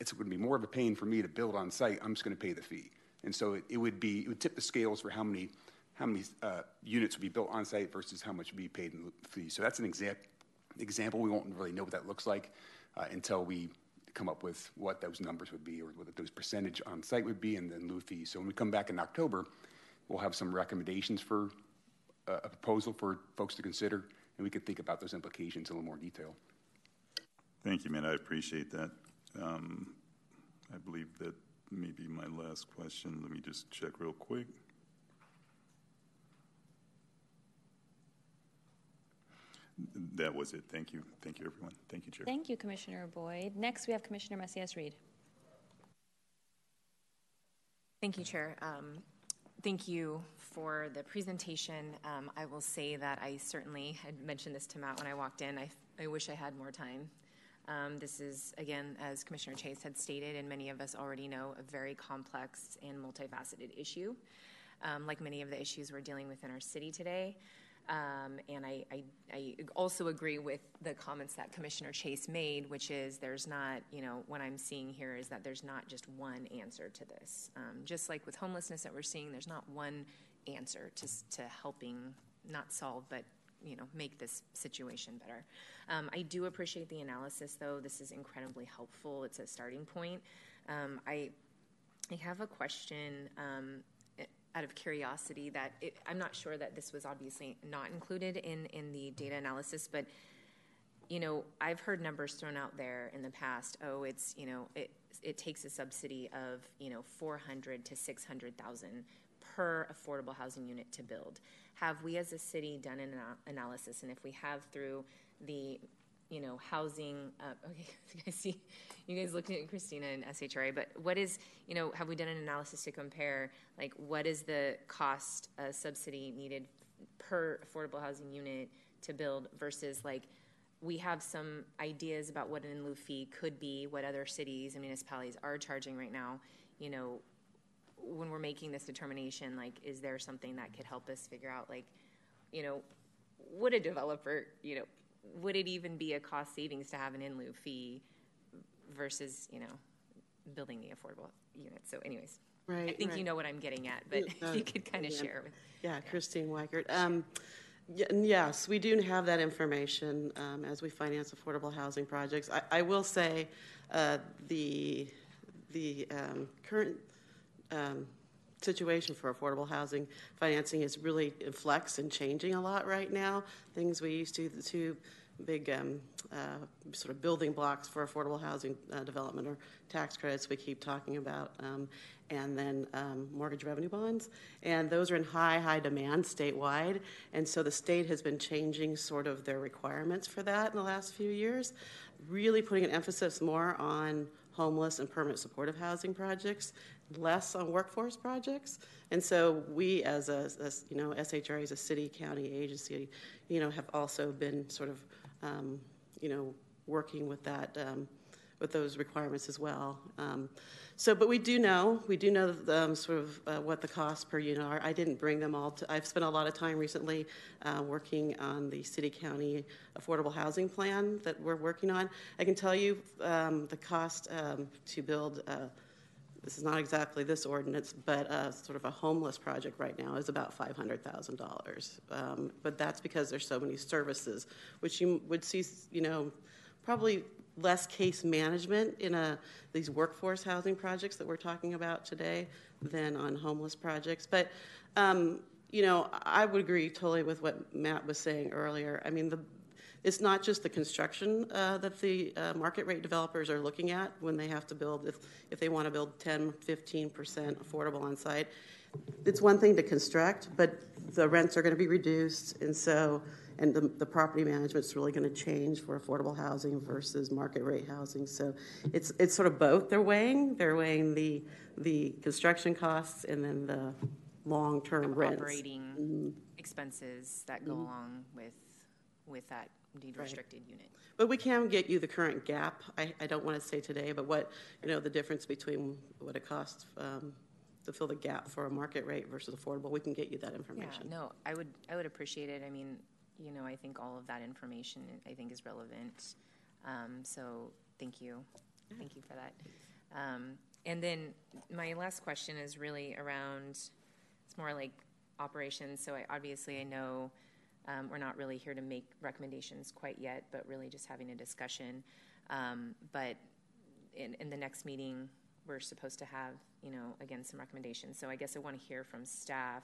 Speaker 18: it's going to be more of a pain for me to build on site. I'm just going to pay the fee. And so it, it would be it would tip the scales for how many how many uh, units would be built on site versus how much would be paid in fee. So that's an exa- example. We won't really know what that looks like uh, until we come up with what those numbers would be or what those percentage on site would be and then lieu fees. So when we come back in October, we'll have some recommendations for uh, a proposal for folks to consider, and we can think about those implications in a little more detail.
Speaker 19: Thank you, man. I appreciate that. Um, I believe that may be my last question. Let me just check real quick. That was it. Thank you. Thank you, everyone. Thank you, Chair.
Speaker 2: Thank you, Commissioner Boyd. Next, we have Commissioner Macias Reed.
Speaker 4: Thank you, Chair. Um, thank you for the presentation. Um, I will say that I certainly had mentioned this to Matt when I walked in. I, I wish I had more time. Um, this is, again, as Commissioner Chase had stated, and many of us already know, a very complex and multifaceted issue, um, like many of the issues we're dealing with in our city today. Um, and I, I, I, also agree with the comments that Commissioner Chase made, which is there's not, you know, what I'm seeing here is that there's not just one answer to this. Um, just like with homelessness that we're seeing, there's not one answer to, to helping not solve, but you know make this situation better. Um, I do appreciate the analysis, though. This is incredibly helpful. It's a starting point. Um, I I have a question um, out of curiosity that it, I'm not sure that this was obviously not included in in the data analysis, but you know I've heard numbers thrown out there in the past. Oh, it's you know it it takes a subsidy of you know 400 to 600 thousand per affordable housing unit to build. Have we as a city done an analysis? And if we have through the you know, housing. Uh, okay, I see you guys looking at Christina and SHRA, but what is, you know, have we done an analysis to compare, like, what is the cost uh, subsidy needed per affordable housing unit to build versus, like, we have some ideas about what an in lieu fee could be, what other cities and municipalities are charging right now. You know, when we're making this determination, like, is there something that could help us figure out, like, you know, would a developer, you know, would it even be a cost savings to have an in lieu fee versus, you know, building the affordable unit? So, anyways,
Speaker 17: right,
Speaker 4: I think
Speaker 17: right.
Speaker 4: you know what I'm getting at, but uh, you could kind of
Speaker 17: yeah.
Speaker 4: share with.
Speaker 17: Yeah, Christine Weichert. Um, yes, we do have that information um, as we finance affordable housing projects. I, I will say uh, the the um, current um, situation for affordable housing financing is really in flux and changing a lot right now. Things we used to the two big um, uh, sort of building blocks for affordable housing uh, development or tax credits we keep talking about, um, and then um, mortgage revenue bonds. And those are in high, high demand statewide. And so the state has been changing sort of their requirements for that in the last few years, really putting an emphasis more on homeless and permanent supportive housing projects, less on workforce projects. And so we, as a, as, you know, SHRA as a city county agency, you know, have also been sort of, um, you know, working with that, um, with those requirements as well. Um, so, but we do know, we do know um, sort of uh, what the costs per unit are. I didn't bring them all. To, I've spent a lot of time recently uh, working on the city county affordable housing plan that we're working on. I can tell you um, the cost um, to build. Uh, this is not exactly this ordinance, but uh, sort of a homeless project right now is about $500,000. Um, but that's because there's so many services, which you would see, you know, probably less case management in a, these workforce housing projects that we're talking about today than on homeless projects. But, um, you know, I would agree totally with what Matt was saying earlier. I mean, the, it's not just the construction uh, that the uh, market rate developers are looking at when they have to build, if, if they want to build 10, 15% affordable on site. It's one thing to construct, but the rents are going to be reduced. And so, and the, the property management is really going to change for affordable housing versus market rate housing. So it's, it's sort of both they're weighing. They're weighing the, the construction costs and then the long term rents.
Speaker 4: Operating
Speaker 17: mm-hmm.
Speaker 4: expenses that go
Speaker 17: Mhm.
Speaker 4: along with, with that
Speaker 17: Right.
Speaker 4: restricted unit.
Speaker 17: But we can get you the current gap. I, I don't want to say today, but what, you know, the difference between what it costs um, to fill the gap for a market rate versus affordable, we can get you that information.
Speaker 4: Yeah,
Speaker 17: information.
Speaker 4: no, I would, I would appreciate it. I mean, you know, I think all of that information, I think is relevant. Um, so, thank you. Thank you for that. Um, and then my last question is really around, it's more like operations. So I, obviously I know um, we're not really here to make recommendations quite yet, but really just having a discussion. Um, but in, in the next meeting, we're supposed to have, you know, again, some recommendations. So I guess I want to hear from staff.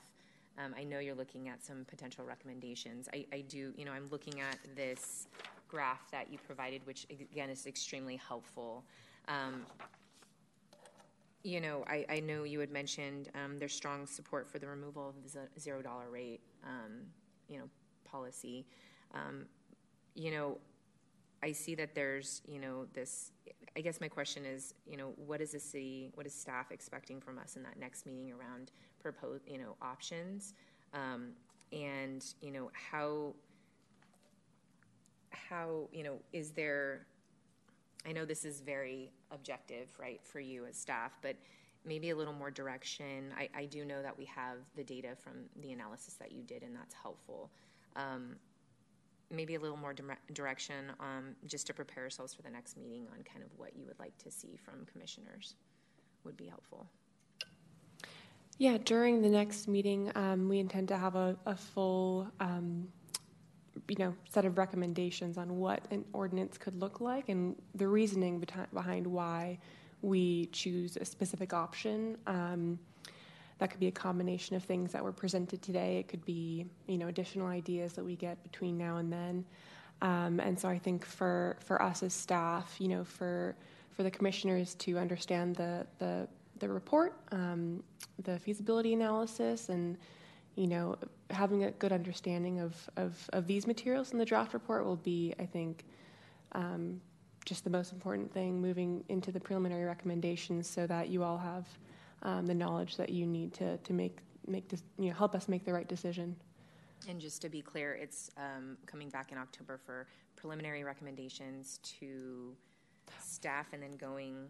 Speaker 4: Um, I know you're looking at some potential recommendations. I, I do, you know, I'm looking at this graph that you provided, which again is extremely helpful. Um, you know, I, I know you had mentioned um, there's strong support for the removal of the zero dollar rate, um, you know, policy. Um, you know, I see that there's, you know, this. I guess my question is, you know, what is the city, what is staff expecting from us in that next meeting around proposed, you know, options, um, and you know how, how, you know, is there I know this is very objective, right, for you as staff, but maybe a little more direction. I, I do know that we have the data from the analysis that you did, and that's helpful. Um, maybe a little more dire- direction um, just to prepare ourselves for the next meeting on kind of what you would like to see from commissioners would be helpful.
Speaker 11: Yeah, during the next meeting, um, we intend to have a, a full, um, you know, set of recommendations on what an ordinance could look like and the reasoning behind why we choose a specific option. Um, that could be a combination of things that were presented today. It could be, you know, additional ideas that we get between now and then. Um, and so I think for, for us as staff, you know, for for the commissioners to understand the the, the report, um, the feasibility analysis, and you know, having a good understanding of, of, of these materials in the draft report will be, I think, um, just the most important thing moving into the preliminary recommendations so that you all have um, the knowledge that you need to, to make, make this, you know, help us make the right decision.
Speaker 4: And just to be clear, it's um, coming back in October for preliminary recommendations to staff and then going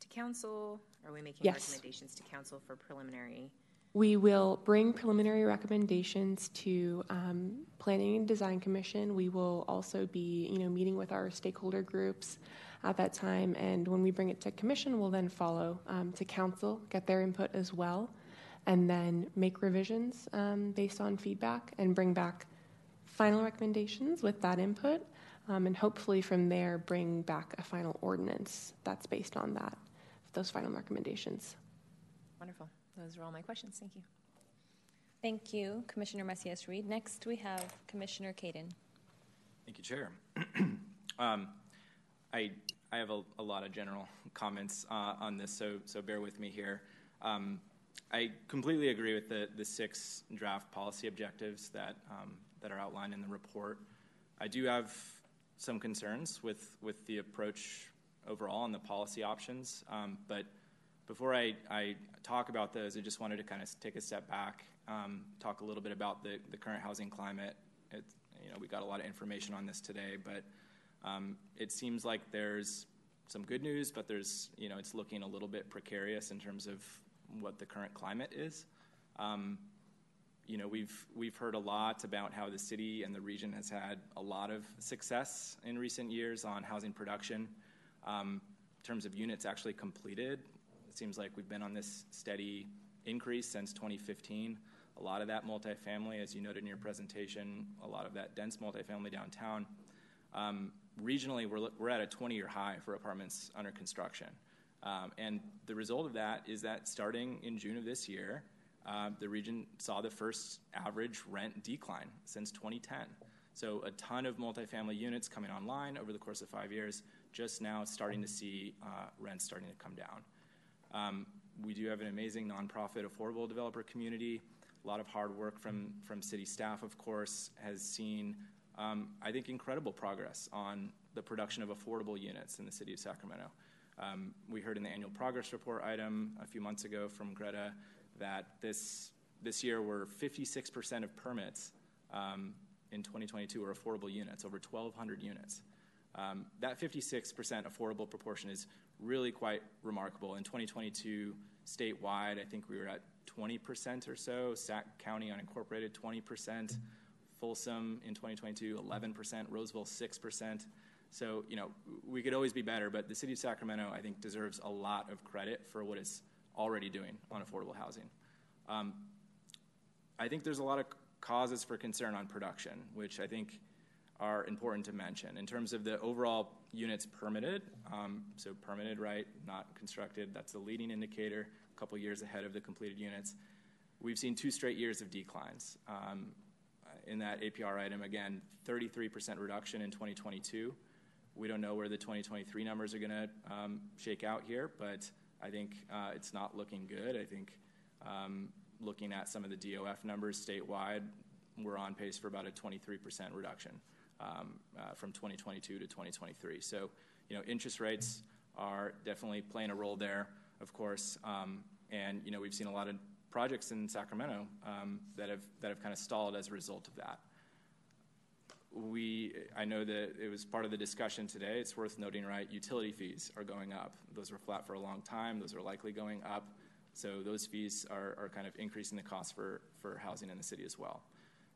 Speaker 4: to council? Are we making
Speaker 11: Yes.
Speaker 4: recommendations to council for preliminary?
Speaker 11: We will bring preliminary recommendations to um, Planning and Design Commission. We will also be, you know, meeting with our stakeholder groups at that time, and when we bring it to commission, we'll then follow um, to council, get their input as well, and then make revisions um, based on feedback and bring back final recommendations with that input, um, and hopefully from there bring back a final ordinance that's based on that, those final recommendations.
Speaker 4: Wonderful. Those are all my questions. Thank you.
Speaker 2: Thank you, Commissioner Macias Reed. Next, we have Commissioner Caden.
Speaker 15: Thank you, Chair. um, I, I have a, a, lot of general comments uh, on this, so, so bear with me here. Um, I completely agree with the, the six draft policy objectives that, um, that are outlined in the report. I do have some concerns with, with the approach overall and the policy options, um, but before I, I, talk about those, I just wanted to kind of take a step back, um, talk a little bit about the, the current housing climate. It's, you know, we got a lot of information on this today, but um, it seems like there's some good news, but there's, you know, it's looking a little bit precarious in terms of what the current climate is. Um, you know, we've we've heard a lot about how the city and the region has had a lot of success in recent years on housing production. Um, in terms of units actually completed, it seems like we've been on this steady increase since 2015. A lot of that multifamily, as you noted in your presentation, a lot of that dense multifamily downtown. Um, regionally, we're, we're at a 20 year high for apartments under construction. Um, and the result of that is that starting in June of this year, uh, the region saw the first average rent decline since 2010. So a ton of multifamily units coming online over the course of five years, just now starting to see uh, rents starting to come down. Um, we do have an amazing nonprofit affordable developer community. A lot of hard work from, from city staff, of course, has seen, um, I think, incredible progress on the production of affordable units in the city of Sacramento. Um, we heard in the annual progress report item a few months ago from Greta that this this year were 56% of permits um, in 2022 are affordable units, over 1,200 units. Um, that 56% affordable proportion is really quite remarkable. In 2022, statewide, I think we were at 20% or so. Sac County unincorporated, 20%. Folsom in 2022, 11%. Roseville, 6%. So, you know, we could always be better, but the city of Sacramento, I think, deserves a lot of credit for what it's already doing on affordable housing. Um, I think there's a lot of causes for concern on production, which I think are important to mention. In terms of the overall units permitted, um, so permitted, right, not constructed, that's the leading indicator, a couple years ahead of the completed units. We've seen two straight years of declines. Um, in that APR item, again, 33% reduction in 2022. We don't know where the 2023 numbers are going to um, shake out here, but I think uh, it's not looking good. I think um, looking at some of the DOF numbers statewide, we're on pace for about a 23% reduction um, uh, from 2022 to 2023. So, you know, interest rates are definitely playing a role there, of course. Um, and you know, we've seen a lot of projects in Sacramento um, that have that have kind of stalled as a result of that we, I know that it was part of the discussion today. It's worth noting, right? Utility fees are going up. Those were flat for a long time. Those are likely going up. So those fees are, are kind of increasing the cost for, for housing in the city as well.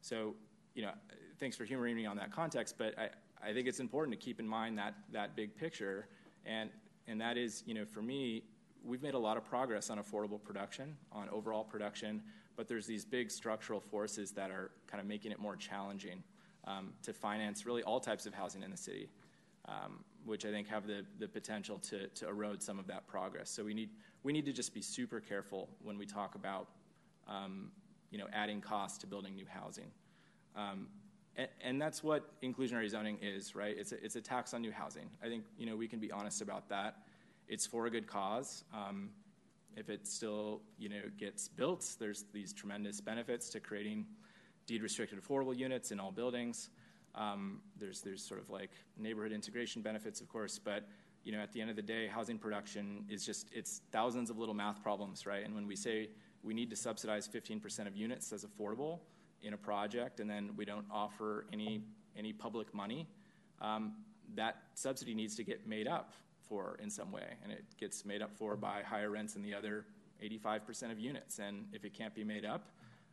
Speaker 15: So, you know, thanks for humoring me on that context, but I, I think it's important to keep in mind that, that big picture. And, and that is, you know, for me, we've made a lot of progress on affordable production, on overall production, but there's these big structural forces that are kind of making it more challenging um, to finance really all types of housing in the city, um, which I think have the, the potential to, to erode some of that progress. So we need, we need to just be super careful when we talk about um, you know, adding costs to building new housing. Um, and, and, that's what inclusionary zoning is, right? It's a, it's a tax on new housing. I think you know, we can be honest about that. It's for a good cause. Um, if it still you know, gets built, there's these tremendous benefits to creating deed restricted affordable units in all buildings. Um, there's there's sort of like neighborhood integration benefits, of course, but you know at the end of the day, housing production is just it's thousands of little math problems, right? And when we say we need to subsidize 15% of units as affordable in a project, and then we don't offer any any public money, um, that subsidy needs to get made up for in some way, and it gets made up for by higher rents in the other 85% of units. And if it can't be made up,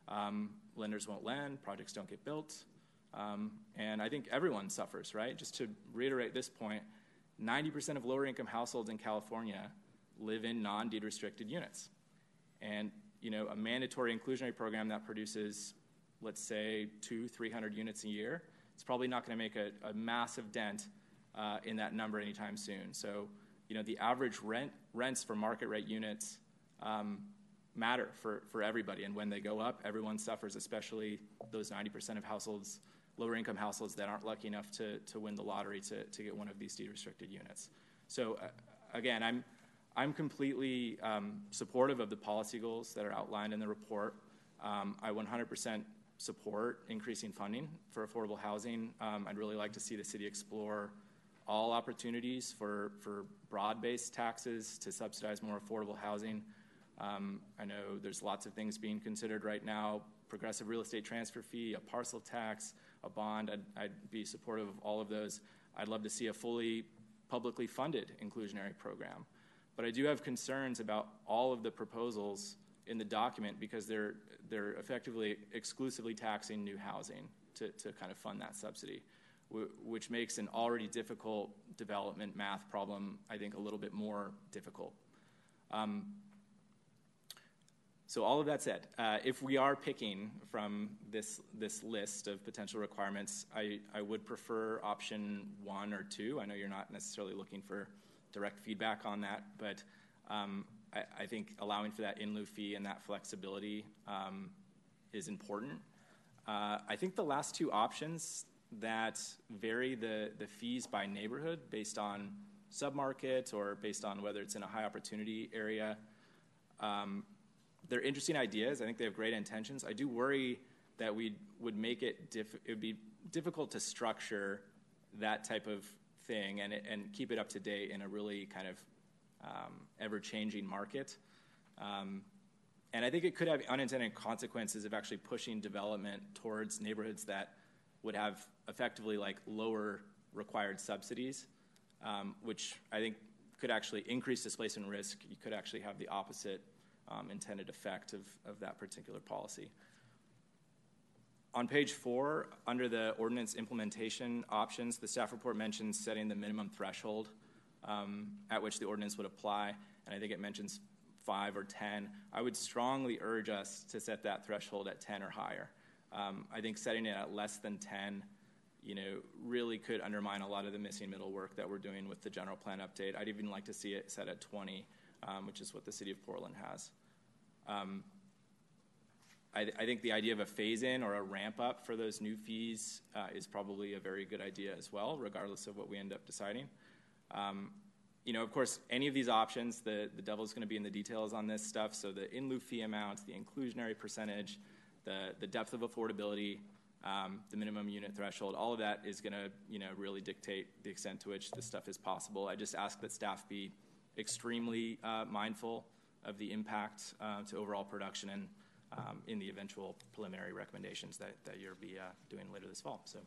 Speaker 15: um, lenders won't lend, projects don't get built, um, and I think everyone suffers, right? Just to reiterate this point, 90% of lower income households in California live in non deed restricted units. And you know, a mandatory inclusionary program that produces, let's say, two, 300 units a year, it's probably not going to make a, a, massive dent uh, in that number anytime soon. So, you know, the average rent rents for market rate units um, matter for, for everybody. And when they go up, everyone suffers, especially those 90% of households lower income households that aren't lucky enough to, to win the lottery to, to get one of these deed restricted units. So uh, again, I'm, I'm completely um, supportive of the policy goals that are outlined in the report. Um, I 100% support increasing funding for affordable housing. Um, I'd really like to see the city explore all opportunities for, for broad based taxes to subsidize more affordable housing. Um, I know there's lots of things being considered right now progressive real estate transfer fee, a parcel tax, a bond. I'd, I'd be supportive of all of those. I'd love to see a fully publicly funded inclusionary program. But I do have concerns about all of the proposals in the document because they're, they're effectively exclusively taxing new housing to, to kind of fund that subsidy which makes an already difficult development math problem, I think, a little bit more difficult. Um, so all of that said, uh, if we are picking from this this list of potential requirements, I, I would prefer option one or two. I know you're not necessarily looking for direct feedback on that, but um, I, I, think allowing for that in lieu fee and that flexibility um, is important. Uh, I think the last two options that vary the, the fees by neighborhood based on submarket or based on whether it's in a high opportunity area. Um, they're interesting ideas. I think they have great intentions. I do worry that we would make it diff- it would be difficult to structure that type of thing and and keep it up to date in a really kind of um, ever changing market. Um, and I think it could have unintended consequences of actually pushing development towards neighborhoods that would have effectively like lower required subsidies, um, which I think could actually increase displacement risk. You could actually have the opposite um, intended effect of, of that particular policy. On page four, under the ordinance implementation options, the staff report mentions setting the minimum threshold um, at which the ordinance would apply, and I think it mentions five or 10. I would strongly urge us to set that threshold at 10 or higher. Um, I think setting it at less than 10, you know, really could undermine a lot of the missing middle work that we're doing with the general plan update. I'd even like to see it set at 20, um, which is what the city of Portland has. Um, I, I, think the idea of a phase in or a ramp up for those new fees uh, is probably a very good idea as well, regardless of what we end up deciding. Um, you know, of course, any of these options, the, the devil's going to be in the details on this stuff. So the in lieu fee amounts, the inclusionary percentage, the, the depth of affordability, um, the minimum unit threshold, all of that is going to you know really dictate the extent to which this stuff is possible. I just ask that staff be extremely uh, mindful of the impact uh, to overall production and um, in the eventual preliminary recommendations that, that you'll be uh, doing later this fall. So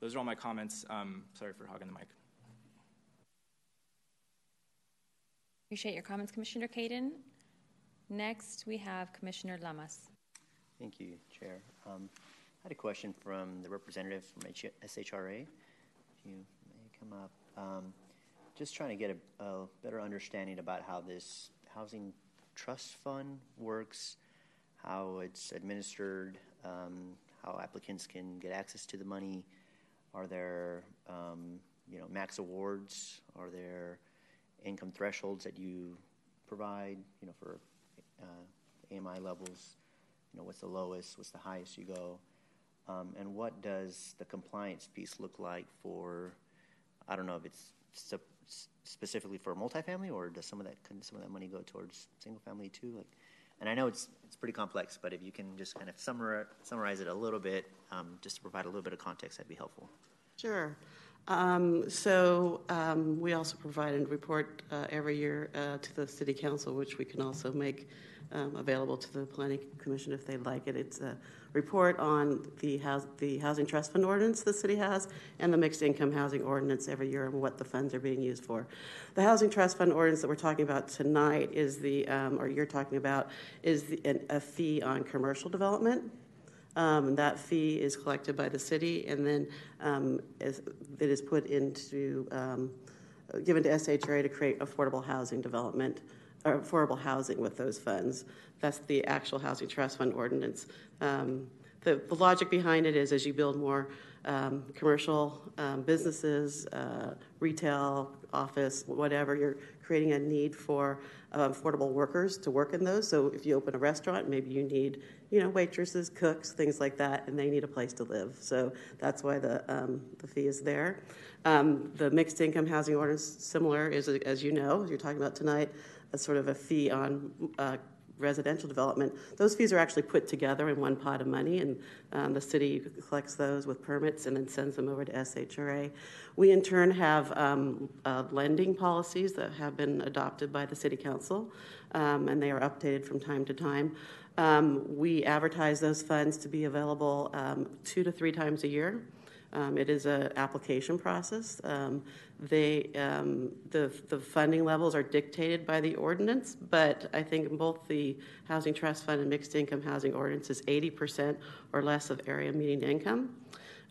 Speaker 15: those are all my comments. Um, sorry for hogging the mic.
Speaker 2: Appreciate your comments, Commissioner Caden. Next, we have Commissioner Lamas.
Speaker 16: Thank you, Chair. Um, I had a question from the representative from SHRA. You may come up. Um, just trying to get a, a, better understanding about how this housing trust fund works, how it's administered, um, how applicants can get access to the money. Are there, um, you know, max awards? Are there income thresholds that you provide, you know, for uh, AMI levels? you know, what's the lowest, what's the highest you go, um, and what does the compliance piece look like for, I don't know if it's specifically for multifamily or does some of that some of that money go towards single family too? Like, and I know it's it's pretty complex, but if you can just kind of summarize summarize it a little bit, um, just to provide a little bit of context, that'd be helpful.
Speaker 17: Sure. Um, so um, we also provide a report uh, every year uh, to the City Council, which we can also make um, available to the Planning Commission if they'd like it. It's a report on the, house, the Housing Trust Fund ordinance the city has and the Mixed Income Housing Ordinance every year and what the funds are being used for. The Housing Trust Fund ordinance that we're talking about tonight is the, um, or you're talking about, is the, an, a fee on commercial development. Um, that fee is collected by the city and then um, is, it is put into, um, given to SHRA to create affordable housing development affordable housing with those funds. That's the actual Housing Trust Fund ordinance. Um, the, the, logic behind it is as you build more um, commercial um, businesses, uh, retail, office, whatever. You're creating a need for uh, affordable workers to work in those. So if you open a restaurant, maybe you need, you know, waitresses, cooks, things like that, and they need a place to live. So that's why the um, the fee is there. Um, the mixed income housing ordinance, similar, is as you know, as you're talking about tonight, a sort of a fee on uh, residential development, those fees are actually put together in one pot of money, and um, the city collects those with permits and then sends them over to SHRA. We, in turn, have um, uh, lending policies that have been adopted by the city council, um, and they are updated from time to time. Um, we advertise those funds to be available um, two to three times a year. Um, it is an application process. They, um, the, the funding levels are dictated by the ordinance, but I think both the Housing Trust Fund and Mixed Income Housing Ordinance is 80% or less of area median income.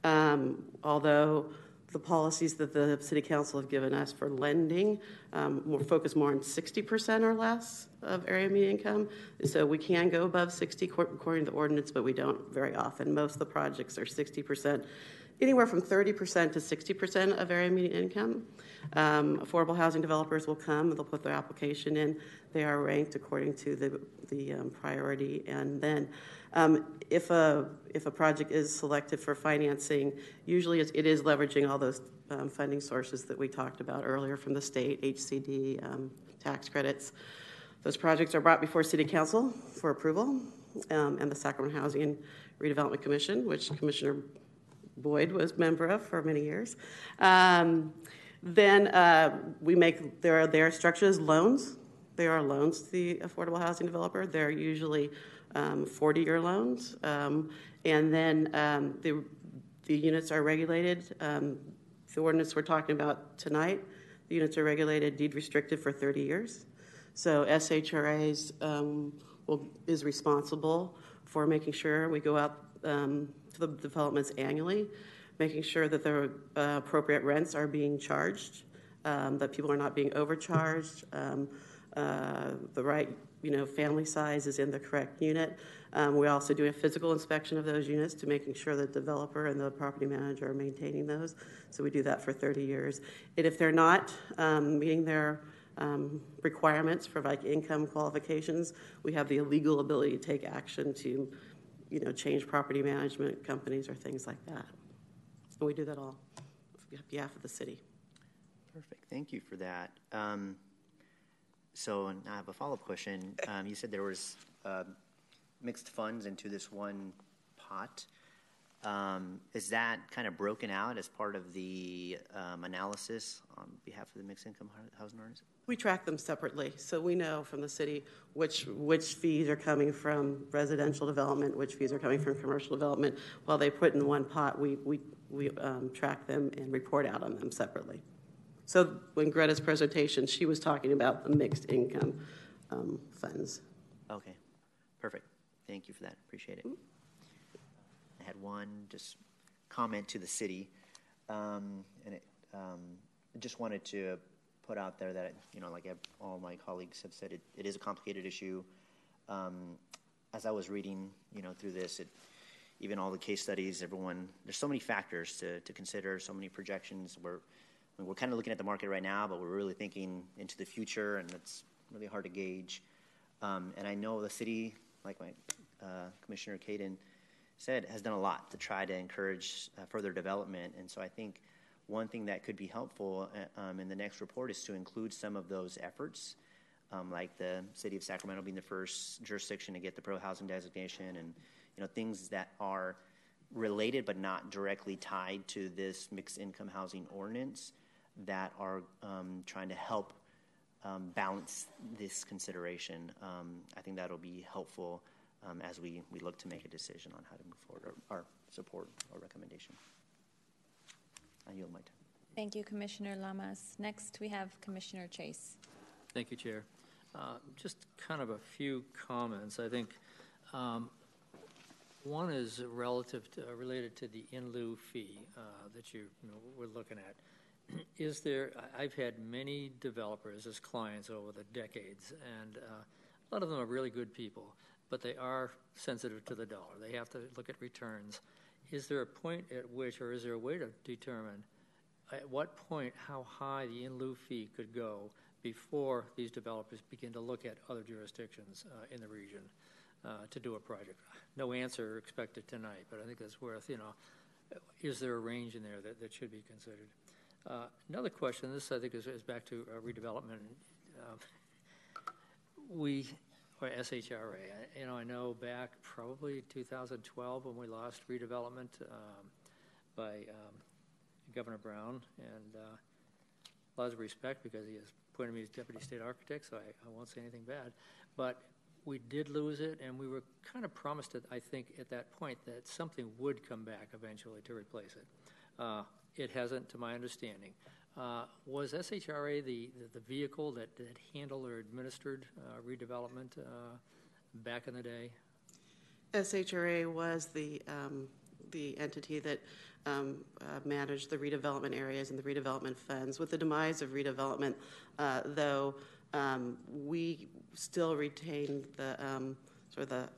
Speaker 17: Um, although the policies that the City Council have given us for lending um, more focus more on 60% or less of area median income. So we can go above 60 according to the ordinance, but we don't very often. Most of the projects are 60% anywhere from 30% to 60% of area median income. Um, affordable housing developers will come, they'll put their application in. They are ranked according to the, the um, priority. And then um, if, a, if a project is selected for financing, usually it is leveraging all those um, funding sources that we talked about earlier from the state, HCD, um, tax credits. Those projects are brought before City Council for approval um, and the Sacramento Housing Redevelopment Commission, which Commissioner Boyd was member of for many years. Um, then uh, we make their their structures loans. They are loans to the affordable housing developer. They're usually 40-year um, loans, um, and then um, the the units are regulated. Um, the ordinance we're talking about tonight, the units are regulated deed restricted for 30 years. So SHRA's will, is responsible for making sure we go out um, the developments annually, making sure that the uh, appropriate rents are being charged, um, that people are not being overcharged, um, uh, the right you know family size is in the correct unit. Um, we also do a physical inspection of those units to making sure the developer and the property manager are maintaining those. So we do that for 30 years. And if they're not um, meeting their um, requirements for like income qualifications, we have the legal ability to take action to you know, change property management companies or things like that. And we do that all on behalf of the city.
Speaker 16: Perfect. Thank you for that. Um, so I have a follow-up question. Um, you said there was uh, mixed funds into this one pot. Um, is that kind of broken out as part of the um, analysis on behalf of the mixed income housing owners?
Speaker 17: We track them separately, so we know from the city which which fees are coming from residential development, which fees are coming from commercial development. While they put in one pot, we we we um, track them and report out on them separately. So when Greta's presentation, she was talking about the mixed income um, funds.
Speaker 16: Okay, perfect. Thank you for that. Appreciate it. I had one just comment to the city, um, and it, um, just wanted to put out there that, you know, like all my colleagues have said, it, it is a complicated issue. Um, as I was reading, you know, through this, it, even all the case studies, everyone, there's so many factors to, to consider, so many projections. We're, I mean, we're kind of looking at the market right now, but we're really thinking into the future, and it's really hard to gauge. Um, and I know the city, like my uh, Commissioner Caden said, has done a lot to try to encourage uh, further development. And so I think one thing that could be helpful uh, um, in the next report is to include some of those efforts, um, like the city of Sacramento being the first jurisdiction to get the pro housing designation, and you know things that are related but not directly tied to this mixed income housing ordinance that are um, trying to help um, balance this consideration. Um, I think that'll be helpful um, as we, we look to make a decision on how to move forward or, or support or recommendation. I yield my time.
Speaker 2: Thank you, Commissioner Lamas. Next, we have Commissioner Chase.
Speaker 14: Thank you, Chair. Uh, just kind of a few comments. I think um, one is relative to, uh, related to the in lieu fee uh, that you, you know, we're looking at. Is there? I've had many developers as clients over the decades, and uh, a lot of them are really good people, but they are sensitive to the dollar. They have to look at returns, is there a point at which, or is there a way to determine at what point how high the in lieu fee could go before these developers begin to look at other jurisdictions uh, in the region uh, to do a project? No answer expected tonight, but I think that's worth, you know, is there a range in there that, that should be considered? Uh, another question, this I think is, is back to uh, redevelopment. Um, we, or SHRA, you know, I know back probably 2012 when we lost redevelopment um, by um, Governor Brown, and uh, lots of respect because he has appointed me as deputy state architect, so I, I won't say anything bad. But we did lose it, and we were kind of promised it, I think, at that point that something would come back eventually to replace it. Uh, it hasn't, to my understanding. Uh, was SHRA the, the, the, vehicle that, that handled or administered uh, redevelopment uh, back in the day?
Speaker 17: SHRA was the um, the entity that um, uh, managed the redevelopment areas and the redevelopment funds. With the demise of redevelopment, uh, though, um, we still retain the um, sort of the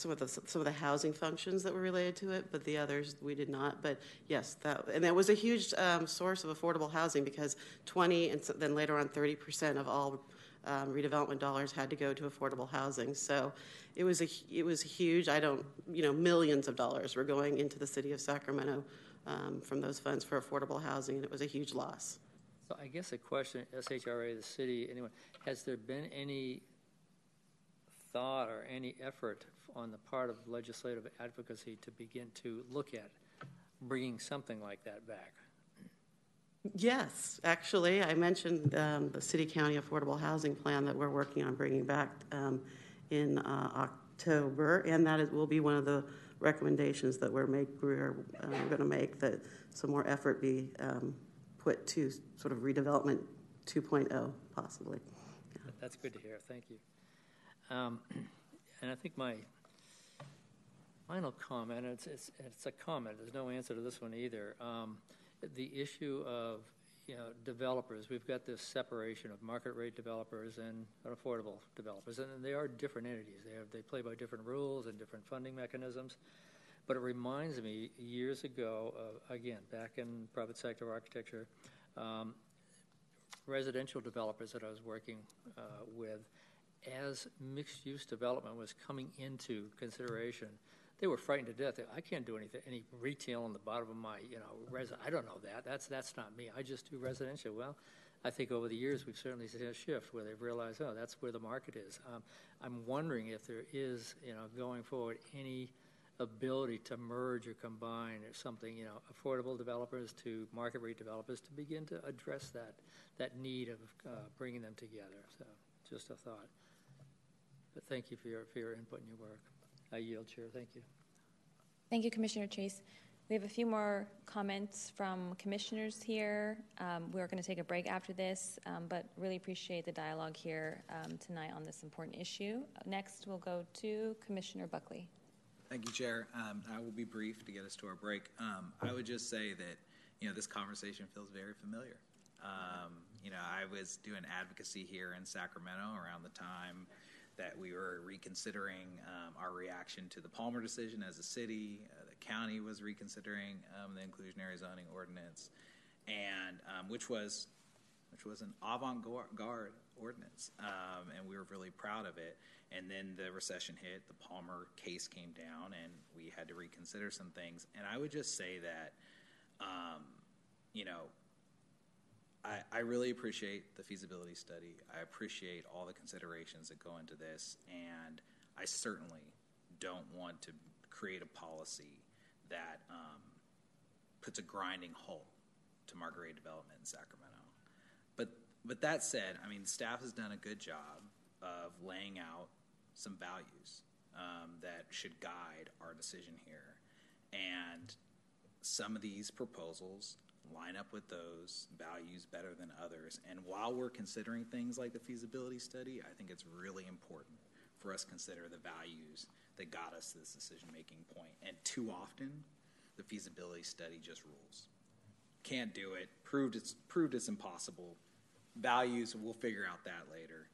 Speaker 17: some of the some of the housing functions that were related to it, but the others we did not. But yes, that and that was a huge um, source of affordable housing because 20 and so, then later on 30 percent of all um, redevelopment dollars had to go to affordable housing. So it was a it was huge. I don't you know millions of dollars were going into the city of Sacramento um, from those funds for affordable housing, and it was a huge loss.
Speaker 14: So I guess a question, SHRA, the city, anyone, has there been any thought or any effort on the part of legislative advocacy to begin to look at bringing something like that back?
Speaker 17: Yes, actually, I mentioned um, the City County Affordable Housing Plan that we're working on bringing back um, in uh, October, and that is, will be one of the recommendations that we're make we're uh, going to make that some more effort be um, put to sort of redevelopment 2.0 possibly.
Speaker 14: Yeah. That's good to hear. Thank you. Um, and I think my final comment, it's, it's, it's, a comment, there's no answer to this one either. Um, the issue of you know, developers, we've got this separation of market rate developers and affordable developers, and they are different entities. They, have, they play by different rules and different funding mechanisms. But it reminds me years ago, again, back in private sector architecture, um, residential developers that I was working uh, with, as mixed use development was coming into consideration, they were frightened to death. I can't do anything, any retail on the bottom of my, you know, res- I don't know that. That's that's not me. I just do residential. Well, I think over the years we've certainly seen a shift where they've realized, oh, that's where the market is. Um, I'm wondering if there is, you know, going forward, any ability to merge or combine or something, you know, affordable developers to market rate developers to begin to address that that need of uh, bringing them together. So, just a thought. But thank you for your for your input and your work. I yield, Chair. Thank you.
Speaker 2: Thank you, Commissioner Chase. We have a few more comments from commissioners here. Um, we're going to take a break after this, um, but really appreciate the dialogue here um, tonight on this important issue. Next, we'll go to Commissioner Buckley.
Speaker 8: Thank you, Chair. Um, I will be brief to get us to our break. Um, I would just say that you know this conversation feels very familiar. Um, you know, I was doing advocacy here in Sacramento around the time that we were reconsidering um, our reaction to the Palmer decision as a city. Uh, the county was reconsidering um, the inclusionary zoning ordinance, and um, which was which was an avant-garde ordinance, um, and we were really proud of it. And then the recession hit, the Palmer case came down, and we had to reconsider some things. And I would just say that, um, you know, I, I really appreciate the feasibility study. I appreciate all the considerations that go into this, and I certainly don't want to create a policy that um, puts a grinding halt to market rate development in Sacramento. But but that said, I mean, staff has done a good job of laying out some values um, that should guide our decision here, and some of these proposals line up with those values better than others. And while we're considering things like the feasibility study, I think it's really important for us to consider the values that got us to this decision making point. And too often, the feasibility study just rules. Can't do it. Proved it's proved it's impossible. Values, we'll figure out that later.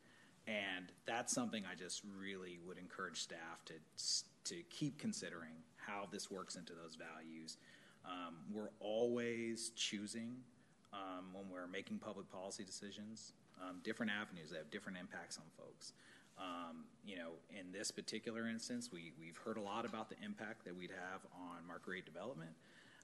Speaker 8: And that's something I just really would encourage staff to to keep considering how this works into those values. Um, we're always choosing um, when we're making public policy decisions, um, different avenues that have different impacts on folks. Um, you know, in this particular instance, we, we've heard a lot about the impact that we'd have on market rate development.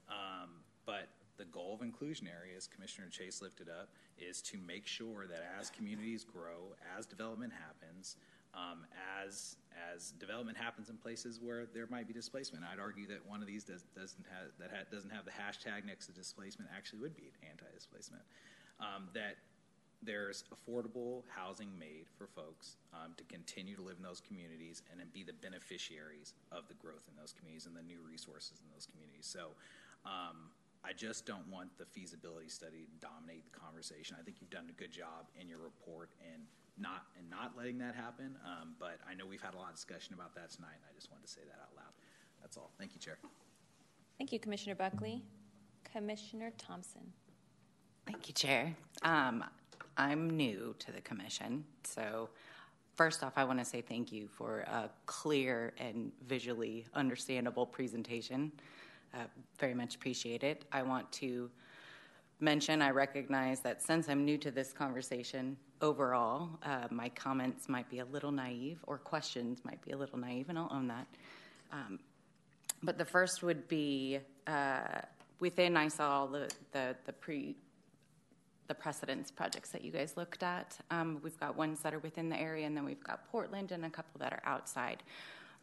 Speaker 8: Um, but the goal of inclusionary, as Commissioner Chase lifted up, is to make sure that as communities grow, as development happens, um, as as development happens in places where there might be displacement. I'd argue that one of these does, doesn't have that ha- doesn't have the hashtag next to displacement actually would be anti-displacement. Um, that there's affordable housing made for folks um, to continue to live in those communities and be the beneficiaries of the growth in those communities and the new resources in those communities. So. Um, I just don't want the feasibility study to dominate the conversation. I think you've done a good job in your report and not and not letting that happen. Um, but I know we've had a lot of discussion about that tonight, and I just wanted to say that out loud. That's all. Thank you, Chair.
Speaker 2: Thank you, Commissioner Buckley. Commissioner Thompson.
Speaker 20: Thank you, Chair. Um, I'm new to the commission, so first off, I want to say thank you for a clear and visually understandable presentation. Uh, very much appreciate it. I want to mention I recognize that since I'm new to this conversation, overall, uh, my comments might be a little naive or questions might be a little naive, and I'll own that. Um, but the first would be uh, within I saw all the, the, the pre the precedence projects that you guys looked at. Um, we've got ones that are within the area, and then we've got Portland and a couple that are outside.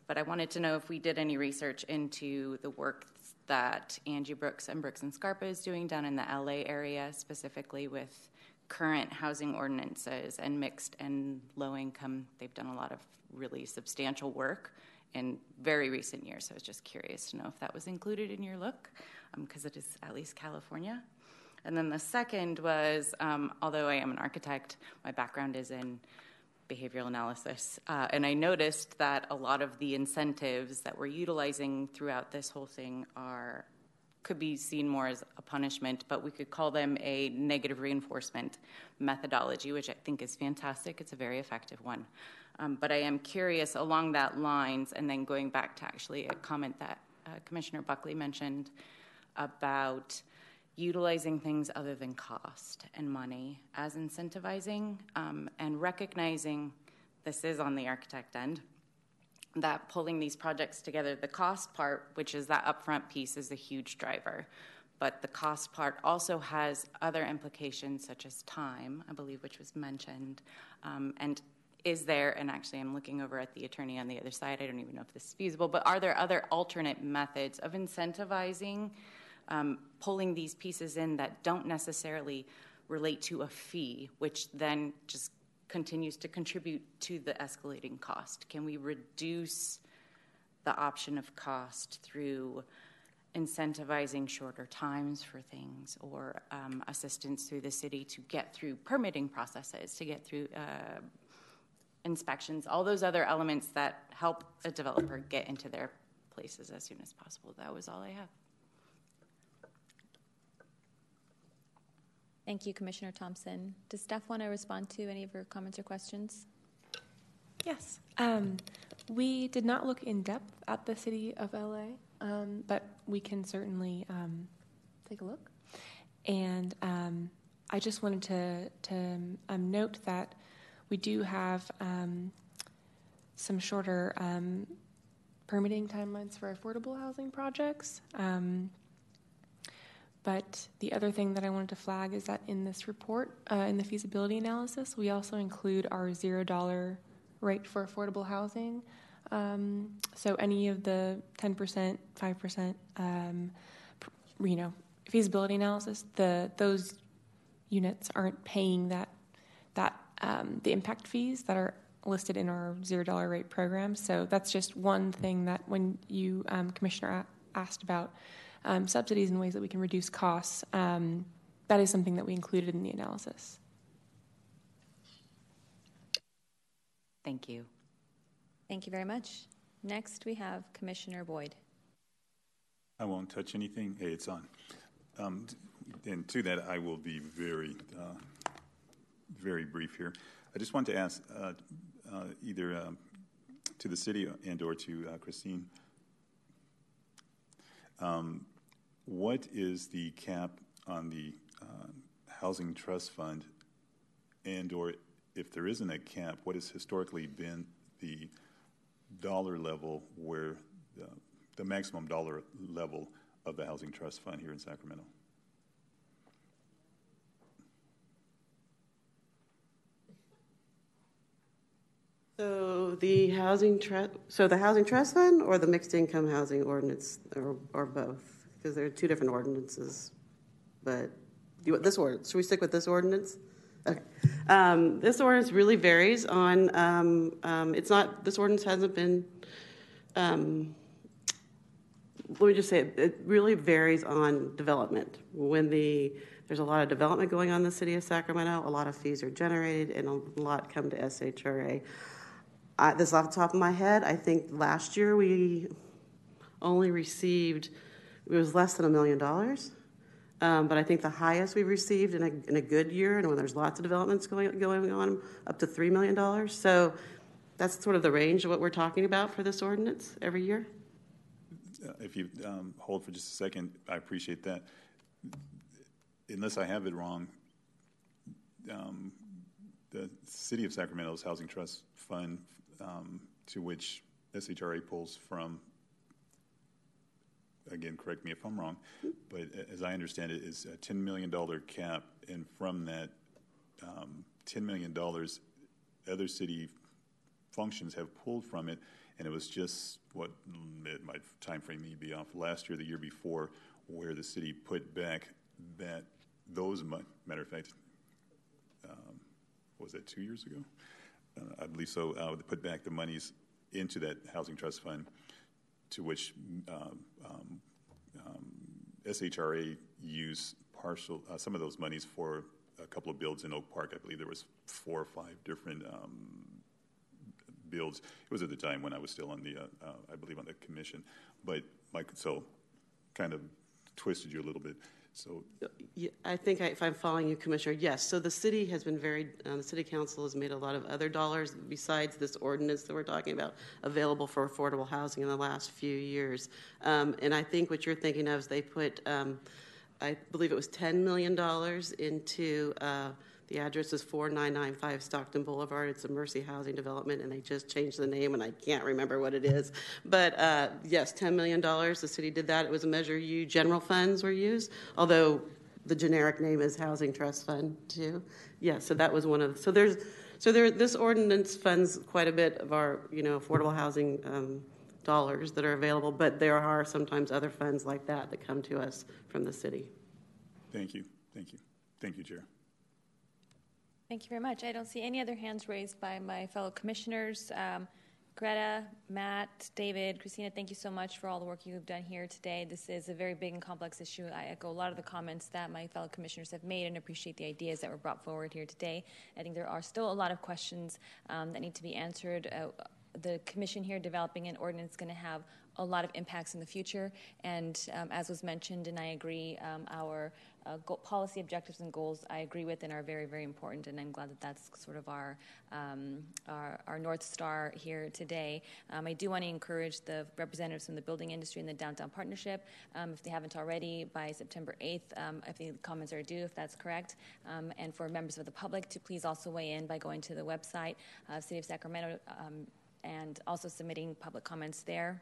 Speaker 20: But I wanted to know if we did any research into the work that Angie Brooks and Brooks and Scarpa is doing down in the LA area, specifically with current housing ordinances and mixed and low income. They've done a lot of really substantial work in very recent years. So I was just curious to know if that was included in your look, because um, it is at least California. And then the second was um, although I am an architect, my background is in behavioral analysis. Uh, and I noticed that a lot of the incentives that we're utilizing throughout this whole thing are could be seen more as a punishment, but we could call them a negative reinforcement methodology, which I think is fantastic. It's a very effective one. Um, but I am curious along that lines, and then going back to actually a comment that uh, Commissioner Buckley mentioned about utilizing things other than cost and money as incentivizing um, and recognizing this is on the architect end that pulling these projects together the cost part which is that upfront piece is a huge driver. But the cost part also has other implications such as time i believe which was mentioned um, and is there and actually i'm looking over at the attorney on the other side i don't even know if this is feasible but are there other alternate methods of incentivizing um, pulling these pieces in that don't necessarily relate to a fee, which then just continues to contribute to the escalating cost? Can we reduce the option of cost through incentivizing shorter times for things or um, assistance through the city to get through permitting processes, to get through uh, inspections, all those other elements that help a developer get into their places as soon as possible? That was all I have.
Speaker 2: Thank you, Commissioner Thompson. Does staff want to respond to any of your comments or questions?
Speaker 11: Yes. Um, we did not look in depth at the city of LA, um, but we can certainly um, take a look. And um, I just wanted to, to um, note that we do have um, some shorter permitting timelines for affordable housing projects. But the other thing that I wanted to flag is that in this report, uh, in the feasibility analysis, we also include our zero dollar rate for affordable housing. Um, so any of the 10%, 5%, um, you know, feasibility analysis, the those units aren't paying that that um, the impact fees that are listed in our zero dollar rate program. So that's just one thing that when you, um, Commissioner, asked about um, subsidies and ways that we can reduce costs, um, that is something that we included in the analysis.
Speaker 20: Thank you.
Speaker 2: Thank you very much. Next, we have Commissioner Boyd.
Speaker 19: I won't touch anything. Hey, it's on. Um, and to that, I will be very, uh, very brief here. I just want to ask uh, uh, either um, to the city and or to uh, Christine what is the cap on the uh, housing trust fund, and or if there isn't a cap, what has historically been the dollar level where the maximum dollar level of the housing trust fund here in Sacramento?
Speaker 17: So the housing trust, so the housing trust fund or the mixed income housing ordinance, or, or both? Because there are two different ordinances. But you this ordinance? Should we stick with this ordinance? Okay. Um, this ordinance really varies on. Um, um, it's not. This ordinance hasn't been. Um, let me just say it, it really varies on development. When the there's a lot of development going on in the city of Sacramento, a lot of fees are generated, and a lot come to SHRA. I, this off the top of my head, I think last year we only received, it was less than a million dollars. Um, but I think the highest we've received in a, in a good year, and when there's lots of developments going, going on, up to $3 million. So that's sort of the range of what we're talking about for this ordinance every year.
Speaker 19: Uh, if you um, hold for just a second, I appreciate that. Unless I have it wrong, um, the City of Sacramento's Housing Trust Fund um, to which SHRA pulls from. Again, correct me if I'm wrong, but as I understand it, is a $10 million cap, and from that um, $10 million, other city functions have pulled from it, and it was just what it might time frame me be off last year, the year before, where the city put back that those matter of fact, um, was that two years ago? Uh, I believe so, uh, put back the monies into that housing trust fund, to which um, um, um SHRA used partial uh, some of those monies for a couple of builds in Oak Park. I believe there was four or five different um, builds. It was at the time when I was still on the, uh, uh, I believe, on the commission. But Mike, so kind of twisted you a little bit. So
Speaker 17: I think I, if I'm following you, Commissioner, yes. So the city has been very, um, the city council has made a lot of other dollars besides this ordinance that we're talking about available for affordable housing in the last few years. Um, and I think what you're thinking of is they put, um, I believe it was $10 million into uh, the address is 4995 Stockton Boulevard. It's a Mercy Housing Development, and they just changed the name, and I can't remember what it is. But uh, yes, $10 million. The city did that. It was a Measure U general funds were used, although the generic name is Housing Trust Fund, too. Yeah, so that was one of so there's, so there, this ordinance funds quite a bit of our, you know, affordable housing um, dollars that are available, but there are sometimes other funds like that that come to us from the city.
Speaker 19: Thank you. Thank you. Thank you, Chair.
Speaker 2: Thank you very much. I don't see any other hands raised by my fellow commissioners. Um, Greta, Matt, David, Christina, thank you so much for all the work you've done here today. This is a very big and complex issue. I echo a lot of the comments that my fellow commissioners have made and appreciate the ideas that were brought forward here today. I think there are still a lot of questions um, that need to be answered. Uh, the commission here developing an ordinance is going to have a lot of impacts in the future. And um, as was mentioned, and I agree, um, our uh, policy objectives and goals I agree with and are very, very important. And I'm glad that that's sort of our um, our, our, North Star here today. Um, I do want to encourage the representatives from the building industry and the downtown partnership, um, if they haven't already, by September 8th, um, if the comments are due, if that's correct, and for members of the public to please also weigh in by going to the website of City of Sacramento and also submitting public comments there.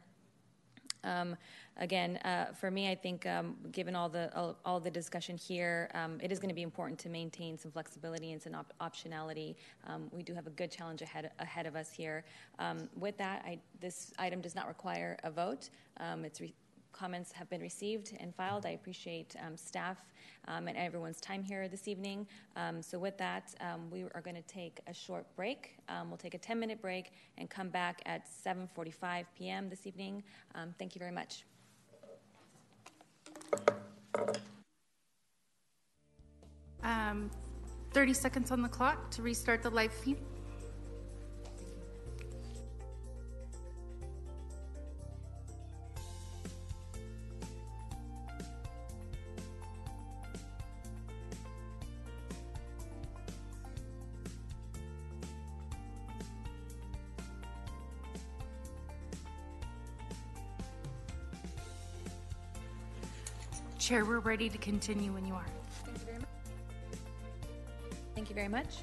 Speaker 2: Um, again, uh, for me, I think um, given all the all, all, the discussion here, um, it is going to be important to maintain some flexibility and some op- optionality. Um, we do have a good challenge ahead ahead of us here. Um, with that, I, this item does not require a vote. Um, it's re- comments have been received and filed. I appreciate um, staff um, and everyone's time here this evening. Um, so with that, we are going to take a short break. We'll take a 10-minute break and come back at 7:45 p.m. this evening. Thank you very much.
Speaker 1: Um, 30 seconds on the clock to restart the live feed. Chair, we're ready to continue when you are.
Speaker 2: Thank you very much. Thank you very much.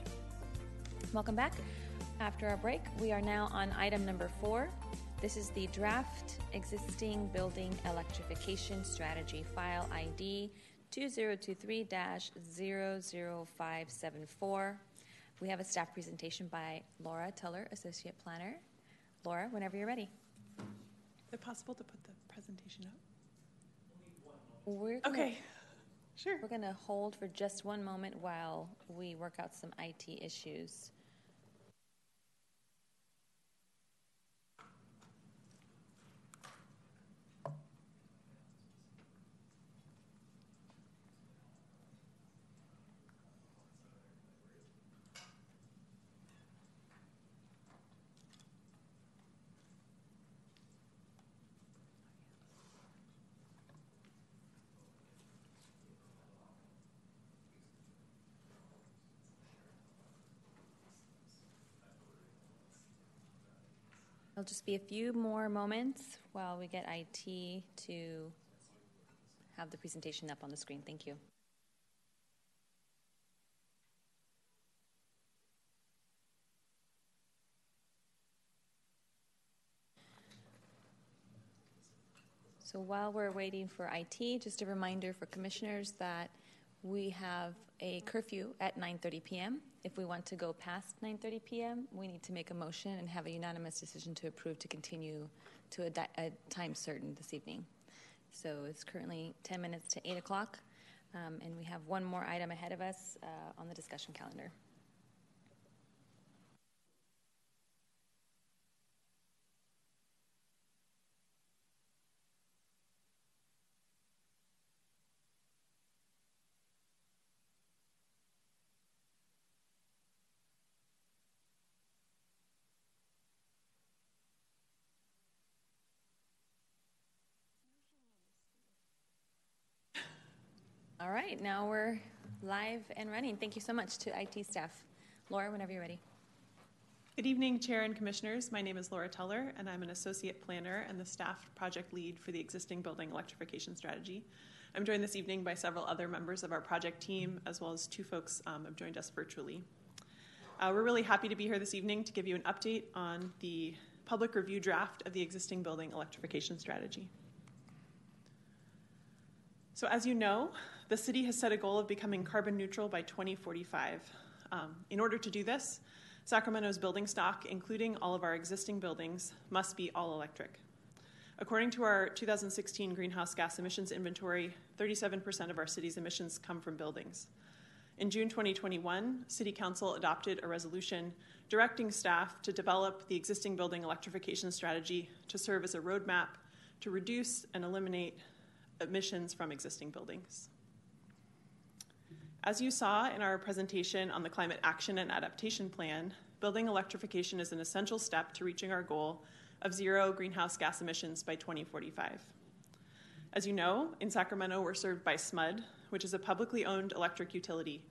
Speaker 2: Welcome back. After our break, we are now on item number four. This is the draft existing building electrification strategy file ID 2023 00574. We have a staff presentation by Laura Tuller, Associate Planner. Laura, whenever you're ready.
Speaker 21: Is it possible to put the presentation up?
Speaker 2: We're gonna,
Speaker 21: Okay,
Speaker 2: sure. We're going to hold for just one moment while we work out some IT issues. It'll just be a few more moments while we get IT to have the presentation up on the screen. Thank you. So while we're waiting for IT, just a reminder for commissioners that we have a curfew at 9:30 p.m. If we want to go past 9:30 p.m., we need to make a motion and have a unanimous decision to approve to continue to a, di- a time certain this evening. So it's currently 10 minutes to 8 o'clock, um, and we have one more item ahead of us uh, on the discussion calendar. Right, now we're live and running. Thank you so much to IT staff. Laura, whenever you're ready.
Speaker 21: Good evening, Chair and Commissioners. My name is Laura Teller, and I'm an Associate Planner and the Staff Project Lead for the existing building electrification strategy. I'm joined this evening by several other members of our project team, as well as two folks um, have joined us virtually. Uh, we're really happy to be here this evening to give you an update on the public review draft of the existing building electrification strategy. So, as you know, the city has set a goal of becoming carbon neutral by 2045. Um, in order to do this, Sacramento's building stock, including all of our existing buildings, must be all electric. According to our 2016 greenhouse gas emissions inventory, 37% of our city's emissions come from buildings. In June 2021, City Council adopted a resolution directing staff to develop the existing building electrification strategy to serve as a roadmap to reduce and eliminate emissions from existing buildings. As you saw in our presentation on the Climate Action and Adaptation Plan, building electrification is an essential step to reaching our goal of zero greenhouse gas emissions by 2045. As you know, in Sacramento, we're served by SMUD, which is a publicly owned electric utility.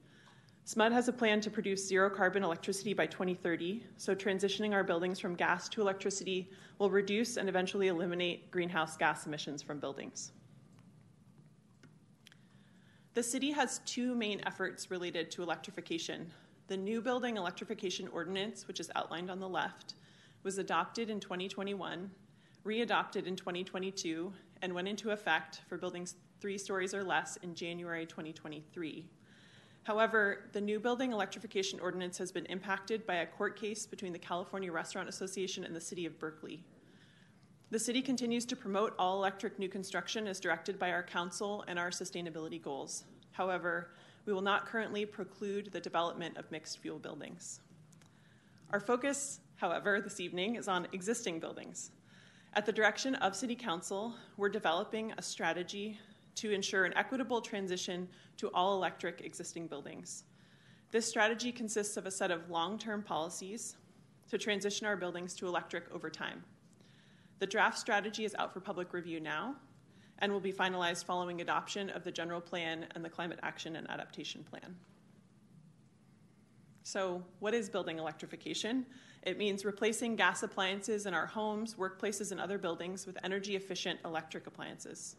Speaker 21: SMUD has a plan to produce zero carbon electricity by 2030, so transitioning our buildings from gas to electricity will reduce and eventually eliminate greenhouse gas emissions from buildings. The city has two main efforts related to electrification. The new building electrification ordinance, which is outlined on the left, was adopted in 2021, readopted in 2022, and went into effect for buildings three stories or less in January 2023. However, the new building electrification ordinance has been impacted by a court case between the California Restaurant Association and the City of Berkeley. The city continues to promote all electric new construction as directed by our council and our sustainability goals. However, we will not currently preclude the development of mixed fuel buildings. Our focus, however, this evening is on existing buildings. At the direction of City Council, we're developing a strategy to ensure an equitable transition to all electric existing buildings. This strategy consists of a set of long term policies to transition our buildings to electric over time. The draft strategy is out for public review now and will be finalized following adoption of the general plan and the climate action and adaptation plan. So, what is building electrification? It means replacing gas appliances in our homes, workplaces, and other buildings with energy efficient electric appliances.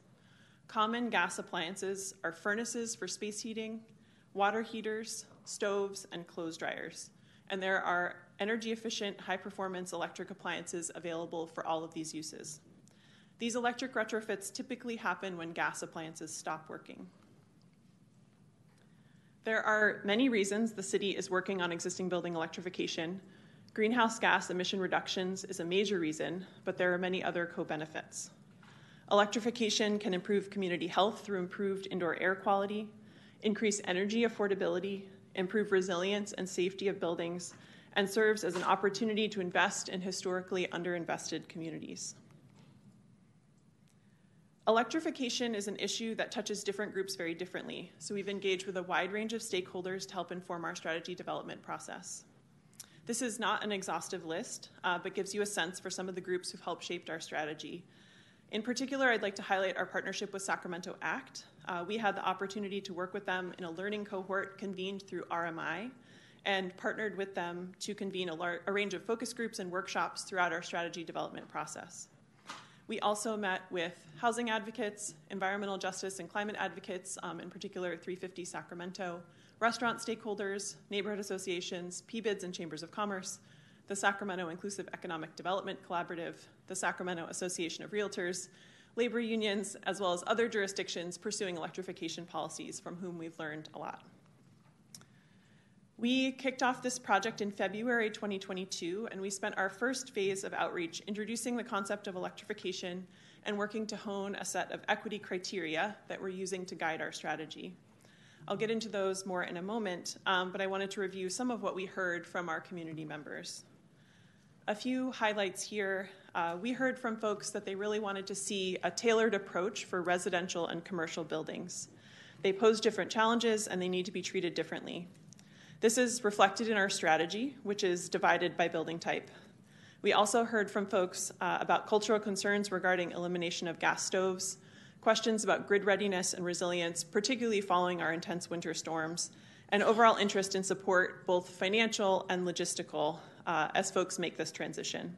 Speaker 21: Common gas appliances are furnaces for space heating, water heaters, stoves, and clothes dryers. And there are energy efficient, high performance electric appliances available for all of these uses. These electric retrofits typically happen when gas appliances stop working. There are many reasons the city is working on existing building electrification. Greenhouse gas emission reductions is a major reason, but there are many other co benefits. Electrification can improve community health through improved indoor air quality, increase energy affordability, improve resilience and safety of buildings, and serves as an opportunity to invest in historically underinvested communities. Electrification is an issue that touches different groups very differently, so we've engaged with a wide range of stakeholders to help inform our strategy development process. This is not an exhaustive list, uh, but gives you a sense for some of the groups who've helped shape our strategy. In particular, I'd like to highlight our partnership with Sacramento ACT. Uh, we had the opportunity to work with them in a learning cohort convened through RMI and partnered with them to convene a, lar- a range of focus groups and workshops throughout our strategy development process. We also met with housing advocates, environmental justice and climate advocates, um, in particular 350 Sacramento, restaurant stakeholders, neighborhood associations, PBIDs and chambers of commerce, the Sacramento Inclusive Economic Development Collaborative, the Sacramento Association of Realtors, labor unions, as well as other jurisdictions pursuing electrification policies from whom we've learned a lot. We kicked off this project in February 2022, and we spent our first phase of outreach introducing the concept of electrification and working to hone a set of equity criteria that we're using to guide our strategy. I'll get into those more in a moment, um, but I wanted to review some of what we heard from our community members. A few highlights here. Uh, we heard from folks that they really wanted to see a tailored approach for residential and commercial buildings. They pose different challenges and they need to be treated differently. This is reflected in our strategy, which is divided by building type. We also heard from folks uh, about cultural concerns regarding elimination of gas stoves, questions about grid readiness and resilience, particularly following our intense winter storms, and overall interest in support, both financial and logistical, uh, as folks make this transition.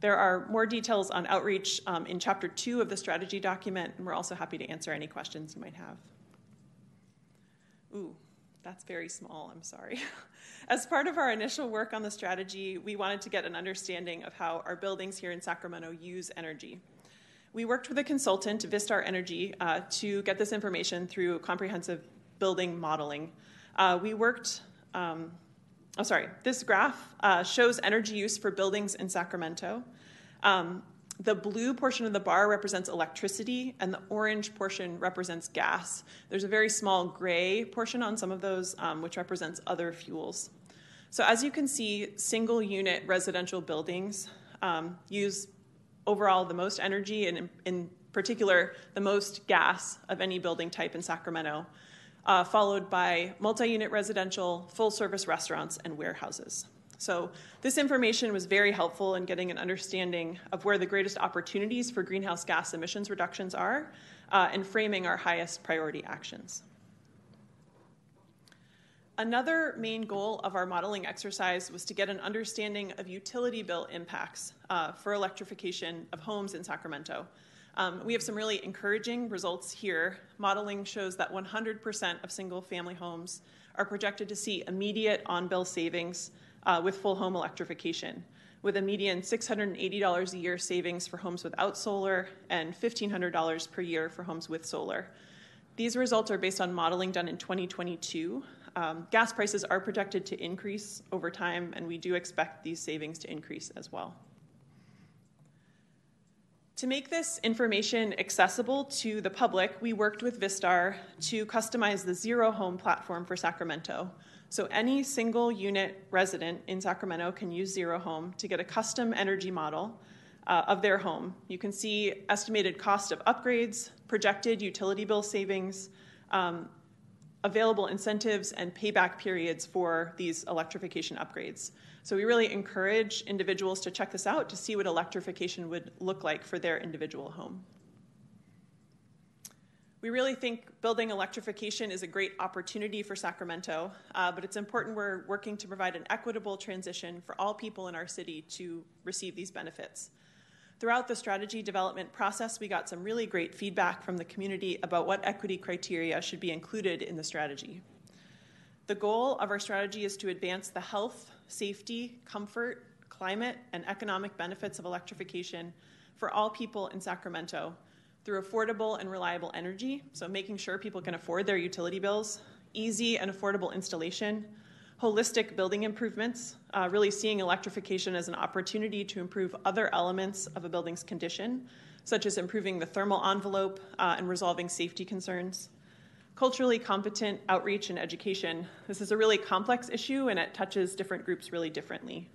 Speaker 21: There are more details on outreach um, in chapter two of the strategy document, and we're also happy to answer any questions you might have. Ooh, that's very small, I'm sorry. As part of our initial work on the strategy, we wanted to get an understanding of how our buildings here in Sacramento use energy. We worked with a consultant, Vistar Energy, uh, to get this information through comprehensive building modeling. Uh, we worked, um, oh, sorry, this graph uh, shows energy use for buildings in Sacramento. Um, the blue portion of the bar represents electricity, and the orange portion represents gas. There's a very small gray portion on some of those, um, which represents other fuels. So, as you can see, single unit residential buildings um, use overall the most energy, and in, in, particular, the most gas of any building type in Sacramento, uh, followed by multi unit residential, full service restaurants, and warehouses. So, this information was very helpful in getting an understanding of where the greatest opportunities for greenhouse gas emissions reductions are uh, and framing our highest priority actions. Another main goal of our modeling exercise was to get an understanding of utility bill impacts uh, for electrification of homes in Sacramento. Um, we have some really encouraging results here. Modeling shows that 100% of single family homes are projected to see immediate on bill savings uh, with full home electrification, with a median $680 a year savings for homes without solar and $1,500 per year for homes with solar. These results are based on modeling done in 2022. Um, gas prices are projected to increase over time, and we do expect these savings to increase as well. To make this information accessible to the public, we worked with Vistar to customize the Zero Home platform for Sacramento, so any single unit resident in Sacramento can use Zero Home to get a custom energy model uh, of their home. You can see estimated cost of upgrades, projected utility bill savings, um, available incentives, and payback periods for these electrification upgrades. So we really encourage individuals to check this out to see what electrification would look like for their individual home. We really think building electrification is a great opportunity for Sacramento, uh, but it's important we're working to provide an equitable transition for all people in our city to receive these benefits. Throughout the strategy development process, we got some really great feedback from the community about what equity criteria should be included in the strategy. The goal of our strategy is to advance the health, safety, comfort, climate, and economic benefits of electrification for all people in Sacramento through affordable and reliable energy, so making sure people can afford their utility bills, easy and affordable installation, holistic building improvements, uh, really seeing electrification as an opportunity to improve other elements of a building's condition, such as improving the thermal envelope uh, and resolving safety concerns. Culturally competent outreach and education. This is a really complex issue and it touches different groups really differently.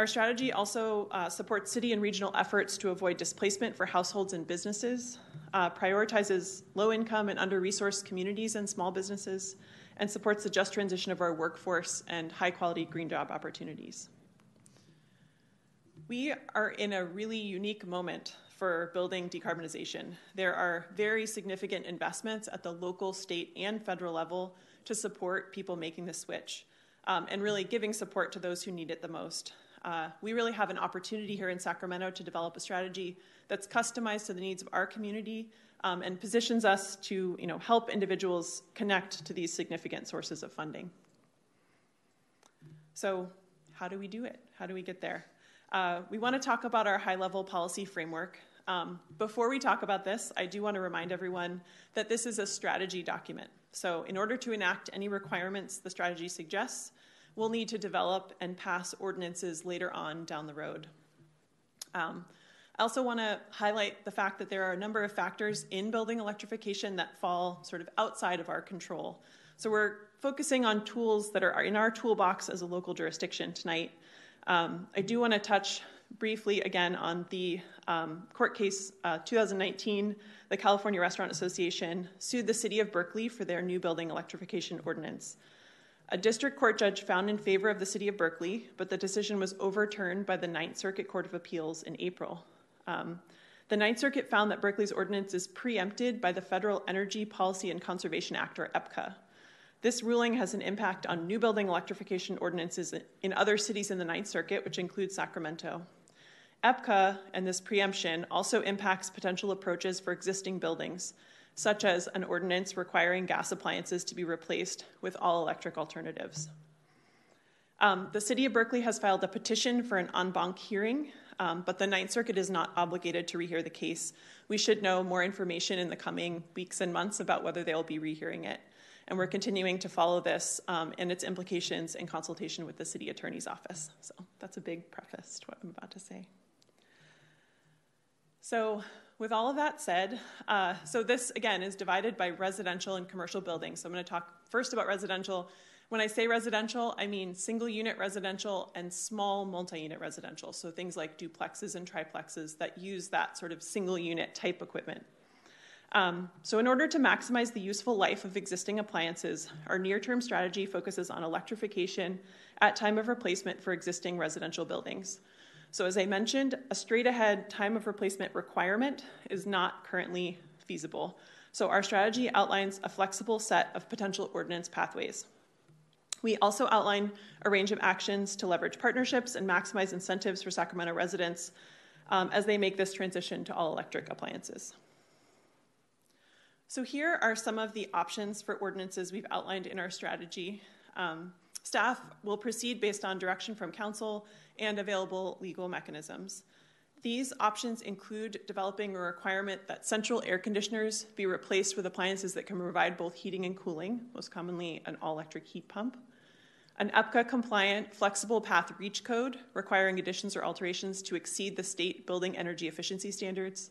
Speaker 21: Our strategy also uh, supports city and regional efforts to avoid displacement for households and businesses, uh, prioritizes low income and under resourced communities and small businesses, and supports the just transition of our workforce and high quality green job opportunities. We are in a really unique moment for building decarbonization. There are very significant investments at the local, state, and federal level to support people making the switch um, and really giving support to those who need it the most. Uh, we really have an opportunity here in Sacramento to develop a strategy that's customized to the needs of our community um, and positions us to you know, help individuals connect to these significant sources of funding. So, how do we do it? How do we get there? Uh, we want to talk about our high level policy framework. Um, before we talk about this, I do want to remind everyone that this is a strategy document. So, in order to enact any requirements the strategy suggests, we'll need to develop and pass ordinances later on down the road. Um, I also want to highlight the fact that there are a number of factors in building electrification that fall sort of outside of our control. So we're focusing on tools that are in our toolbox as a local jurisdiction tonight. Um, I do want to touch briefly again on the um, court case uh, 2019. The California Restaurant Association sued the city of Berkeley for their new building electrification ordinance. A district court judge found in favor of the city of Berkeley, but the decision was overturned by the Ninth Circuit Court of Appeals in April. Um, the Ninth Circuit found that Berkeley's ordinance is preempted by the Federal Energy Policy and Conservation Act, or EPCA. This ruling has an impact on new building electrification ordinances in other cities in the Ninth Circuit, which includes Sacramento. EPCA and this preemption also impacts potential approaches for existing buildings, such as an ordinance requiring gas appliances to be replaced with all electric alternatives. Um, the City of Berkeley has filed a petition for an en banc hearing um, but the Ninth Circuit is not obligated to rehear the case. We should know more information in the coming weeks and months about whether they'll be rehearing it. And we're continuing to follow this um, and its implications in consultation with the City Attorney's Office. So that's a big preface to what I'm about to say. So, with all of that said, uh, so this again is divided by residential and commercial buildings. So, I'm going to talk first about residential when I say residential, I mean single unit residential and small multi unit residential. So things like duplexes and triplexes that use that sort of single unit type equipment. Um, so, in order to maximize the useful life of existing appliances, our near term strategy focuses on electrification at time of replacement for existing residential buildings. So, as I mentioned, a straight ahead time of replacement requirement is not currently feasible. So, our strategy outlines a flexible set of potential ordinance pathways. We also outline a range of actions to leverage partnerships and maximize incentives for Sacramento residents um, as they make this transition to all electric appliances. So, here are some of the options for ordinances we've outlined in our strategy. Um, staff will proceed based on direction from council and available legal mechanisms. These options include developing a requirement that central air conditioners be replaced with appliances that can provide both heating and cooling, most commonly an all electric heat pump an EPCA compliant flexible path reach code requiring additions or alterations to exceed the state building energy efficiency standards,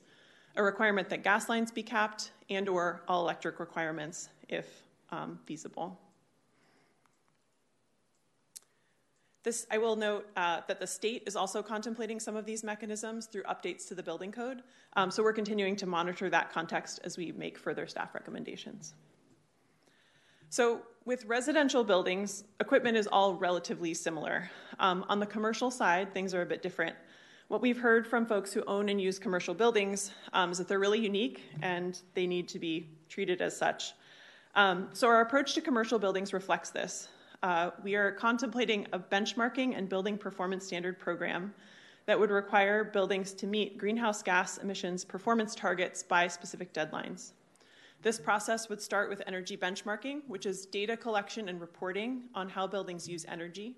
Speaker 21: a requirement that gas lines be capped, and or all electric requirements if um, feasible. This, I will note uh, that the state is also contemplating some of these mechanisms through updates to the building code. Um, so we're continuing to monitor that context as we make further staff recommendations. So, with residential buildings, equipment is all relatively similar. Um, on the commercial side, things are a bit different. What we've heard from folks who own and use commercial buildings um, is that they're really unique and they need to be treated as such. Um, so, our approach to commercial buildings reflects this. Uh, we are contemplating a benchmarking and building performance standard program that would require buildings to meet greenhouse gas emissions performance targets by specific deadlines. This process would start with energy benchmarking, which is data collection and reporting on how buildings use energy.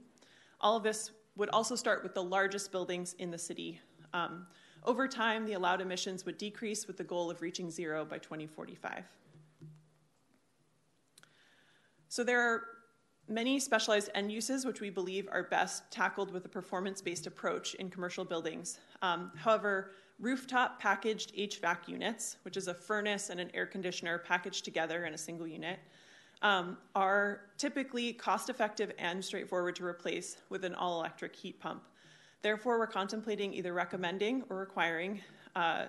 Speaker 21: All of this would also start with the largest buildings in the city. Um, over time, the allowed emissions would decrease with the goal of reaching zero by 2045. So there are many specialized end uses which we believe are best tackled with a performance based approach in commercial buildings. Um, however, rooftop packaged HVAC units, which is a furnace and an air conditioner packaged together in a single unit, um, are typically cost effective and straightforward to replace with an all electric heat pump. Therefore, we're contemplating either recommending or requiring uh,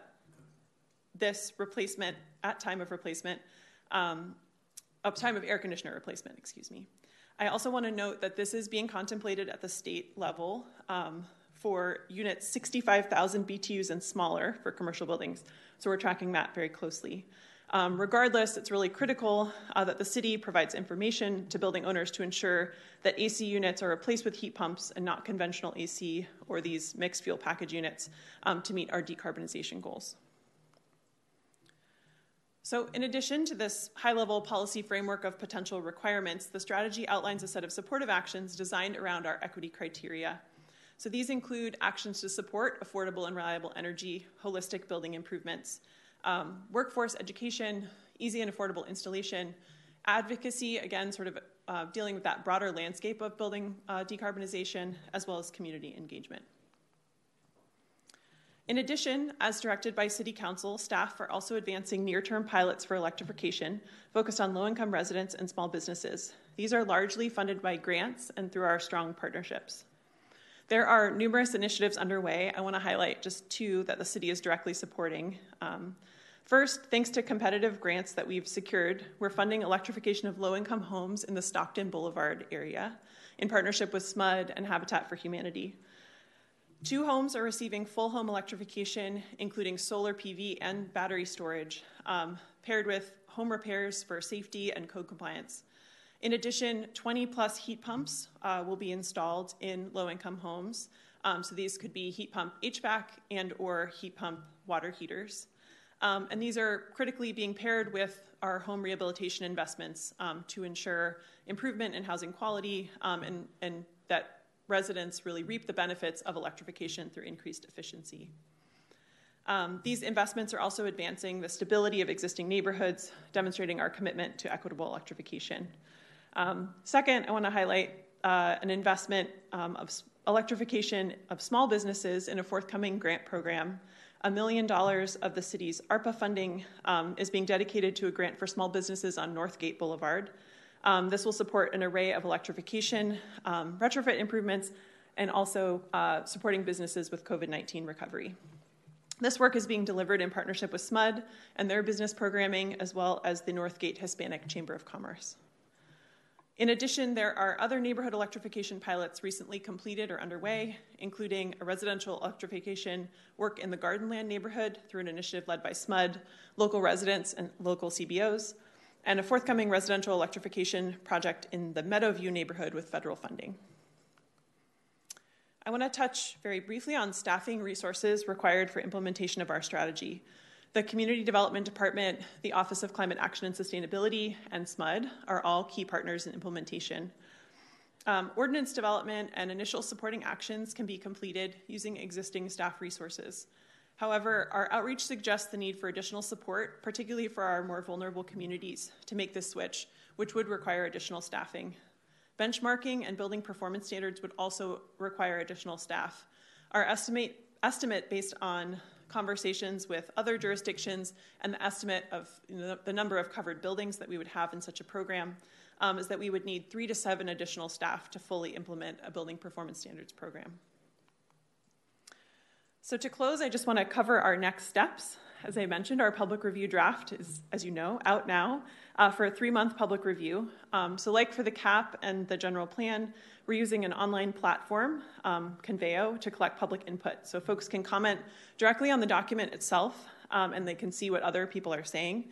Speaker 21: this replacement at time of replacement, um, time of air conditioner replacement, excuse me. I also want to note that this is being contemplated at the state level um, for units 65,000 BTUs and smaller for commercial buildings. So we're tracking that very closely. Um, regardless, it's really critical uh, that the city provides information to building owners to ensure that AC units are replaced with heat pumps and not conventional AC or these mixed fuel package units um, to meet our decarbonization goals. So, in addition to this high level policy framework of potential requirements, the strategy outlines a set of supportive actions designed around our equity criteria. So, these include actions to support affordable and reliable energy, holistic building improvements, um, workforce education, easy and affordable installation, advocacy, again, sort of uh, dealing with that broader landscape of building uh, decarbonization, as well as community engagement. In addition, as directed by City Council, staff are also advancing near term pilots for electrification focused on low income residents and small businesses. These are largely funded by grants and through our strong partnerships. There are numerous initiatives underway. I want to highlight just two that the city is directly supporting. Um, first, thanks to competitive grants that we've secured, we're funding electrification of low income homes in the Stockton Boulevard area in partnership with SMUD and Habitat for Humanity. Two homes are receiving full home electrification, including solar PV and battery storage, um, paired with home repairs for safety and code compliance. In addition, 20 plus heat pumps uh, will be installed in low-income homes. Um, so these could be heat pump HVAC and or heat pump water heaters. Um, and these are critically being paired with our home rehabilitation investments um, to ensure improvement in housing quality um, and, and that residents really reap the benefits of electrification through increased efficiency. Um, these investments are also advancing the stability of existing neighborhoods, demonstrating our commitment to equitable electrification. Um, second, I want to highlight uh, an investment um, of electrification of small businesses in a forthcoming grant program. A million dollars of the city's ARPA funding um, is being dedicated to a grant for small businesses on Northgate Boulevard. Um, this will support an array of electrification, um, retrofit improvements, and also uh, supporting businesses with COVID 19 recovery. This work is being delivered in partnership with SMUD and their business programming, as well as the Northgate Hispanic Chamber of Commerce. In addition, there are other neighborhood electrification pilots recently completed or underway, including a residential electrification work in the Gardenland neighborhood through an initiative led by SMUD, local residents, and local CBOs, and a forthcoming residential electrification project in the Meadowview neighborhood with federal funding. I want to touch very briefly on staffing resources required for implementation of our strategy. The Community Development Department, the Office of Climate Action and Sustainability, and SMUD are all key partners in implementation. Um, ordinance development and initial supporting actions can be completed using existing staff resources. However, our outreach suggests the need for additional support, particularly for our more vulnerable communities, to make this switch, which would require additional staffing. Benchmarking and building performance standards would also require additional staff. Our estimate, estimate based on conversations with other jurisdictions and the estimate of you know, the number of covered buildings that we would have in such a program um, is that we would need three to seven additional staff to fully implement a building performance standards program. So, to close, I just want to cover our next steps. As I mentioned, our public review draft is, as you know, out now uh, for a three month public review. Um, so, like for the CAP and the general plan, we're using an online platform, um, to collect public input. So, folks can comment directly on the document itself um, and they can see what other people are saying.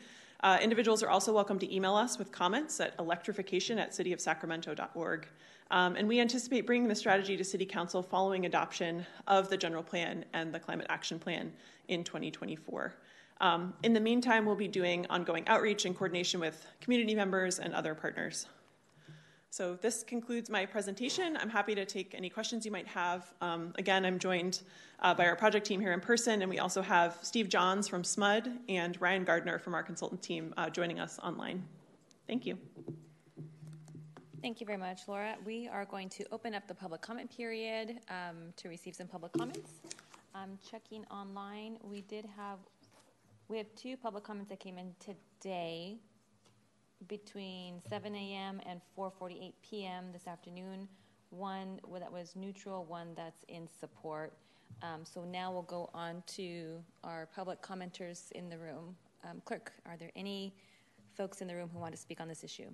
Speaker 21: Uh, individuals are also welcome to email us with comments at electrification at cityofsacramento.org. Um, and we anticipate bringing the strategy to City Council following adoption of the general plan and the climate action plan in 2024. Um, in the meantime, we'll be doing ongoing outreach in coordination with community members and other partners. So this concludes my presentation. I'm happy to take any questions you might have. Um, again, I'm joined uh, by our project team here in person, and we also have Steve Johns from SMUD and Ryan Gardner from our consultant team uh, joining us online. Thank you.
Speaker 2: Thank you very much, Laura. We are going to open up the public comment period um, to receive some public comments. Checking online. We did have, we have two public comments that came in today between 7 a.m. and 4:48 p.m. this afternoon. One that was neutral, one that's in support. Um, so now we'll go on to our public commenters in the room. Um, clerk, are there any folks in the room who want to speak on this issue?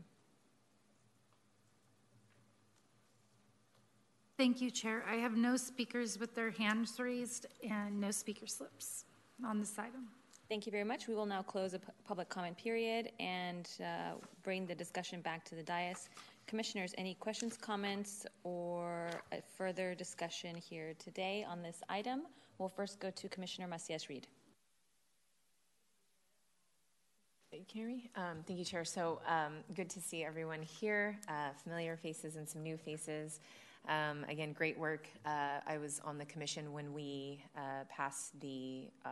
Speaker 1: Thank you, Chair. I have no speakers with their hands raised and no speaker slips on this item.
Speaker 2: Thank you very much. We will now close a public comment period and uh, bring the discussion back to the dais. Commissioners, any questions, comments, or further discussion here today on this item? We'll first go to Commissioner Macias Reed.
Speaker 4: Carrie. Um, thank you, Chair. So um, good to see everyone here, uh, familiar faces and some new faces. Um, again, great work. Uh, I was on the commission when we uh, passed the uh,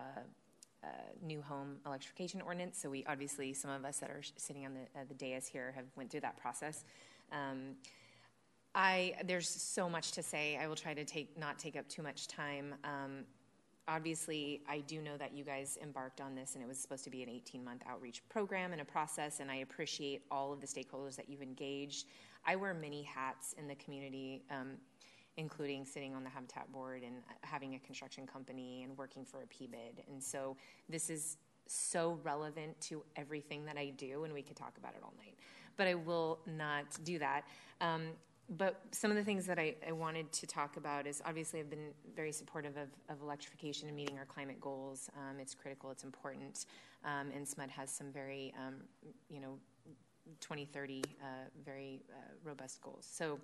Speaker 4: uh, new home electrification ordinance. So we obviously, some of us that are sitting on the, uh, the dais here have went through that process. Um, I there's so much to say. I will try to take not take up too much time. Um, obviously, I do know that you guys embarked on this, and it was supposed to be an 18 month outreach program and a process. And I appreciate all of the stakeholders that you've engaged. I wear many hats in the community, um, including sitting on the Habitat Board and having a construction company and working for a PBID. And so this is so relevant to everything that I do, and we could talk about it all night. But I will not do that. Um, but some of the things that I, I, wanted to talk about is obviously I've been very supportive of, of electrification and meeting our climate goals. Um, it's critical, it's important, um, and SMUD has some very, um, you know, 2030 uh, very uh, robust goals. So,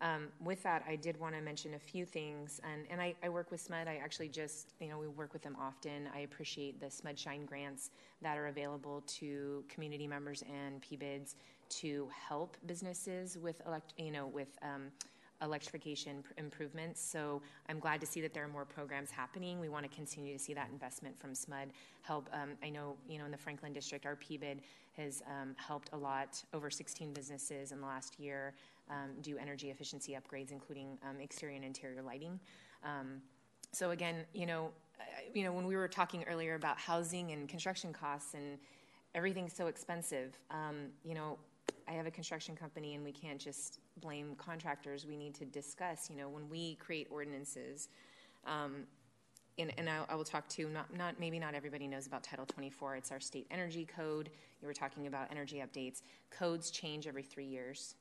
Speaker 4: um, with that, I did want to mention a few things, and, and I, I, work with SMUD. I actually just, you know, we work with them often. I appreciate the SMUD Shine grants that are available to community members and PBIDs to help businesses with, elect, you know, with um, electrification improvements. So I'm glad to see that there are more programs happening. We want to continue to see that investment from SMUD help. Um, I know, you know, in the Franklin district, our PBID has um, helped a lot, over 16 businesses in the last year um, do energy efficiency upgrades, including um, exterior and interior lighting. Um, so again, you know, you know, when we were talking earlier about housing and construction costs and everything's so expensive, um, you know, I have a construction company and we can't just blame contractors. We need to discuss, you know, when we create ordinances, um, and, and I, I, will talk to not, not maybe not everybody knows about Title 24. It's our state energy code. You were talking about energy updates. Codes change every three years.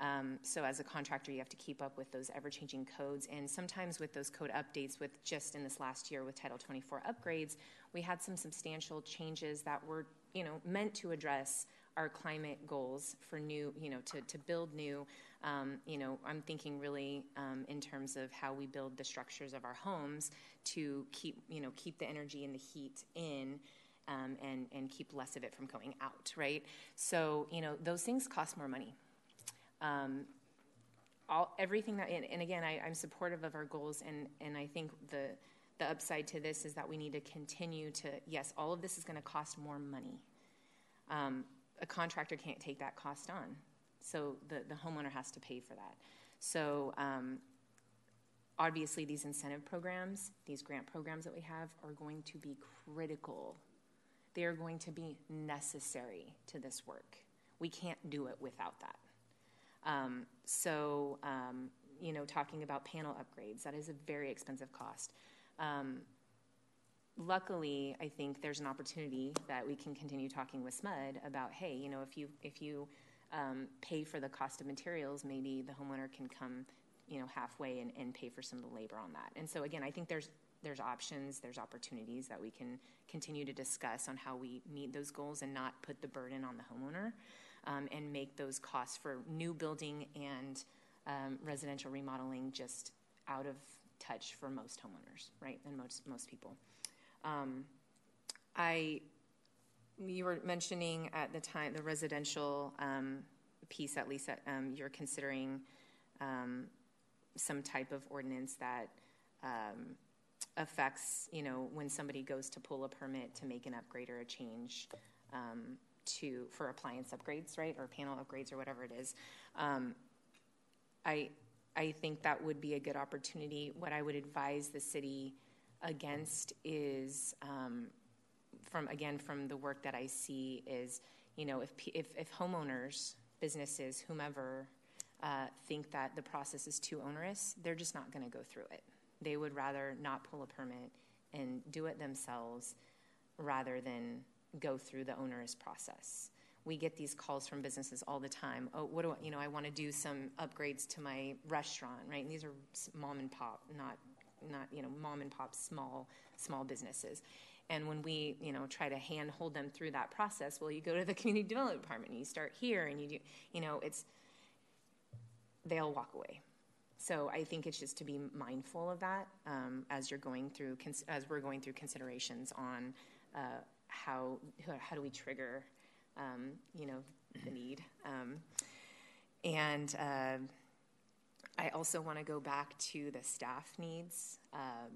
Speaker 4: Um, so as a contractor, you have to keep up with those ever-changing codes. And sometimes with those code updates, with just in this last year with Title 24 upgrades, we had some substantial changes that were, you know, meant to address our climate goals for new, you know, to, to build new. Um, you know, I'm thinking really um, in terms of how we build the structures of our homes to keep, you know, keep the energy and the heat in. Um, and and keep less of it from going out, right? So you know those things cost more money. Um, all everything that and, and again, I, I'm supportive of our goals, and and I think the the upside to this is that we need to continue to yes, all of this is going to cost more money. Um, a contractor can't take that cost on. So the, the homeowner has to pay for that. So um, obviously, these incentive programs, these grant programs that we have, are going to be critical. They are going to be necessary to this work. We can't do it without that. Um, so, um, you know, talking about panel upgrades, that is a very expensive cost. Luckily, I think there's an opportunity that we can continue talking with SMUD about, hey, you know, if you if you um, pay for the cost of materials, maybe the homeowner can come, you know, halfway and, and pay for some of the labor on that. And so again, I think there's there's options, there's opportunities that we can continue to discuss on how we meet those goals and not put the burden on the homeowner, um, and make those costs for new building and um, residential remodeling just out of touch for most homeowners, right, and most most people. Um, I, you were mentioning at the time the residential um, piece, at least that um, you're considering um, some type of ordinance that um, affects, you know, when somebody goes to pull a permit to make an upgrade or a change um, to for appliance upgrades, right, or panel upgrades or whatever it is. I I think that would be a good opportunity. What I would advise the city against is um, from again from the work that I see is you know if if, if homeowners, businesses, whomever uh, think that the process is too onerous, they're just not going to go through it. They would rather not pull a permit and do it themselves rather than go through the onerous process. We get these calls from businesses all the time. Oh, what do I, you know? I want to do some upgrades to my restaurant, right? And these are mom and pop, not not you know mom and pop small small businesses. And when we you know try to hand hold them through that process, well, you go to the community development department, and you start here, and you do you know it's they'll walk away. So I think it's just to be mindful of that um, as you're going through as we're going through considerations on uh, how how do we trigger um, you know the need um, and uh, I also want to go back to the staff needs um,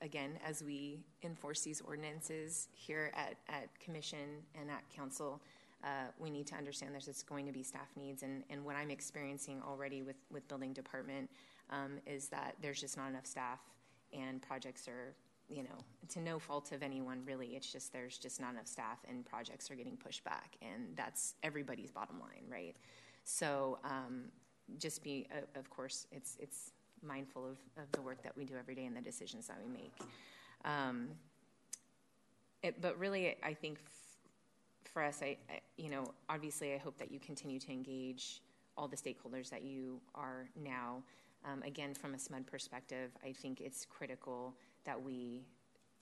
Speaker 4: again as we enforce these ordinances here at, at commission and at council uh, we need to understand there's just going to be staff needs. And, and what i'm experiencing already with, with building department um, is that there's just not enough staff and projects are you know to no fault of anyone really. It's just there's just not enough staff and projects are getting pushed back. And that's everybody's bottom line right? So um, just be uh, of course it's it's mindful of, of the work that we do every day and the decisions that we make um, it, but really i think for us, I, I, you know, obviously, I hope that you continue to engage all the stakeholders that you are now. Um, again, from a SMUD perspective, I think it's critical that we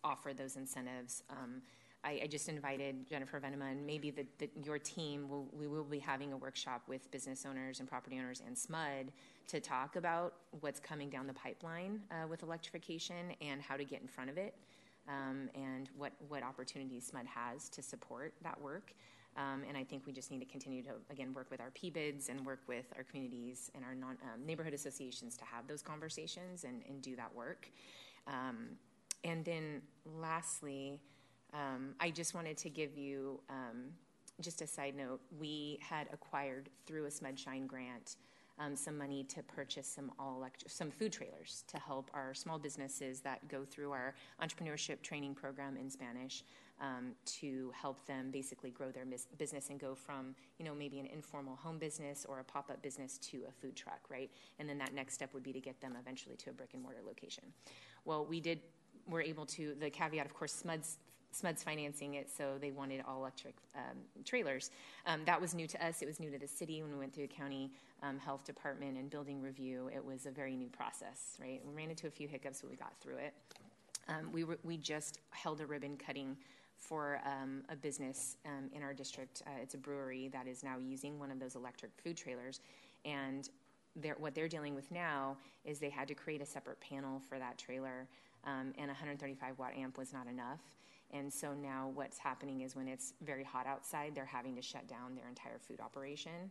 Speaker 4: offer those incentives. Um, I, I, just invited Jennifer Venema and maybe the, the, your team. Will, we will be having a workshop with business owners and property owners and SMUD to talk about what's coming down the pipeline uh, with electrification and how to get in front of it um, and what, what opportunities SMUD has to support that work. Um, and I think we just need to continue to, again, work with our PBIDs and work with our communities and our non, um, neighborhood associations to have those conversations and, and do that work. Um, and then lastly, um, I just wanted to give you um, just a side note. We had acquired through a SMUD Shine grant um, some money to purchase some all electric, some food trailers to help our small businesses that go through our entrepreneurship training program in Spanish um, to help them basically grow their business and go from you know maybe an informal home business or a pop-up business to a food truck right and then that next step would be to get them eventually to a brick and mortar location well we did we're able to the caveat of course smud's SMUD's financing it, so they wanted all electric um, trailers. Um, that was new to us. It was new to the city when we went through the county um, health department and building review. It was a very new process, right? We ran into a few hiccups, but we got through it. Um, we, we just held a ribbon cutting for um, a business um, in our district. Uh, it's a brewery that is now using one of those electric food trailers, and they're, what they're dealing with now is they had to create a separate panel for that trailer, um, and 135 watt amp was not enough. And so now what's happening is when it's very hot outside, they're having to shut down their entire food operation.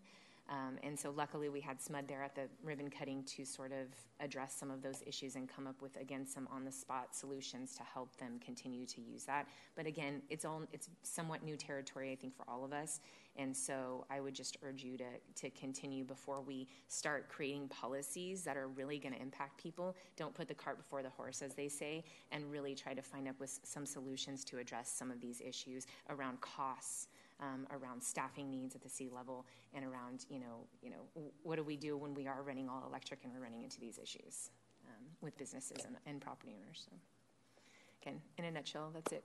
Speaker 4: Um, and so luckily we had SMUD there at the ribbon cutting to sort of address some of those issues and come up with again some on the spot solutions to help them continue to use that. But again, it's all it's somewhat new territory I think for all of us. And so I would just urge you to to continue before we start creating policies that are really going to impact people. Don't put the cart before the horse as they say and really try to find up with some solutions to address some of these issues around costs um, around staffing needs at the sea level and around, you know, you know, what do we do when we are running all electric and we're running into these issues um, with businesses and, and property owners. So, again, in a nutshell, that's it.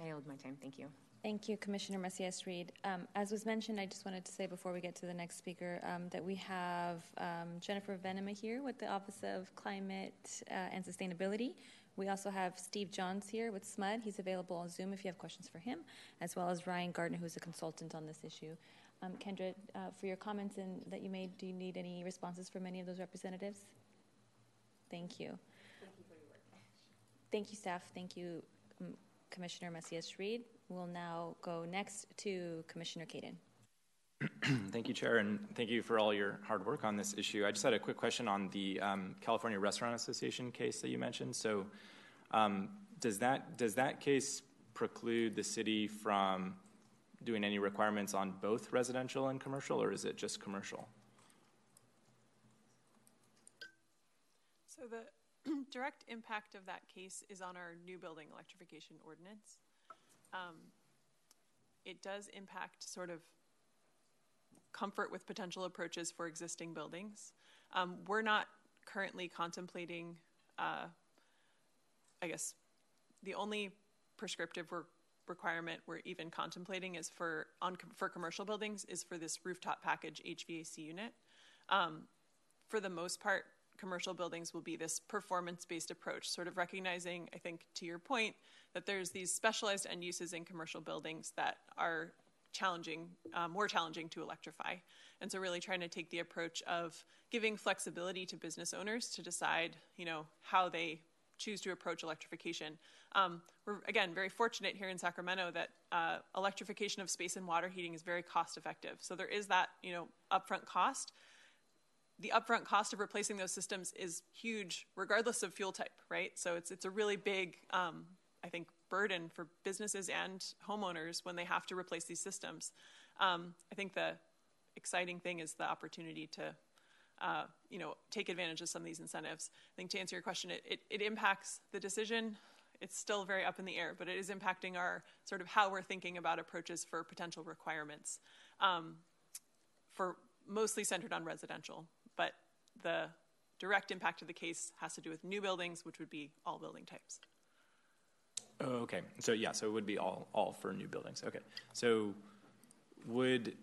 Speaker 4: I yield my time. Thank you.
Speaker 2: Thank you, Commissioner Macias Reed. Um, as was mentioned, I just wanted to say before we get to the next speaker um, that we have um, Jennifer Venema here with the Office of Climate uh, and Sustainability. We also have Steve Johns here with SMUD. He's available on Zoom if you have questions for him, as well as Ryan Gardner, who's a consultant on this issue. Um, Kendra, uh, for your comments and that you made, do you need any responses from any of those representatives? Thank you. Thank you for your work. Thank you, staff. Thank you, um, Commissioner Macias Reed. We'll now go next to Commissioner Caden.
Speaker 15: thank you, Chair, and thank you for all your hard work on this issue. I just had a quick question on the um, California Restaurant Association case that you mentioned. So, um, does that does that case preclude the city from doing any requirements on both residential and commercial, or is it just commercial?
Speaker 21: So the direct impact of that case is on our new building electrification ordinance. Um, it does impact sort of comfort with potential approaches for existing buildings. Um, we're not currently contemplating, uh, I guess, the only prescriptive re- requirement we're even contemplating is for on for commercial buildings is for this rooftop package HVAC unit. Um, for the most part, commercial buildings will be this performance based approach, sort of recognizing, I think, to your point, that there's these specialized end uses in commercial buildings that are challenging, um, more challenging to electrify. And so, really trying to take the approach of giving flexibility to business owners to decide, you know, how they choose to approach electrification. Um, we're again very fortunate here in Sacramento that uh, electrification of space and water heating is very cost effective. So there is that you know upfront cost. The upfront cost of replacing those systems is huge, regardless of fuel type, right? So it's it's a really big, um, I think, burden for businesses and homeowners when they have to replace these systems. Um, I think the exciting thing is the opportunity to uh, you know, take advantage of some of these incentives. I think to answer your question, it, it, it, impacts the decision. It's still very up in the air, but it is impacting our sort of how we're thinking about approaches for potential requirements, um, for mostly centered on residential. But the direct impact of the case has to do with new buildings, which would be all building types.
Speaker 15: Oh, okay. So yeah, so it would be all all for new buildings. Okay. So would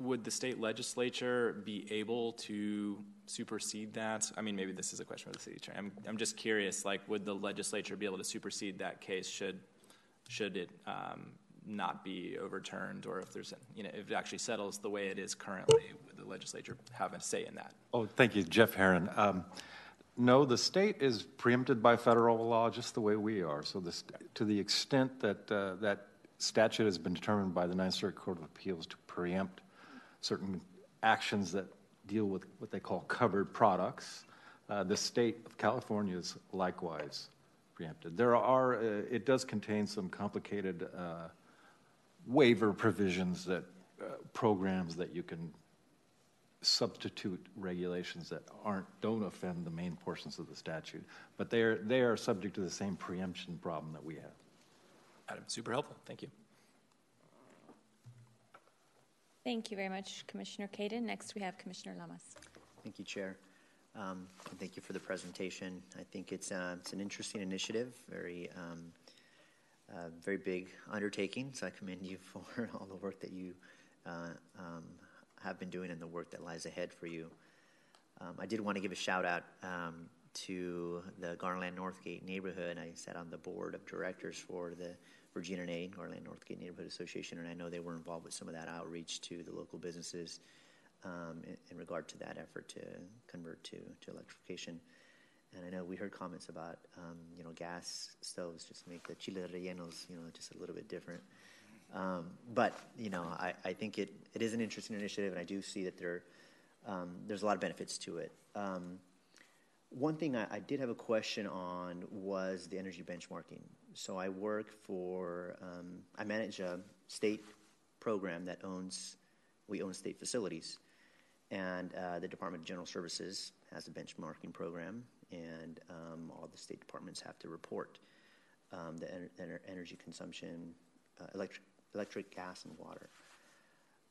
Speaker 15: would the state legislature be able to supersede that? I mean, maybe this is a question for the city attorney. I'm, I'm just curious, like, would the legislature be able to supersede that case should, should it um, not be overturned, or if there's, you know, if it actually settles the way it is currently, would the legislature have a say in that?
Speaker 9: Oh, thank you, Jeff Herron. Um, no, the state is preempted by federal law just the way we are. So, this, to the extent that uh, that statute has been determined by the Ninth Circuit Court of Appeals to preempt certain actions that deal with what they call covered products. Uh, the state of California is likewise preempted. There are, uh, it does contain some complicated uh, waiver provisions that uh, programs that you can substitute regulations that aren't don't offend the main portions of the statute, but they are they are subject to the same preemption problem that we have.
Speaker 15: Adam, super helpful. Thank you.
Speaker 2: Thank you very much, Commissioner Caden. Next, we have Commissioner Lamas.
Speaker 16: Thank you, Chair. Um, and thank you for the presentation. I think it's, uh, it's an interesting initiative, very, um, uh, very big undertaking. So I commend you for all the work that you uh, um, have been doing and the work that lies ahead for you. Um, I did want to give a shout out um, to the Gardenland Northgate neighborhood. I sat on the board of directors for the Virginia and A, Gardenland Northgate Neighborhood Association, and I know they were involved with some of that outreach to the local businesses um, in, in, regard to that effort to convert to, to electrification. And I know we heard comments about, um, you know, gas stoves just make the chile rellenos, you know, just a little bit different. Um, but, you know, I, I think it, it is an interesting initiative, and I do see that there, um, there's a lot of benefits to it. Um, one thing I, I, did have a question on was the energy benchmarking. So I work for, um, I manage a state program that owns, we own state facilities. And uh, the Department of General Services has a benchmarking program, and um, all the state departments have to report um, the ener- energy consumption, uh, electric, electric, gas, and water.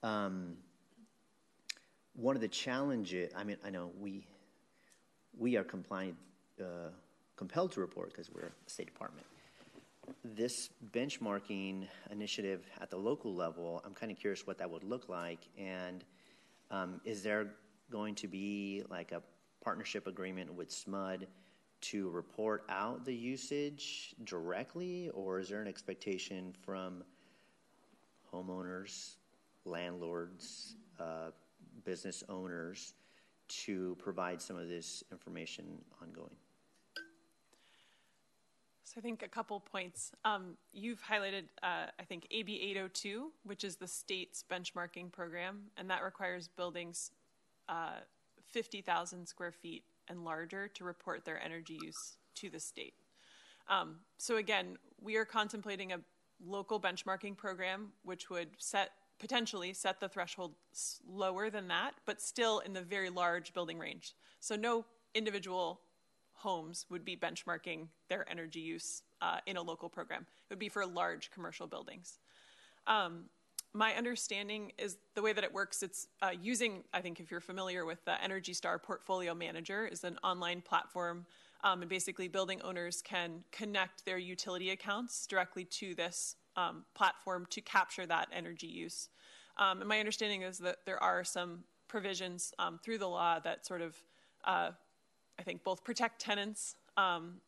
Speaker 16: Um, one of the challenges, I mean, I know we we are compliant, uh, compelled to report because we're a State Department. This benchmarking initiative at the local level, I'm kind of curious what that would look like. And um, is there going to be like a partnership agreement with SMUD to report out the usage directly, or is there an expectation from homeowners landlords, uh, business owners to provide some of this information ongoing?
Speaker 21: So I think a couple points. Um, you've highlighted, uh, I think, AB 802, which is the state's benchmarking program, and that requires buildings uh, 50,000 square feet and larger to report their energy use to the state. Um, so again, we are contemplating a local benchmarking program which would set potentially set the threshold lower than that, but still in the very large building range. So no individual homes would be benchmarking their energy use uh, in a local program. It would be for large commercial buildings. Um, my understanding is the way that it works it's uh, using i think if you're familiar with the energy star portfolio manager is an online platform um, and basically building owners can connect their utility accounts directly to this um, platform to capture that energy use. Um, and my understanding is that there are some provisions um, through the law that sort of uh, i think both protect tenants um,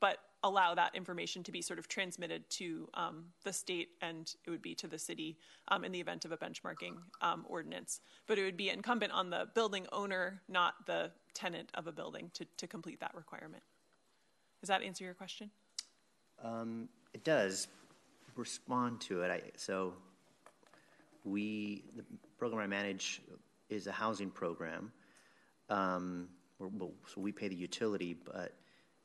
Speaker 21: but allow that information to be sort of transmitted to um, the state and it would be to the city um, in the event of a benchmarking um, ordinance. But it would be incumbent on the building owner, not the tenant of a building, to, to complete that requirement. Does that answer your question?
Speaker 16: Um, it does. Respond to it. I, so, we, the program I manage is a housing program. Um, so we pay the utility, but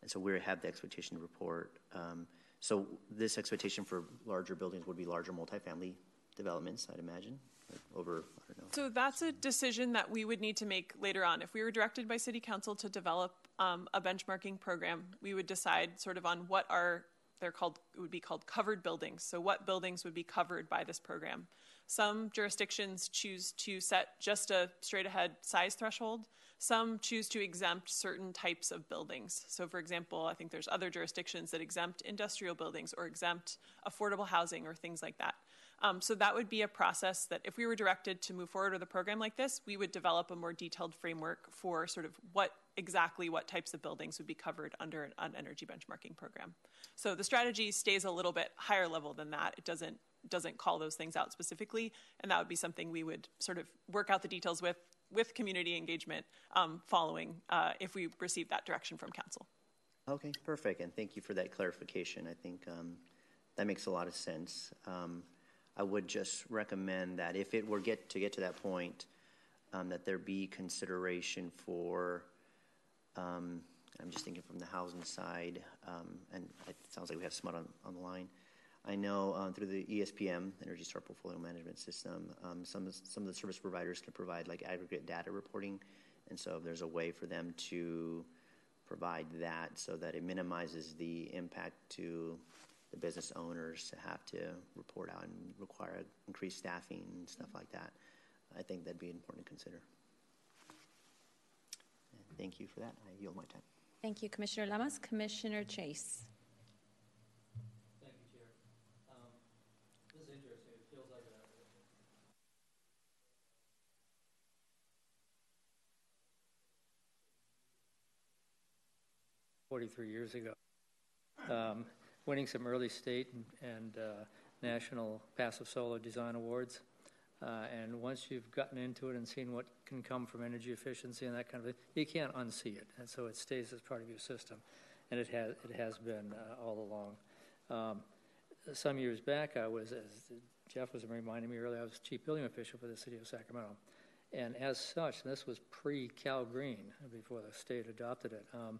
Speaker 16: and so we have the expectation report. Um, so this expectation for larger buildings would be larger multifamily developments, I'd imagine, like over, I don't know.
Speaker 21: So that's a decision that we would need to make later on. If we were directed by City Council to develop um, a benchmarking program, we would decide sort of on what are they're called would be called covered buildings. So what buildings would be covered by this program? Some jurisdictions choose to set just a straight ahead size threshold. Some choose to exempt certain types of buildings. So, for example, I think there's other jurisdictions that exempt industrial buildings or exempt affordable housing or things like that. Um, so, that would be a process that if we were directed to move forward with a program like this, we would develop a more detailed framework for sort of what exactly what types of buildings would be covered under an, an energy benchmarking program. So, the strategy stays a little bit higher level than that. It doesn't doesn't call those things out specifically, and that would be something we would sort of work out the details with with community engagement um, following uh, if we receive that direction from council.
Speaker 16: Okay, perfect, and thank you for that clarification. I think um, that makes a lot of sense. Um, I would just recommend that if it were get to get to that point, um, that there be consideration for. Um, I'm just thinking from the housing side, um, and it sounds like we have SMUD on, on the line. I know um, through the ESPM, Energy Star Portfolio Management System, um, some some of the service providers can provide like aggregate data reporting, and so there's a way for them to provide that so that it minimizes the impact to the business owners to have to report out and require increased staffing and stuff like that. I think that'd be important to consider. And thank you for that. I yield my time.
Speaker 2: Thank you, Commissioner Lamas. Commissioner Chase.
Speaker 14: 43 years ago, um, winning some early state and, and uh, national passive solar design awards. Uh, and once you've gotten into it and seen what can come from energy efficiency and that kind of thing, you can't unsee it. And so it stays as part of your system. And it has, it has been uh, all along. Um, some years back, I was, as Jeff was reminding me earlier, I was chief building official for the city of Sacramento. And as such, this was pre Cal Green, before the state adopted it, um,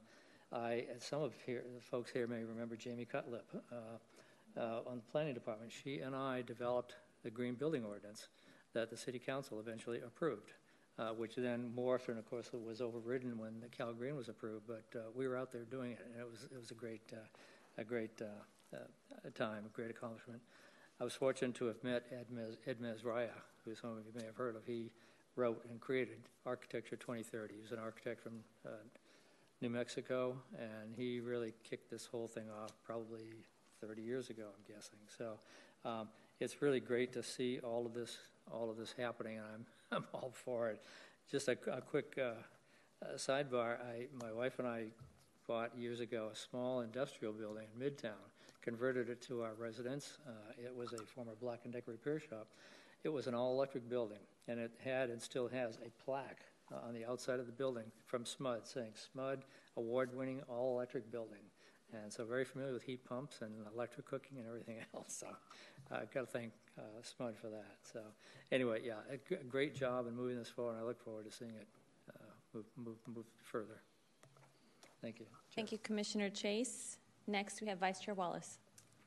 Speaker 14: I, some of here, the folks here may remember Jamie Cutlip uh, uh, on the planning department. She and I developed the green building ordinance that the city council eventually approved, uh, which then morphed and of course was overridden when the Cal Green was approved. But uh, we were out there doing it, and it was it was a great uh, a great uh, time, a great accomplishment. I was fortunate to have met Ed, Mez, who some of you may have heard of. He wrote and created Architecture 2030. He was an architect from New Mexico, and he really kicked this whole thing off probably 30 years ago, I'm guessing. So um, it's really great to see all of this, all of this happening, and I'm, I'm all for it. Just a, a quick uh, uh, sidebar: I, my wife and I bought years ago a small industrial building in Midtown, converted it to our residence. Uh, it was a former Black and Decker repair shop, it was an all-electric building, and it had and still has a plaque uh, on the outside of the building from SMUD saying SMUD award-winning all-electric building. And so very familiar with heat pumps and electric cooking and everything else. So I've got to thank uh, SMUD for that. So anyway, yeah, a g- great job in moving this forward. And I look forward to seeing it uh, move, move, move further. Thank you.
Speaker 2: Thank you, Commissioner Chase. Next, we have Vice Chair Wallace.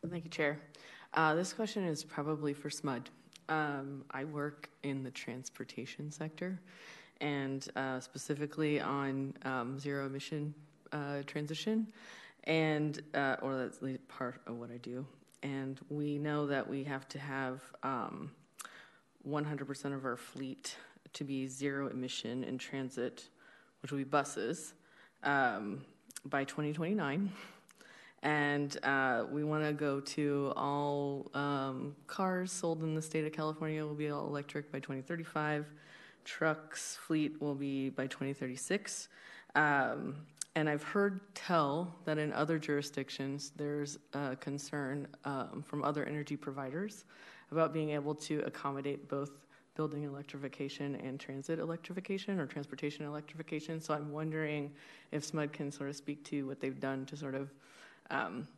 Speaker 6: Thank you, Chair. Uh, this question is probably for SMUD. Um, I work in the transportation sector and uh, specifically on um, zero emission uh, transition, and uh, or that's part of what I do. And we know that we have to have um, 100% of our fleet to be zero emission in transit, which will be buses, um, by 2029 and uh, we want to go to all um, cars sold in the state of California will be all electric by 2035. Trucks fleet will be by 2036. Um, and I've heard tell that in other jurisdictions there's a concern um, from other energy providers about being able to accommodate both building electrification and transit electrification or transportation electrification. So I'm wondering if SMUD can sort of speak to what they've done to sort of um,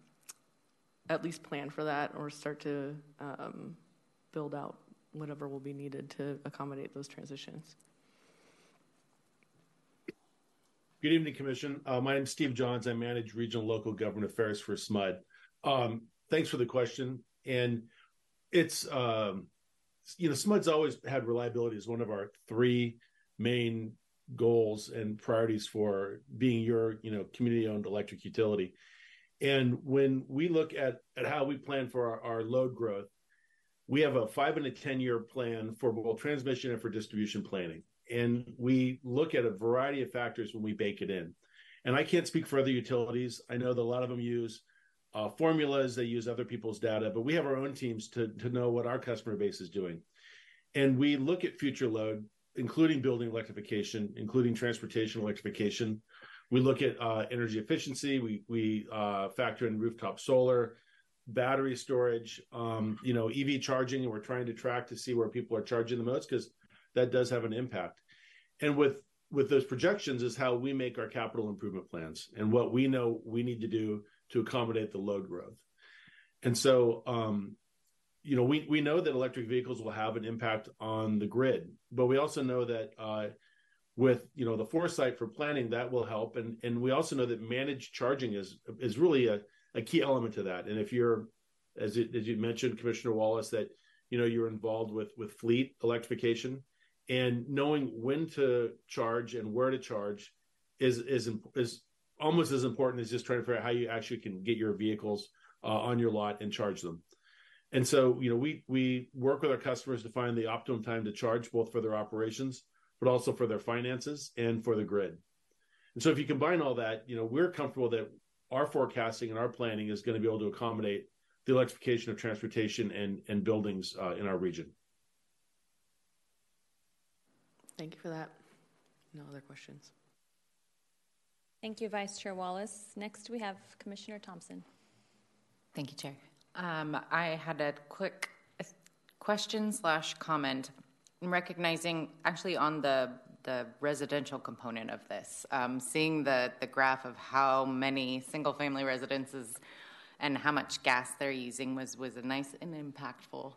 Speaker 6: at least plan for that or start to um, build out whatever will be needed to accommodate those transitions.
Speaker 22: Good evening, Commission. Uh, my name is Steve Johns. I manage regional local government affairs for SMUD. Um, thanks for the question. And it's, um, you know, SMUD's always had reliability as one of our three main goals and priorities for being your, you know, community owned electric utility. And when we look at, at how we plan for our, our load growth, we have a five and a 10 year plan for both transmission and for distribution planning. And we look at a variety of factors when we bake it in. And I can't speak for other utilities. I know that a lot of them use uh, formulas, they use other people's data, but we have our own teams to, to know what our customer base is doing. And we look at future load, including building electrification, including transportation electrification, we look at uh, energy efficiency. We we uh, factor in rooftop solar, battery storage, um, you know, EV charging, and we're trying to track to see where people are charging the most because that does have an impact. And with with those projections is how we make our capital improvement plans and what we know we need to do to accommodate the load growth. And so, um, you know, we we know that electric vehicles will have an impact on the grid, but we also know that uh, with you know the foresight for planning that will help and and we also know that managed charging is is really a, a key element to that and if you're as it, as you mentioned commissioner wallace that you know you're involved with with fleet electrification and knowing when to charge and where to charge is is is almost as important as just trying to figure out how you actually can get your vehicles uh, on your lot and charge them and so you know we we work with our customers to find the optimum time to charge both for their operations but also for their finances and for the grid. And so if you combine all that, you know, we're comfortable that our forecasting and our planning is going to be able to accommodate the electrification of transportation and, and buildings uh, in our region.
Speaker 6: Thank you for that. No other questions.
Speaker 2: Thank you, Vice Chair Wallace. Next, we have Commissioner Thompson.
Speaker 20: Thank you, Chair. Um, I had a quick question slash comment recognizing actually on the the residential component of this, um, seeing the the graph of how many single family residences and how much gas they're using was was a nice and impactful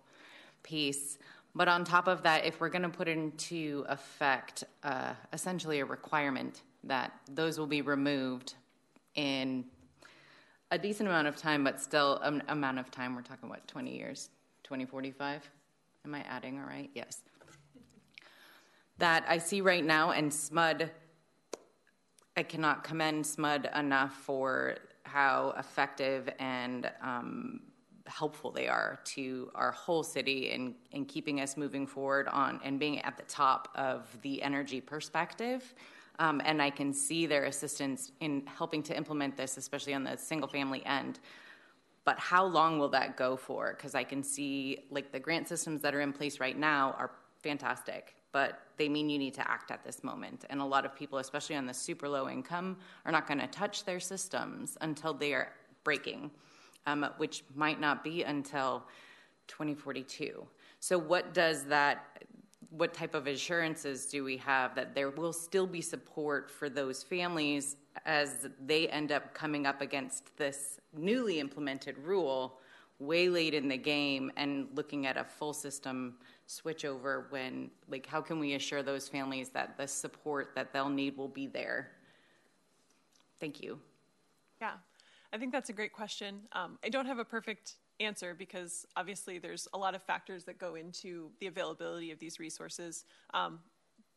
Speaker 20: piece. But on top of that, if we're going to put into effect uh, essentially a requirement that those will be removed in a decent amount of time, but still an amount of time, we're talking what, 20 years, 2045? Am I adding all right? Yes that I see right now, and SMUD, I cannot commend SMUD enough for how effective and um, helpful they are to our whole city in, in keeping us moving forward on and being at the top of the energy perspective. Um, and I can see their assistance in helping to implement this, especially on the single family end. But how long will that go for? Because I can see, like, the grant systems that are in place right now are fantastic but they mean you need to act at this moment. And a lot of people, especially on the super low income, are not going to touch their systems until they are breaking, um, which might not be until 2042. So, what does that, what type of assurances do we have that there will still be support for those families as they end up coming up against this newly implemented rule way late in the game and looking at a full system switch over when, like, how can we assure those families that the support that they'll need will be there? Thank you.
Speaker 21: Yeah, I think that's a great question. Um, I don't have a perfect answer because obviously there's a lot of factors that go into the availability of these resources. Um,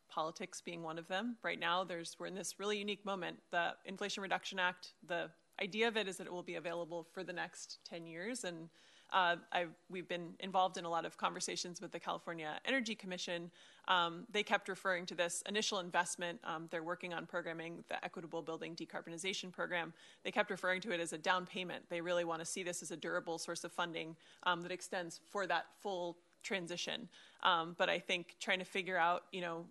Speaker 21: politics being one of them. Right now, there's we're in this really unique moment. The Inflation Reduction Act, the idea of it is that it will be available for the next 10 years, and uh, we've been involved in a lot of conversations with the California Energy Commission. Um, they kept referring to this initial investment. Um, they're working on programming the Equitable Building Decarbonization Program. They kept referring to it as a down payment. They really want to see this as a durable source of funding um, that extends for that full transition. Um, but I think trying to figure out, you know,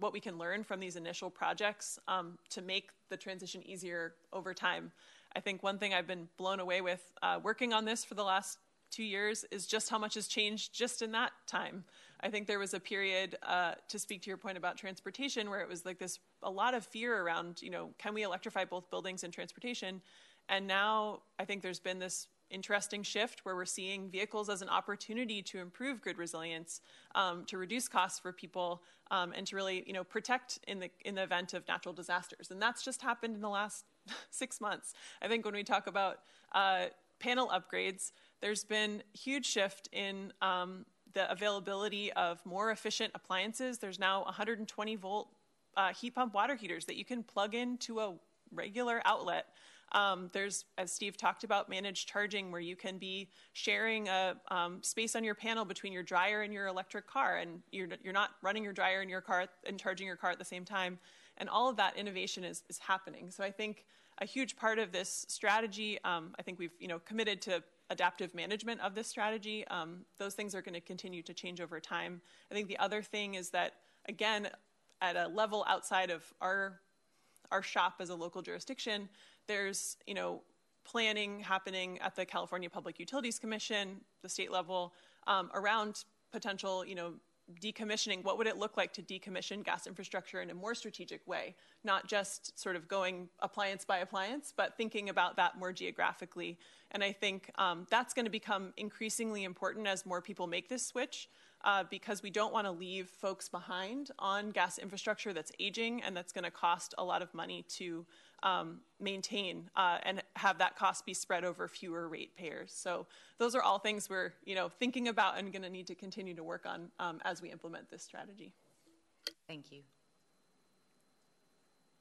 Speaker 21: what we can learn from these initial projects um, to make the transition easier over time. I think one thing I've been blown away with uh, working on this for the last two years is just how much has changed just in that time. I think there was a period, uh, to speak to your point about transportation, where it was like this a lot of fear around, you know, can we electrify both buildings and transportation? And now I think there's been this interesting shift where we're seeing vehicles as an opportunity to improve grid resilience, um, to reduce costs for people, um, and to really, you know, protect in the in the event of natural disasters. And that's just happened in the last six months. I think when we talk about uh, panel upgrades, there's been huge shift in um, the availability of more efficient appliances. There's now 120 volt uh, heat pump water heaters that you can plug into a regular outlet. Um, there's, as Steve talked about, managed charging where you can be sharing a um, space on your panel between your dryer and your electric car, and you're, you're not running your dryer in your car and charging your car at the same time. And all of that innovation is, is happening. So I think a huge part of this strategy, um, I think we've you know committed to adaptive management of this strategy. Um, those things are going to continue to change over time. I think the other thing is that again, at a level outside of our our shop as a local jurisdiction, there's you know planning happening at the California Public Utilities Commission, the state level, um, around potential you know decommissioning, what would it look like to decommission gas infrastructure in a more strategic way? Not just sort of going appliance by appliance, but thinking about that more geographically. And I think um, that's going to become increasingly important as more people make this switch. Uh, because we don't want to leave folks behind on gas infrastructure that's aging and that's going to cost a lot of money to um, maintain uh, and have that cost be spread over fewer ratepayers. So those are all things we're you know thinking about and going to need to continue to work on um, as we implement this strategy.
Speaker 20: Thank you.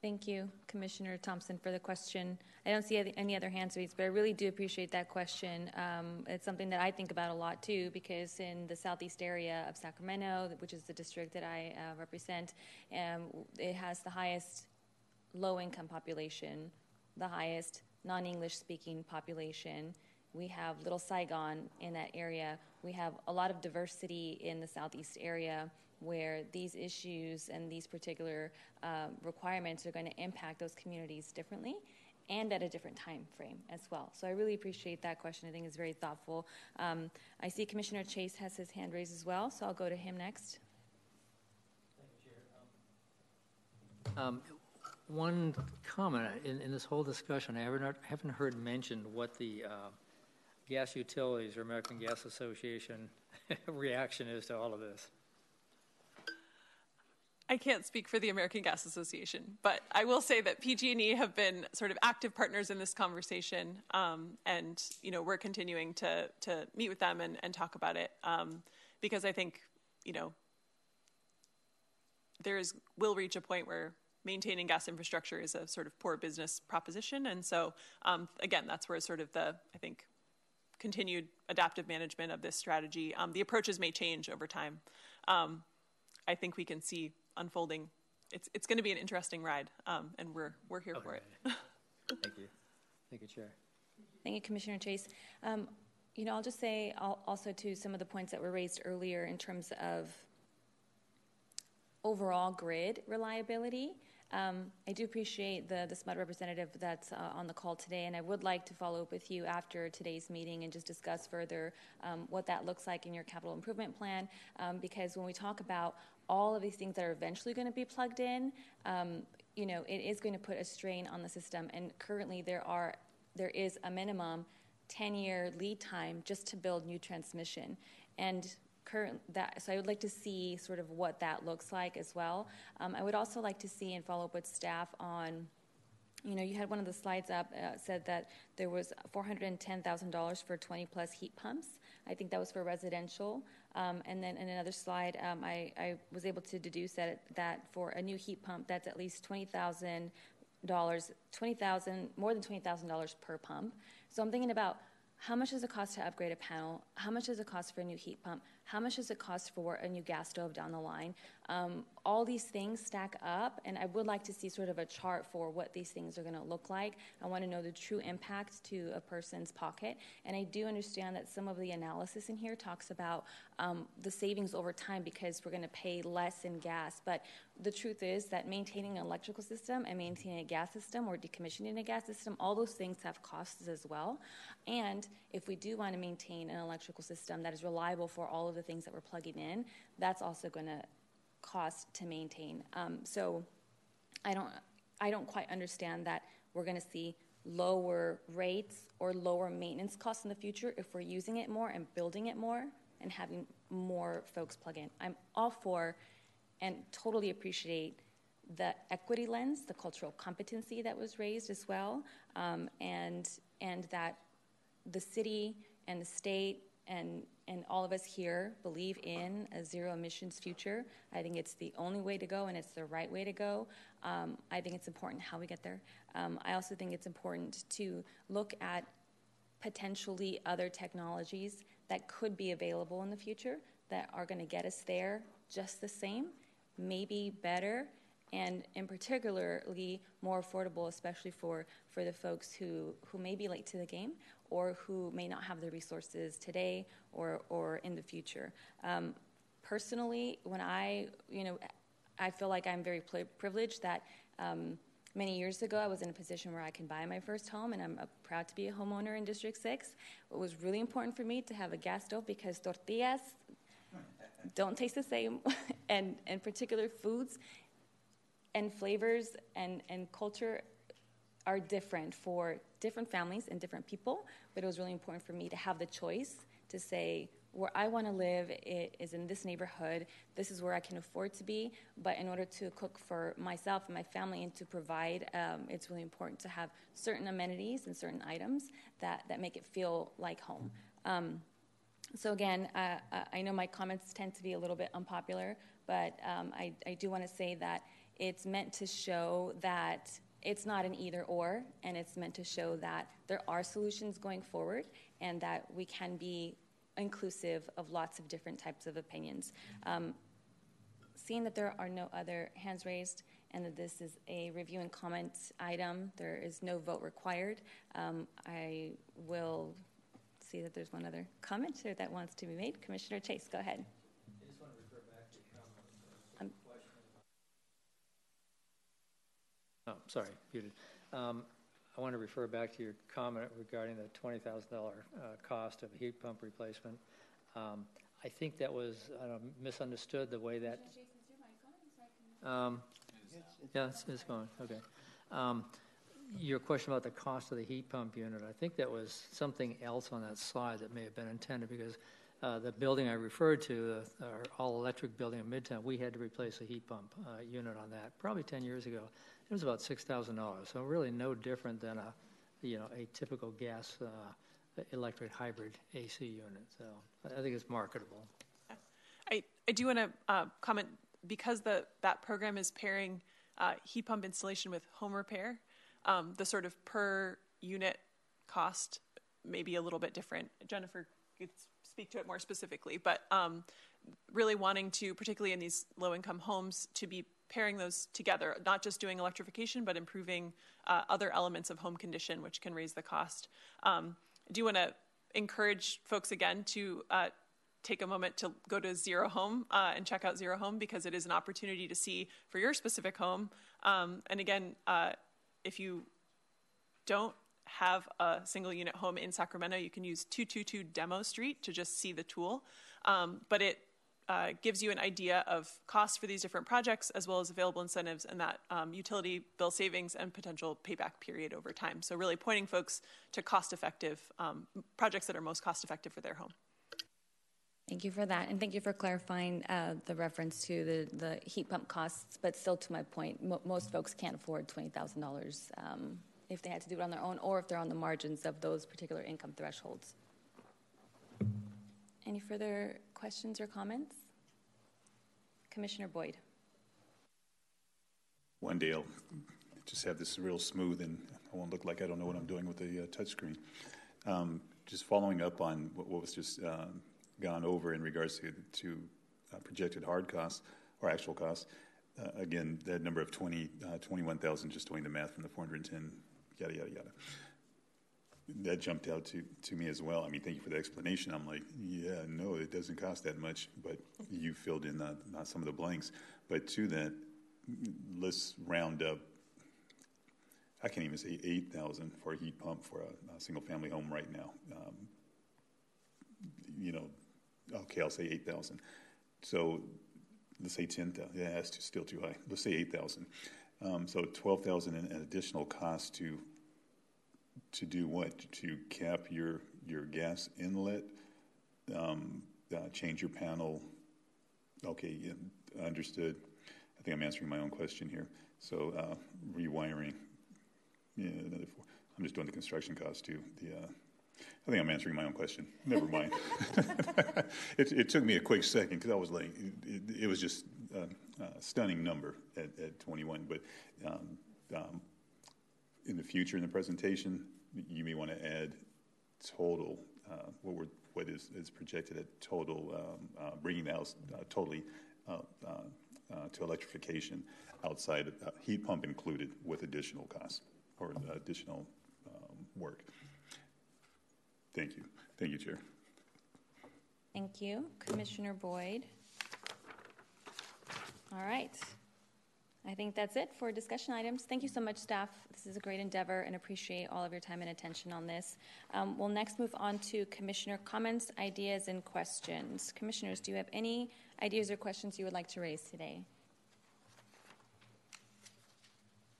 Speaker 2: Thank you, Commissioner Thompson, for the question. I don't see any other hands raised, but I really do appreciate that question. Um, it's something that I think about a lot too, because in the southeast area of Sacramento, which is the district that I uh, represent, um, it has the highest low income population, the highest non English speaking population. We have Little Saigon in that area. We have a lot of diversity in the southeast area where these issues and these particular uh, requirements are going to impact those communities differently and at a different time frame as well. So I really appreciate that question. I think it's very thoughtful. Um, I see Commissioner Chase has his hand raised as well, so I'll go to him next.
Speaker 14: Um, one comment in, in this whole discussion, I haven't, haven't heard mentioned what the uh, gas utilities or American Gas Association reaction is to all of this.
Speaker 21: I can't speak for the American Gas Association, but I will say that PG&E have been sort of active partners in this conversation, um, and you know we're continuing to to meet with them and, and talk about it um, because I think you know there is will reach a point where maintaining gas infrastructure is a sort of poor business proposition. And so, um, again, that's where sort of the, I think, continued adaptive management of this strategy, um, the approaches may change over time. Um, I think we can see unfolding. It's, it's going to be an interesting ride, um, and we're, we're here okay. for it.
Speaker 14: Thank you. Thank you, Chair.
Speaker 2: Thank you, Commissioner Chase. Um, you know, I'll just say also to some of the points that were raised earlier in terms of overall grid reliability. Um, I do appreciate the, the SMUD representative that's uh, on the call today, and I would like to follow up with you after today's meeting and just discuss further um, what that looks like in your capital improvement plan. Um, because when we talk about all of these things that are eventually going to be plugged in, um, you know, it is going to put a strain on the system. And currently, there are there is a minimum 10 year lead time just to build new transmission. And current that so i would like to see sort of what that looks like as well um, i would also like to see and follow up with staff on you know you had one of the slides up uh, said that there was $410000 for 20 plus heat pumps i think that was for residential um, and then in another slide um, I, I, was able to deduce that, that for a new heat pump that's at least 20000 dollars, twenty thousand, more than twenty thousand dollars per pump. So I'm thinking about how much does it cost to upgrade a panel? How much does it cost for a new heat pump? How much does it cost for a new gas stove down the line? Um, all these things stack up, and I would like to see sort of a chart for what these things are going to look like. I want to know the true impact to a person's pocket, and I do understand that some of the analysis in here talks about um, the savings over time because we're going to pay less in gas. But the truth is that maintaining an electrical system and maintaining a gas system or decommissioning a gas system, all those things have costs as well. And if we do want to maintain an electrical system that is reliable for all of the things that we're plugging in, that's also going to cost to maintain. Um, so I don't, I don't quite understand that we're going to see lower rates or lower maintenance costs in the future if we're using it more and building it more and having more folks plug in. I'm all for and totally appreciate the equity lens, the cultural competency that was raised as well, um, and and that the city and the state and and all of us here believe in a zero emissions future. I think it's the only way to go, and it's the right way to go. Um, I think it's important how we get there. Um, I also think it's important to look at potentially other technologies that could be available in the future that are going to get us there just the same, maybe better, and in particularly more affordable, especially for, for the folks who, who may be late to the game or who may not have the resources today or, or in the future. Um, personally, when I, you know, I feel like I'm very privileged that um, many years ago I was in a position where I can buy my first home, and I'm uh, proud to be a homeowner in District 6. It was really important for me to have a gas stove because tortillas don't taste the same, and, and particular foods and flavors and, and culture are different for different families and different people, but it was really important for me to have the choice to say, where I want to live is in this neighborhood. This is where I can afford to be. But in order to cook for myself and my family and to provide, um, it's really important to have certain amenities and certain items that, that make it feel like home. Um, so again, uh, I know my comments tend to be a little bit unpopular, but um, I, I do want to say that it's meant to show that it's not an either or, and it's meant to show that there are solutions going forward and that we can be inclusive of lots of different types of opinions. Um, seeing that there are no other hands raised and that this is a review and comment item, there is no vote required. Um, I will see that there's one other commenter that wants to be made. Commissioner Chase, go ahead.
Speaker 14: Oh, sorry, muted. Um, I want to refer back to your comment regarding the $20,000 uh, cost of a heat pump replacement. Um, I think that was uh, misunderstood the way that. Um, yeah, it's, it's going. Okay. Um, your question about the cost of the heat pump unit, I think that was something else on that slide that may have been intended because uh, the building I referred to, our all electric building in Midtown, we had to replace a heat pump uh, unit on that probably 10 years ago. It was about six thousand dollars, so really no different than a, you know, a typical gas uh, electric hybrid AC unit. So I think it's marketable.
Speaker 21: I, I do want to uh, comment because the that program is pairing uh, heat pump installation with home repair. Um, the sort of per unit cost may be a little bit different. Jennifer could speak to it more specifically, but um, really wanting to, particularly in these low income homes, to be pairing those together, not just doing electrification, but improving uh, other elements of home condition, which can raise the cost. Um, I do want to encourage folks again to uh, take a moment to go to Zero Home uh, and check out Zero Home because it is an opportunity to see for your specific home. Um, and again, uh, if you don't have a single unit home in Sacramento, you can use 222 Demo Street to just see the tool. Um, but it uh, gives you an idea of costs for these different projects as well as available incentives and that um, utility bill savings and potential payback period over time. So, really pointing folks to cost effective um, projects that are most cost effective for their home.
Speaker 2: Thank you for that, and thank you for clarifying uh, the reference to the, the heat pump costs. But still, to my point, most folks can't afford twenty thousand um, dollars if they had to do it on their own, or if they're on the margins of those particular income thresholds. Any further questions or comments? Commissioner Boyd.
Speaker 19: One I'll just have this real smooth and I won't look like I don't know what I'm doing with the uh, touchscreen. Um, just following up on what, what was just uh, gone over in regards to, to uh, projected hard costs or actual costs. Uh, again, that number of 20, uh, 21,000, just doing the math from the 410, yada, yada, yada that jumped out to, to me as well. I mean, thank you for the explanation. I'm like, yeah, no, it doesn't cost that much, but you filled in the, not some of the blanks. But to that, let's round up. I can't even say 8,000 for a heat pump for a, a single family home right now. Um, you know, okay, I'll say 8,000. So let's say 10,000. Yeah, that's still too high. Let's say 8,000. Um, so 12,000 in additional cost to to do what? To cap your your gas inlet, um, uh, change your panel. Okay, yeah, understood. I think I'm answering my own question here. So uh, rewiring. Yeah, another four. I'm just doing the construction cost too. The uh, I think I'm answering my own question. Never mind. it, it, took me a quick second because I was like, it, it, it was just a, a stunning number at, at 21. But um, um, in the future in the presentation, you may want to add total, uh, what, we're, what is, is projected at total, um, uh, bringing the house uh, totally uh, uh, uh, to electrification outside heat pump included with additional costs or additional um, work. Thank you. Thank you, Chair.
Speaker 2: Thank you. Commissioner Boyd. All right. I think that's it for discussion items. Thank you so much, staff. This is a great endeavor and appreciate all of your time and attention on this. Um, we'll next move on to commissioner comments, ideas, and questions. Commissioners, do you have any ideas or questions you would like to raise today?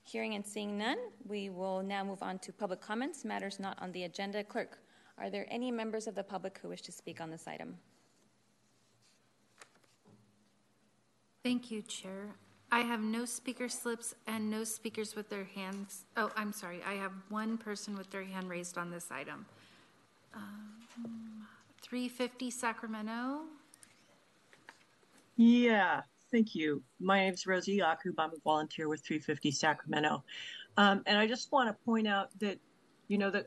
Speaker 2: Hearing and seeing none, we will now move on to public comments, matters not on the agenda. Clerk, are there any members of the public who wish to speak on this item?
Speaker 1: Thank you, Chair. I have no speaker slips and no speakers with their hands. Oh, I'm sorry. I have one person with their hand raised on this item. Um, 350 Sacramento.
Speaker 23: Yeah, thank you. My name is Rosie Yakub. I'm a volunteer with 350 Sacramento. Um, and I just want to point out that, you know, that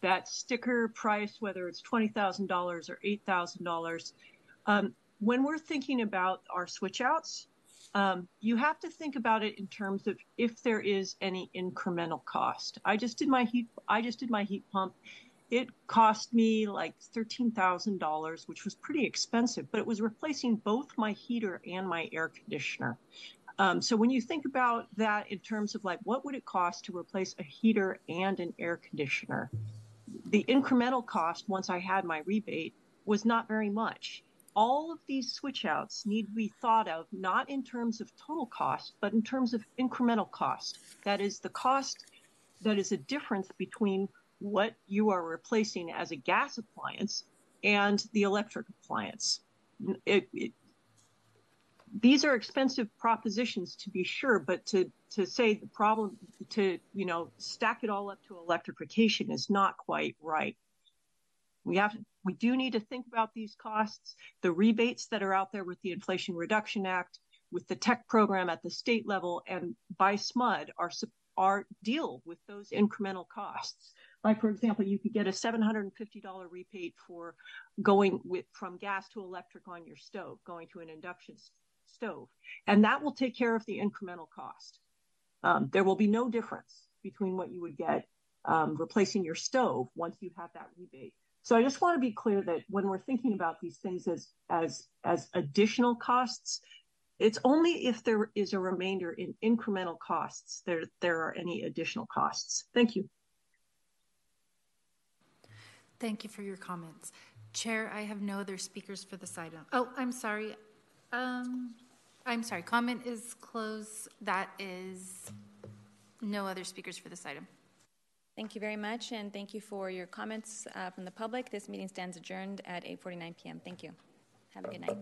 Speaker 23: that sticker price, whether it's $20,000 or $8,000, um, when we're thinking about our switch outs, um, you have to think about it in terms of if there is any incremental cost. I just did my heat. I just did my heat pump. It cost me like thirteen thousand dollars, which was pretty expensive, but it was replacing both my heater and my air conditioner. Um, so when you think about that in terms of like what would it cost to replace a heater and an air conditioner, the incremental cost once I had my rebate was not very much all of these switch outs need to be thought of not in terms of total cost, but in terms of incremental cost. That is the cost that is a difference between what you are replacing as a gas appliance and the electric appliance. It, it, these are expensive propositions to be sure, but to, to say the problem, to, you know, stack it all up to electrification is not quite right. We have we do need to think about these costs. The rebates that are out there with the Inflation Reduction Act, with the tech program at the state level, and by SMUD are are deal with those incremental costs. Like for example, you could get a $750 rebate for going with from gas to electric on your stove, going to an induction stove, and that will take care of the incremental cost. Um, there will be no difference between what you would get um, replacing your stove once you have that rebate So I just want to be clear that when we're thinking about these things as as as additional costs, it's only if there is a remainder in incremental costs there there are any additional costs. Thank you.
Speaker 1: Thank you for your comments. Chair, I have no other speakers for this item. Oh, I'm sorry. Um, I'm sorry. Comment is closed. That is no other speakers for this item.
Speaker 2: Thank you very much, and thank you for your comments uh, from the public. This meeting stands adjourned at 8:49 p.m. Thank you. Have a good night.